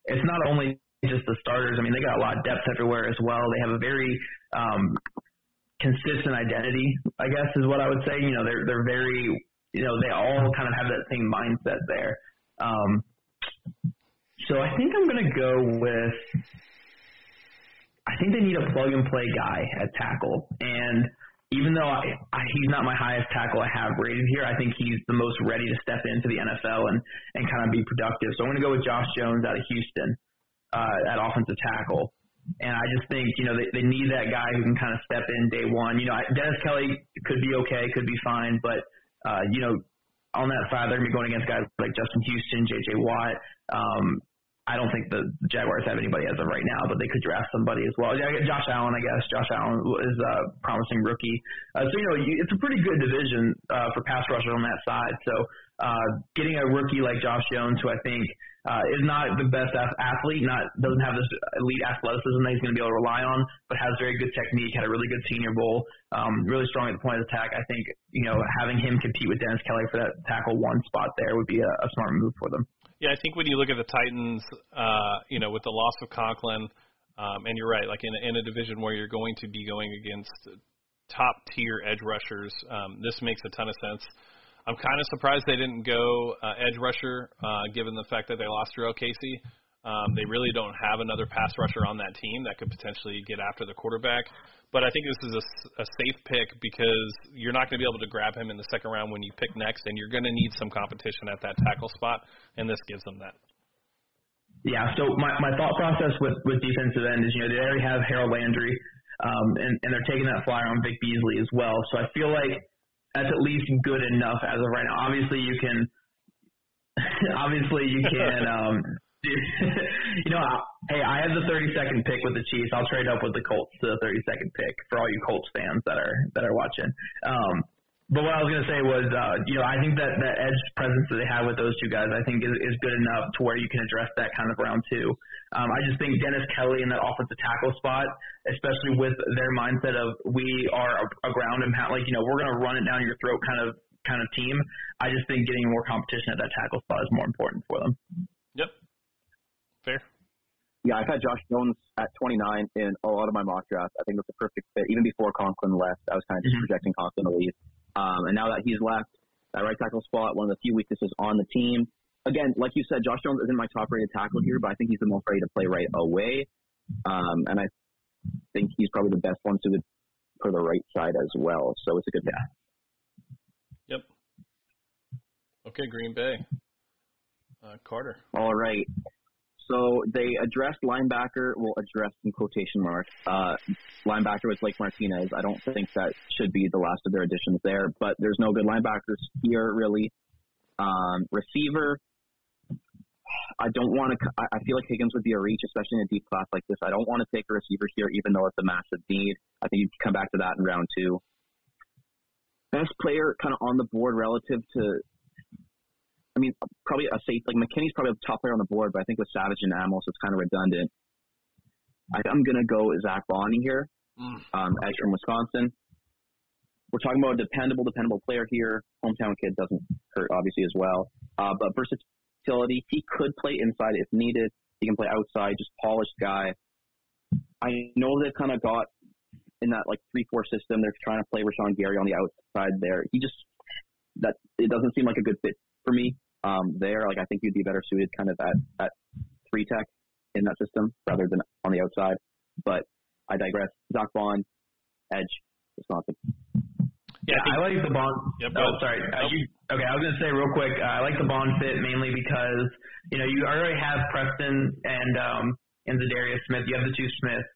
it's not only just the starters. I mean, they got a lot of depth everywhere as well. They have a very um, consistent identity, I guess, is what I would say. You know, they're they're very, you know, they all kind of have that same mindset there. Um, so I think I'm to go with. I think they need a plug and play guy at tackle, and even though I, I, he's not my highest tackle I have rated here, I think he's the most ready to step into the NFL and and kind of be productive. So I'm going to go with Josh Jones out of Houston uh, at offensive tackle. And I just think you know they, they need that guy who can kind of step in day one. You know, Dennis Kelly could be okay, could be fine, but uh, you know on that side they're going to be going against guys like Justin Houston, J.J. Watt. Um, I don't think the Jaguars have anybody as of right now, but they could draft somebody as well. Yeah, Josh Allen, I guess. Josh Allen is a promising rookie. Uh, so you know, it's a pretty good division uh, for pass rushers on that side. So uh, getting a rookie like Josh Jones, who I think uh, is not the best athlete, not doesn't have this elite athleticism that he's going to be able to rely on, but has very good technique, had a really good Senior Bowl, um, really strong at the point of attack. I think you know having him compete with Dennis Kelly for that tackle one spot there would be a, a smart move for them. Yeah, I think when you look at the Titans, uh, you know, with the loss of Conklin, um, and you're right, like in, in a division where you're going to be going against top tier edge rushers, um, this makes a ton of sense. I'm kind of surprised they didn't go uh, edge rusher, uh, given the fact that they lost Jurrell Casey. Um, they really don't have another pass rusher on that team that could potentially get after the quarterback. But I think this is a, a safe pick because you're not going to be able to grab him in the second round when you pick next, and you're going to need some competition at that tackle spot, and this gives them that. Yeah. So my my thought process with with defensive end is you know they already have Harold Landry, um, and and they're taking that flyer on Vic Beasley as well. So I feel like that's at least good enough as of right now. Obviously you can, [LAUGHS] obviously you can. [LAUGHS] um [LAUGHS] you know, I- hey, I have the 32nd pick with the Chiefs. I'll trade up with the Colts to the 32nd pick for all you Colts fans that are that are watching. Um, but what I was gonna say was, uh, you know, I think that that edge presence that they have with those two guys, I think is, is good enough to where you can address that kind of round two. Um, I just think Dennis Kelly in that offensive tackle spot, especially with their mindset of we are a, a ground and pound, like you know, we're gonna run it down your throat kind of kind of team. I just think getting more competition at that tackle spot is more important for them. Fair. Yeah, I've had Josh Jones at 29 in a lot of my mock drafts. I think that's a perfect fit. Even before Conklin left, I was kind of just Mhm. projecting Conklin to leave. Um, and now that he's left, that right tackle spot, one of the few weaknesses on the team. Again, like you said, Josh Jones isn't my top rated tackle here, but I think he's the most ready to play right away. Um, and I think he's probably the best one suited for the right side as well. So it's a good yeah. Yep. Okay, Green Bay. Uh, Carter. All right. So they addressed linebacker, well, addressed in quotation marks. Uh, linebacker was Blake Martinez. I don't think that should be the last of their additions there, but there's no good linebackers here, really. Um, receiver, I don't want to, I feel like Higgins would be a reach, especially in a deep class like this. I don't want to take a receiver here, even though it's a massive need. I think you can come back to that in round two. Best player kind of on the board relative to I mean, probably a safe like McKinney's probably the top player on the board, but I think with Savage and Amos, it's kind of redundant. I, I'm gonna go Zack Baun here, Mm. um, edge from Wisconsin. We're talking about a dependable, dependable player here. Hometown kid doesn't hurt obviously as well, uh, but versatility. He could play inside if needed. He can play outside, just polished guy. I know they've kind of got in that like three four system. They're trying to play Rashan Gary on the outside there. He just that it doesn't seem like a good fit for me um, there. Like I think you'd be better suited kind of at at three tech in that system rather than on the outside. But I digress. Zack Baun, edge, Wisconsin. Yeah, I I like the Baun. Yep, oh, sorry. Uh, you, okay, I was gonna say real quick. Uh, I like the Baun fit mainly because you know you already have Preston and um and Za'Darius Smith. You have the two Smiths,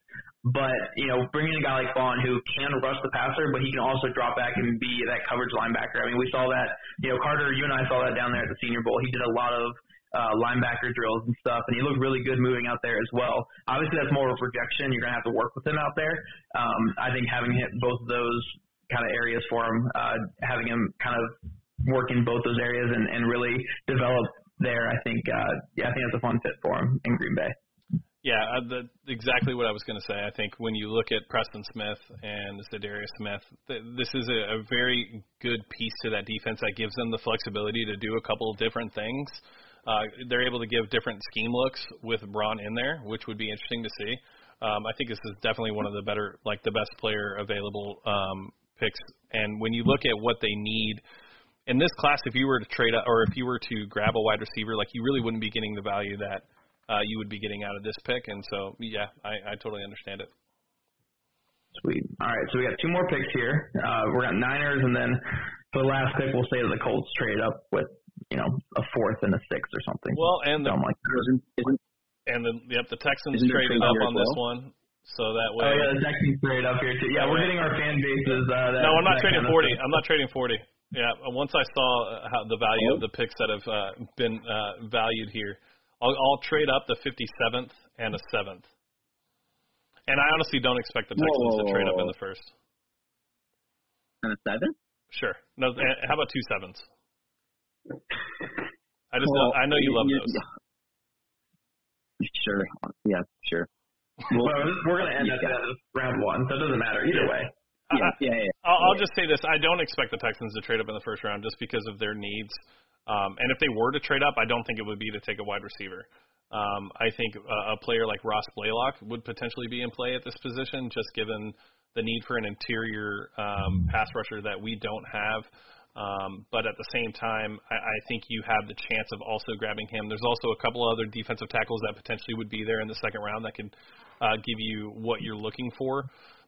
but you know bringing a guy like Baun who can rush the passer, but he can also drop back and be that coverage linebacker. I mean, we saw that. You know, Carter, you and I saw that down there at the Senior Bowl. He did a lot of uh, linebacker drills and stuff, and he looked really good moving out there as well. Obviously, that's more of a projection. You're gonna have to work with him out there. Um, I think having hit both of those kind of areas for him, uh, having him kind of work in both those areas and, and really develop there, I think, uh, yeah, I think that's a fun fit for him in Green Bay. Yeah, uh, the, exactly what I was going to say. I think when you look at Preston Smith and Za'Darius Smith, th- this is a, a very good piece to that defense that gives them the flexibility to do a couple of different things. Uh, they're able to give different scheme looks with Baun in there, which would be interesting to see. Um, I think this is definitely one of the better, like the best player available um, picks. And when you look at what they need in this class, if you were to trade up, or if you were to grab a wide receiver, like you really wouldn't be getting the value that uh, you would be getting out of this pick. And so, yeah, I, I totally understand it. Sweet. All right, so we got two more picks here. Uh, we're got Niners, and then for the last pick, we'll say that the Colts trade up with, you know, a fourth and a sixth or something. Well, and the, Something like Isn't, isn't, and the yep, the Texans traded trade up on as this one, so that way. Oh yeah, the Texans trade up here too. Yeah, we're getting our fan bases. Uh, that, no, I'm not that trading kind of 40. stuff. I'm not trading 40. Yeah, once I saw uh, how the value of the picks that have uh, been uh, valued here, I'll, I'll trade up the 57th and a seventh. And I honestly don't expect the Texans to trade up in the first. and a seven? Sure. No, uh, how about two sevens? [LAUGHS] I just Well, know, I know you love you- those. [LAUGHS] Sure. Yeah, sure. [LAUGHS] Well, we're gonna end up at round one, so it doesn't matter either way. Yeah, I- yeah, yeah. I'll, I'll just say this: I don't expect the Texans to trade up in the first round just because of their needs. Um, and if they were to trade up, I don't think it would be to take a wide receiver. Um, I think a, a player like Ross Blacklock would potentially be in play at this position, just given the need for an interior um, pass rusher that we don't have. Um, but at the same time, I, I think you have the chance of also grabbing him. There's also a couple other defensive tackles that potentially would be there in the second round that could uh, give you what you're looking for.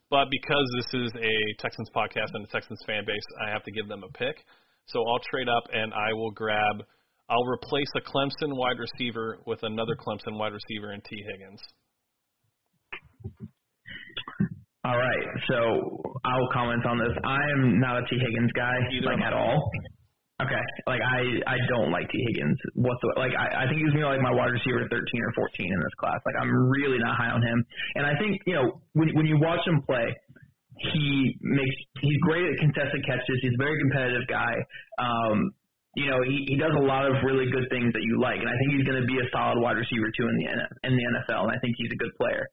But because this is a Texans podcast and a Texans fan base, I have to give them a pick. So I'll trade up and I will grab. I'll replace a Clemson wide receiver with another Clemson wide receiver in Tee Higgins. All right, so I'll comment on this. I'm not a Tee Higgins guy, Either like at all. Okay, like I I don't like Tee Higgins whatsoever. Like I I think he's gonna like my wide receiver 13 or 14 in this class. Like I'm really not high on him. And I think you know when when you watch him play, he makes he's great at contested catches. He's a very competitive guy. Um, you know he he does a lot of really good things that you like, and I think he's to be a solid wide receiver too in the in the NFL. And I think he's a good player.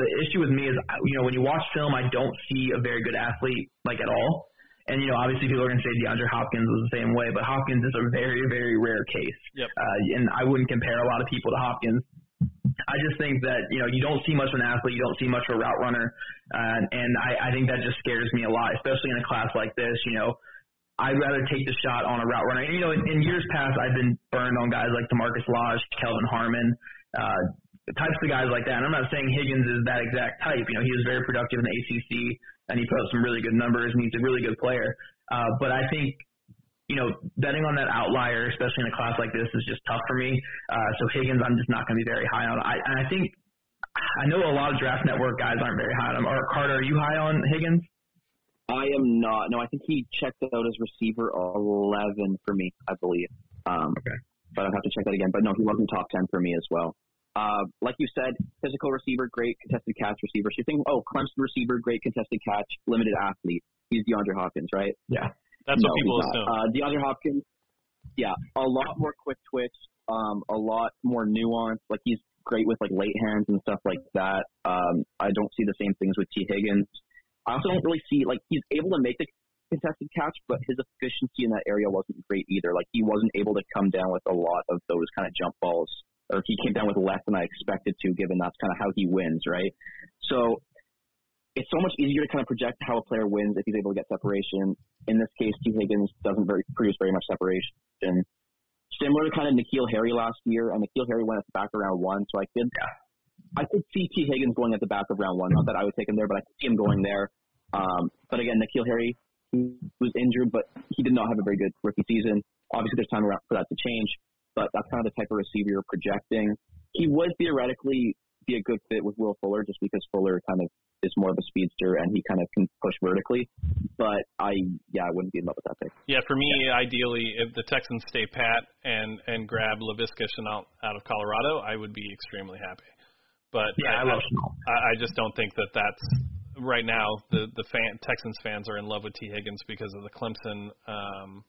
The issue with me is you know when you watch film, I don't see a very good athlete like at all. And you know, obviously, people are going to say DeAndre Hopkins was the same way, but Hopkins is a very, very rare case. Yep. Uh, and I wouldn't compare a lot of people to Hopkins. I just think that you know you don't see much of an athlete, you don't see much of a route runner, uh, and I, I think that just scares me a lot, especially in a class like this. You know, I'd rather take the shot on a route runner. And, you know, in, in years past, I've been burned on guys like DaMarkus Lodge, Kelvin Harmon, uh, types of guys like that. And I'm not saying Higgins is that exact type. You know, he was very productive in the ACC and he put up some really good numbers, and he's a really good player. Uh, but I think, you know, betting on that outlier, especially in a class like this, is just tough for me. Uh, so Higgins, I'm just not going to be very high on. I, and I think I know a lot of Draft Network guys aren't very high on him. Or Carter, are you high on Higgins? I am not. No, I think he checked out as receiver 11 for me, I believe. Um, okay. But I'll have to check that again. But no, he wasn't top 10 for me as well. Uh, like you said, physical receiver, great contested catch receiver. So you think, oh, Clemson receiver, great contested catch, limited athlete. He's DeAndre Hopkins, right? Yeah. That's no, what people he's not. assume. Uh, DeAndre Hopkins, yeah, a lot more quick twitch, um, a lot more nuance. Like he's great with like late hands and stuff like that. Um, I don't see the same things with Tee Higgins. I also don't really see like he's able to make the contested catch, but his efficiency in that area wasn't great either. Like he wasn't able to come down with a lot of those kind of jump balls or he came down with less than I expected to, given that's kind of how he wins, right? So it's so much easier to kind of project how a player wins if he's able to get separation. In this case, Tee Higgins doesn't very, produce very much separation. Similar to kind of N'Keal Harry last year, and N'Keal Harry went at the back of round one, so I could, I could see Tee Higgins going at the back of round one. Not that I would take him there, but I could see him going there. Um, but again, N'Keal Harry who was injured, but he did not have a very good rookie season. Obviously, there's time around for that to change but that's kind of the type of receiver you're projecting. He would theoretically be a good fit with Will Fuller just because Fuller kind of is more of a speedster and he kind of can push vertically. But I, yeah, I wouldn't be in love with that pick. Yeah, for me, ideally, if the Texans stay pat and and grab Laviska Shenault out of Colorado, I would be extremely happy. But yeah, I, I love I, I just don't think that that's right now. The the fan Texans fans are in love with Tee Higgins because of the Clemson. Um,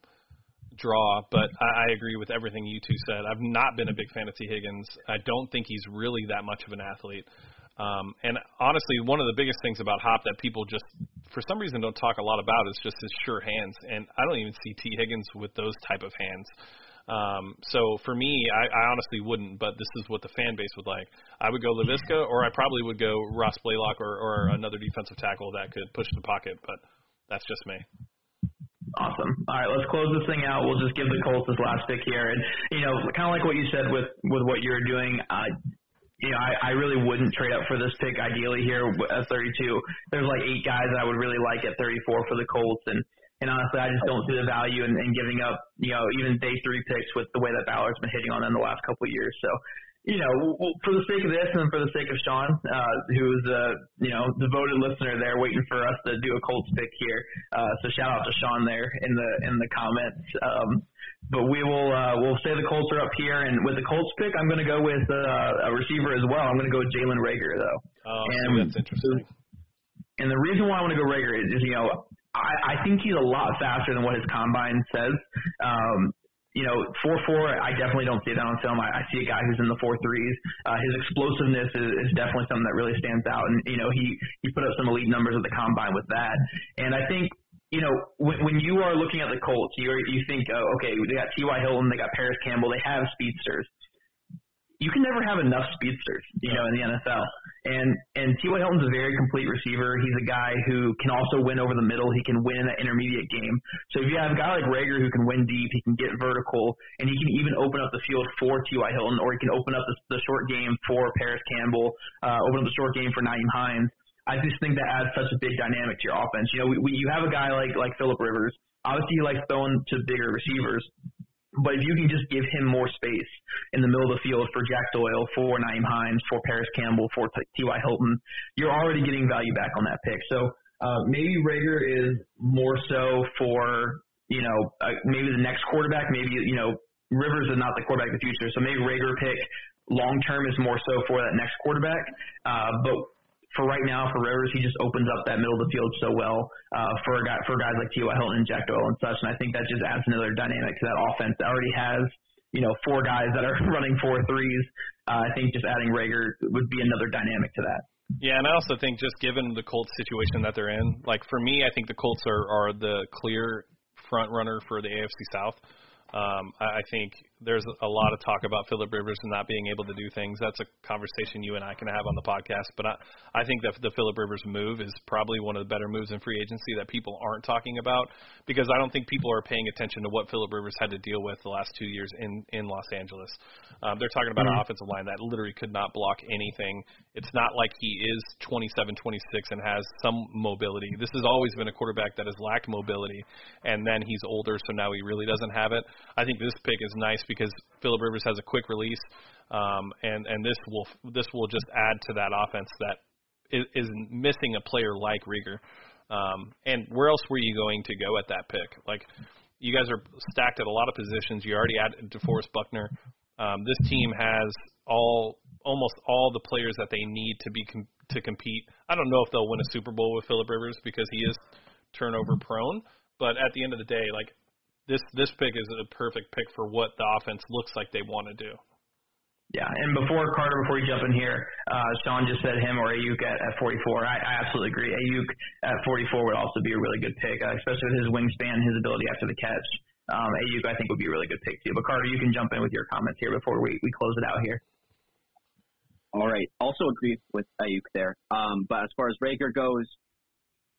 draw, but I, I agree with everything you two said. I've not been a big fan of Tee Higgins. I don't think he's really that much of an athlete. Um, and honestly, one of the biggest things about Hop that people just, for some reason, don't talk a lot about is just his sure hands. And I don't even see Tee Higgins with those type of hands. Um, so for me, I, I honestly wouldn't, but this is what the fan base would like. I would go Laviska, or I probably would go Ross Blacklock or, or another defensive tackle that could push the pocket, but that's just me. Awesome. All right, let's close this thing out. We'll just give the Colts this last pick here, and you know, kind of like what you said with with what you're doing. Uh, you know, I, I really wouldn't trade up for this pick ideally here at 32. There's like eight guys that I would really like at 34 for the Colts, and and honestly, I just don't see the value in, in giving up, you know, even day three picks with the way that Ballard's been hitting on them the last couple of years. So, you know, for the sake of this and for the sake of Sean, uh, who's a you know devoted listener there, waiting for us to do a Colts pick here. Uh, so shout out to Sean there in the in the comments. Um, but we will uh, we'll say the Colts are up here, and with the Colts pick, I'm going to go with uh, a receiver as well. I'm going to go with Jalen Reagor though. Oh, and that's interesting. And the reason why I want to go Rager is, is you know I, I think he's a lot faster than what his combine says. Um, you know, four four, I definitely don't see that on film. I, I see a guy who's in the four threes. Uh, his explosiveness is, is definitely something that really stands out, and you know, he he put up some elite numbers at the combine with that. And I think you know, when, when you are looking at the Colts, you you think, oh, okay, they got T.Y. Hilton, they got Parris Campbell, they have speedsters you can never have enough speedsters, you know, in the NFL. And and T.Y. Hilton's a very complete receiver. He's a guy who can also win over the middle. He can win in that intermediate game. So if you have a guy like Reagor who can win deep, he can get vertical, and he can even open up the field for T.Y. Hilton, or he can open up the, the short game for Parris Campbell, uh, open up the short game for Nyheim Hines. I just think that adds such a big dynamic to your offense. You know, we, we, you have a guy like like Philip Rivers. Obviously, he likes throwing to bigger receivers, but if you can just give him more space in the middle of the field for Jack Doyle, for Nyheim Hines, for Parris Campbell, for T.Y. Hilton, you're already getting value back on that pick. So uh, maybe Reagor is more so for you know, uh, maybe the next quarterback, maybe you know, Rivers is not the quarterback of the future, so maybe Reagor pick long term is more so for that next quarterback. Uh, but for right now, for Rivers, he just opens up that middle of the field so well uh, for a guy, for guys like T.Y. Hilton and Jack Doyle and such. And I think that just adds another dynamic to that offense that already has you know four guys that are [LAUGHS] running four threes. Uh, I think just adding Reagor would be another dynamic to that. Yeah, and I also think just given the Colts situation that they're in, like for me, I think the Colts are are the clear front runner for the AFC South. Um, I, I think there's a lot of talk about Philip Rivers and not being able to do things. That's a conversation you and I can have on the podcast. But I, I think that the Philip Rivers move is probably one of the better moves in free agency that people aren't talking about because I don't think people are paying attention to what Philip Rivers had to deal with the last two years in in Los Angeles. Um, they're talking about mm-hmm. an offensive line that literally could not block anything. It's not like he is 27, 26 and has some mobility. This has always been a quarterback that has lacked mobility, and then he's older, so now he really doesn't have it. I think this pick is nice because Philip Rivers has a quick release, um, and and this will this will just add to that offense that is, is missing a player like Reagor. Um, and where else were you going to go at that pick? Like you guys are stacked at a lot of positions. You already added DeForest Buckner. Um, this team has all almost all the players that they need to be com- to compete. I don't know if they'll win a Super Bowl with Philip Rivers because he is turnover prone, but at the end of the day, like this this pick is a perfect pick for what the offense looks like they want to do. Yeah, and before Carter, before you jump in here, uh, Sean just said him or Aiyuk at, at 44. I, I absolutely agree. Aiyuk at 44 would also be a really good pick, uh, especially with his wingspan, his ability after the catch. Um, Aiyuk, I think, would be a really good pick too. But Carter, you can jump in with your comments here before we, we close it out here. All right. Also agree with Aiyuk there. Um, but as far as Rager goes,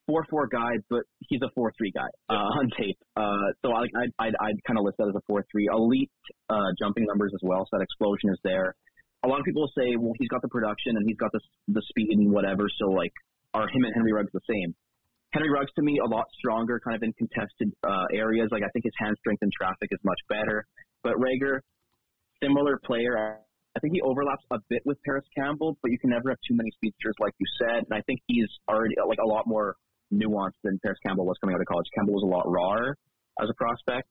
four four guy, but he's a four three guy uh, on tape. Uh, so I I I'd, I'd kind of list that as a four three. Elite uh, jumping numbers as well, so that explosion is there. A lot of people say, well, he's got the production and he's got the the speed and whatever. So like, are him and Henry Ruggs the same? Henry Ruggs to me a lot stronger, kind of in contested uh, areas. Like I think his hand strength in traffic is much better. But Reagor, similar player. I think he overlaps a bit with Parris Campbell, but you can never have too many speedsters, like you said. And I think he's already like a lot more nuanced than Parris Campbell was coming out of college. Campbell was a lot rawer as a prospect.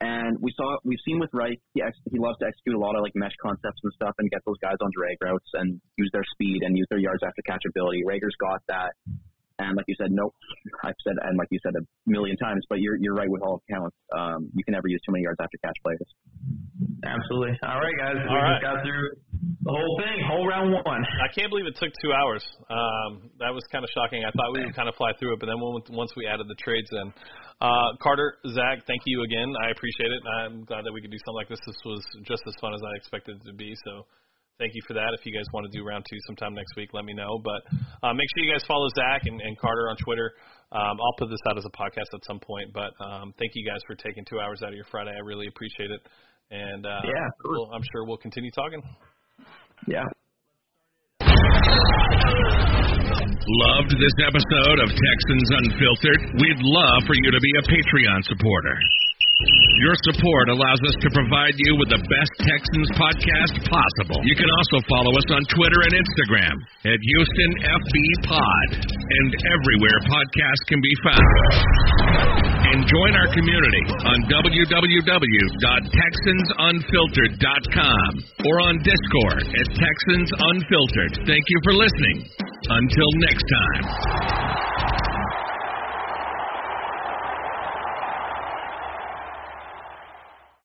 And we saw, we've seen with Reich, he, ex, he loves to execute a lot of like mesh concepts and stuff and get those guys on drag routes and use their speed and use their yards after catch ability. Reagor's got that. And like you said, nope. I've said, and like you said a million times, but you're you're right with all accounts. Um, you can never use too many yards after catch plays. Absolutely. All right, guys. All we right. just got through the whole thing, whole round one. I can't believe it took two hours. Um, that was kind of shocking. I thought we would kind of fly through it, but then once we added the trades in, uh, Carter, Zach, thank you again. I appreciate it. I'm glad that we could do something like this. This was just as fun as I expected it to be. So thank you for that. If you guys want to do round two sometime next week, let me know. But uh, make sure you guys follow Zach and, and Carter on Twitter. Um, I'll put this out as a podcast at some point. But um, thank you guys for taking two hours out of your Friday. I really appreciate it. And uh, yeah, we'll, I'm sure we'll continue talking. Yeah. Loved this episode of Texans Unfiltered? We'd love for you to be a Patreon supporter. Your support allows us to provide you with the best Texans podcast possible. You can also follow us on Twitter and Instagram at Houston FB Pod and everywhere podcasts can be found. And join our community on www.texansunfiltered.com or on Discord at Texans Unfiltered. Thank you for listening. Until next time.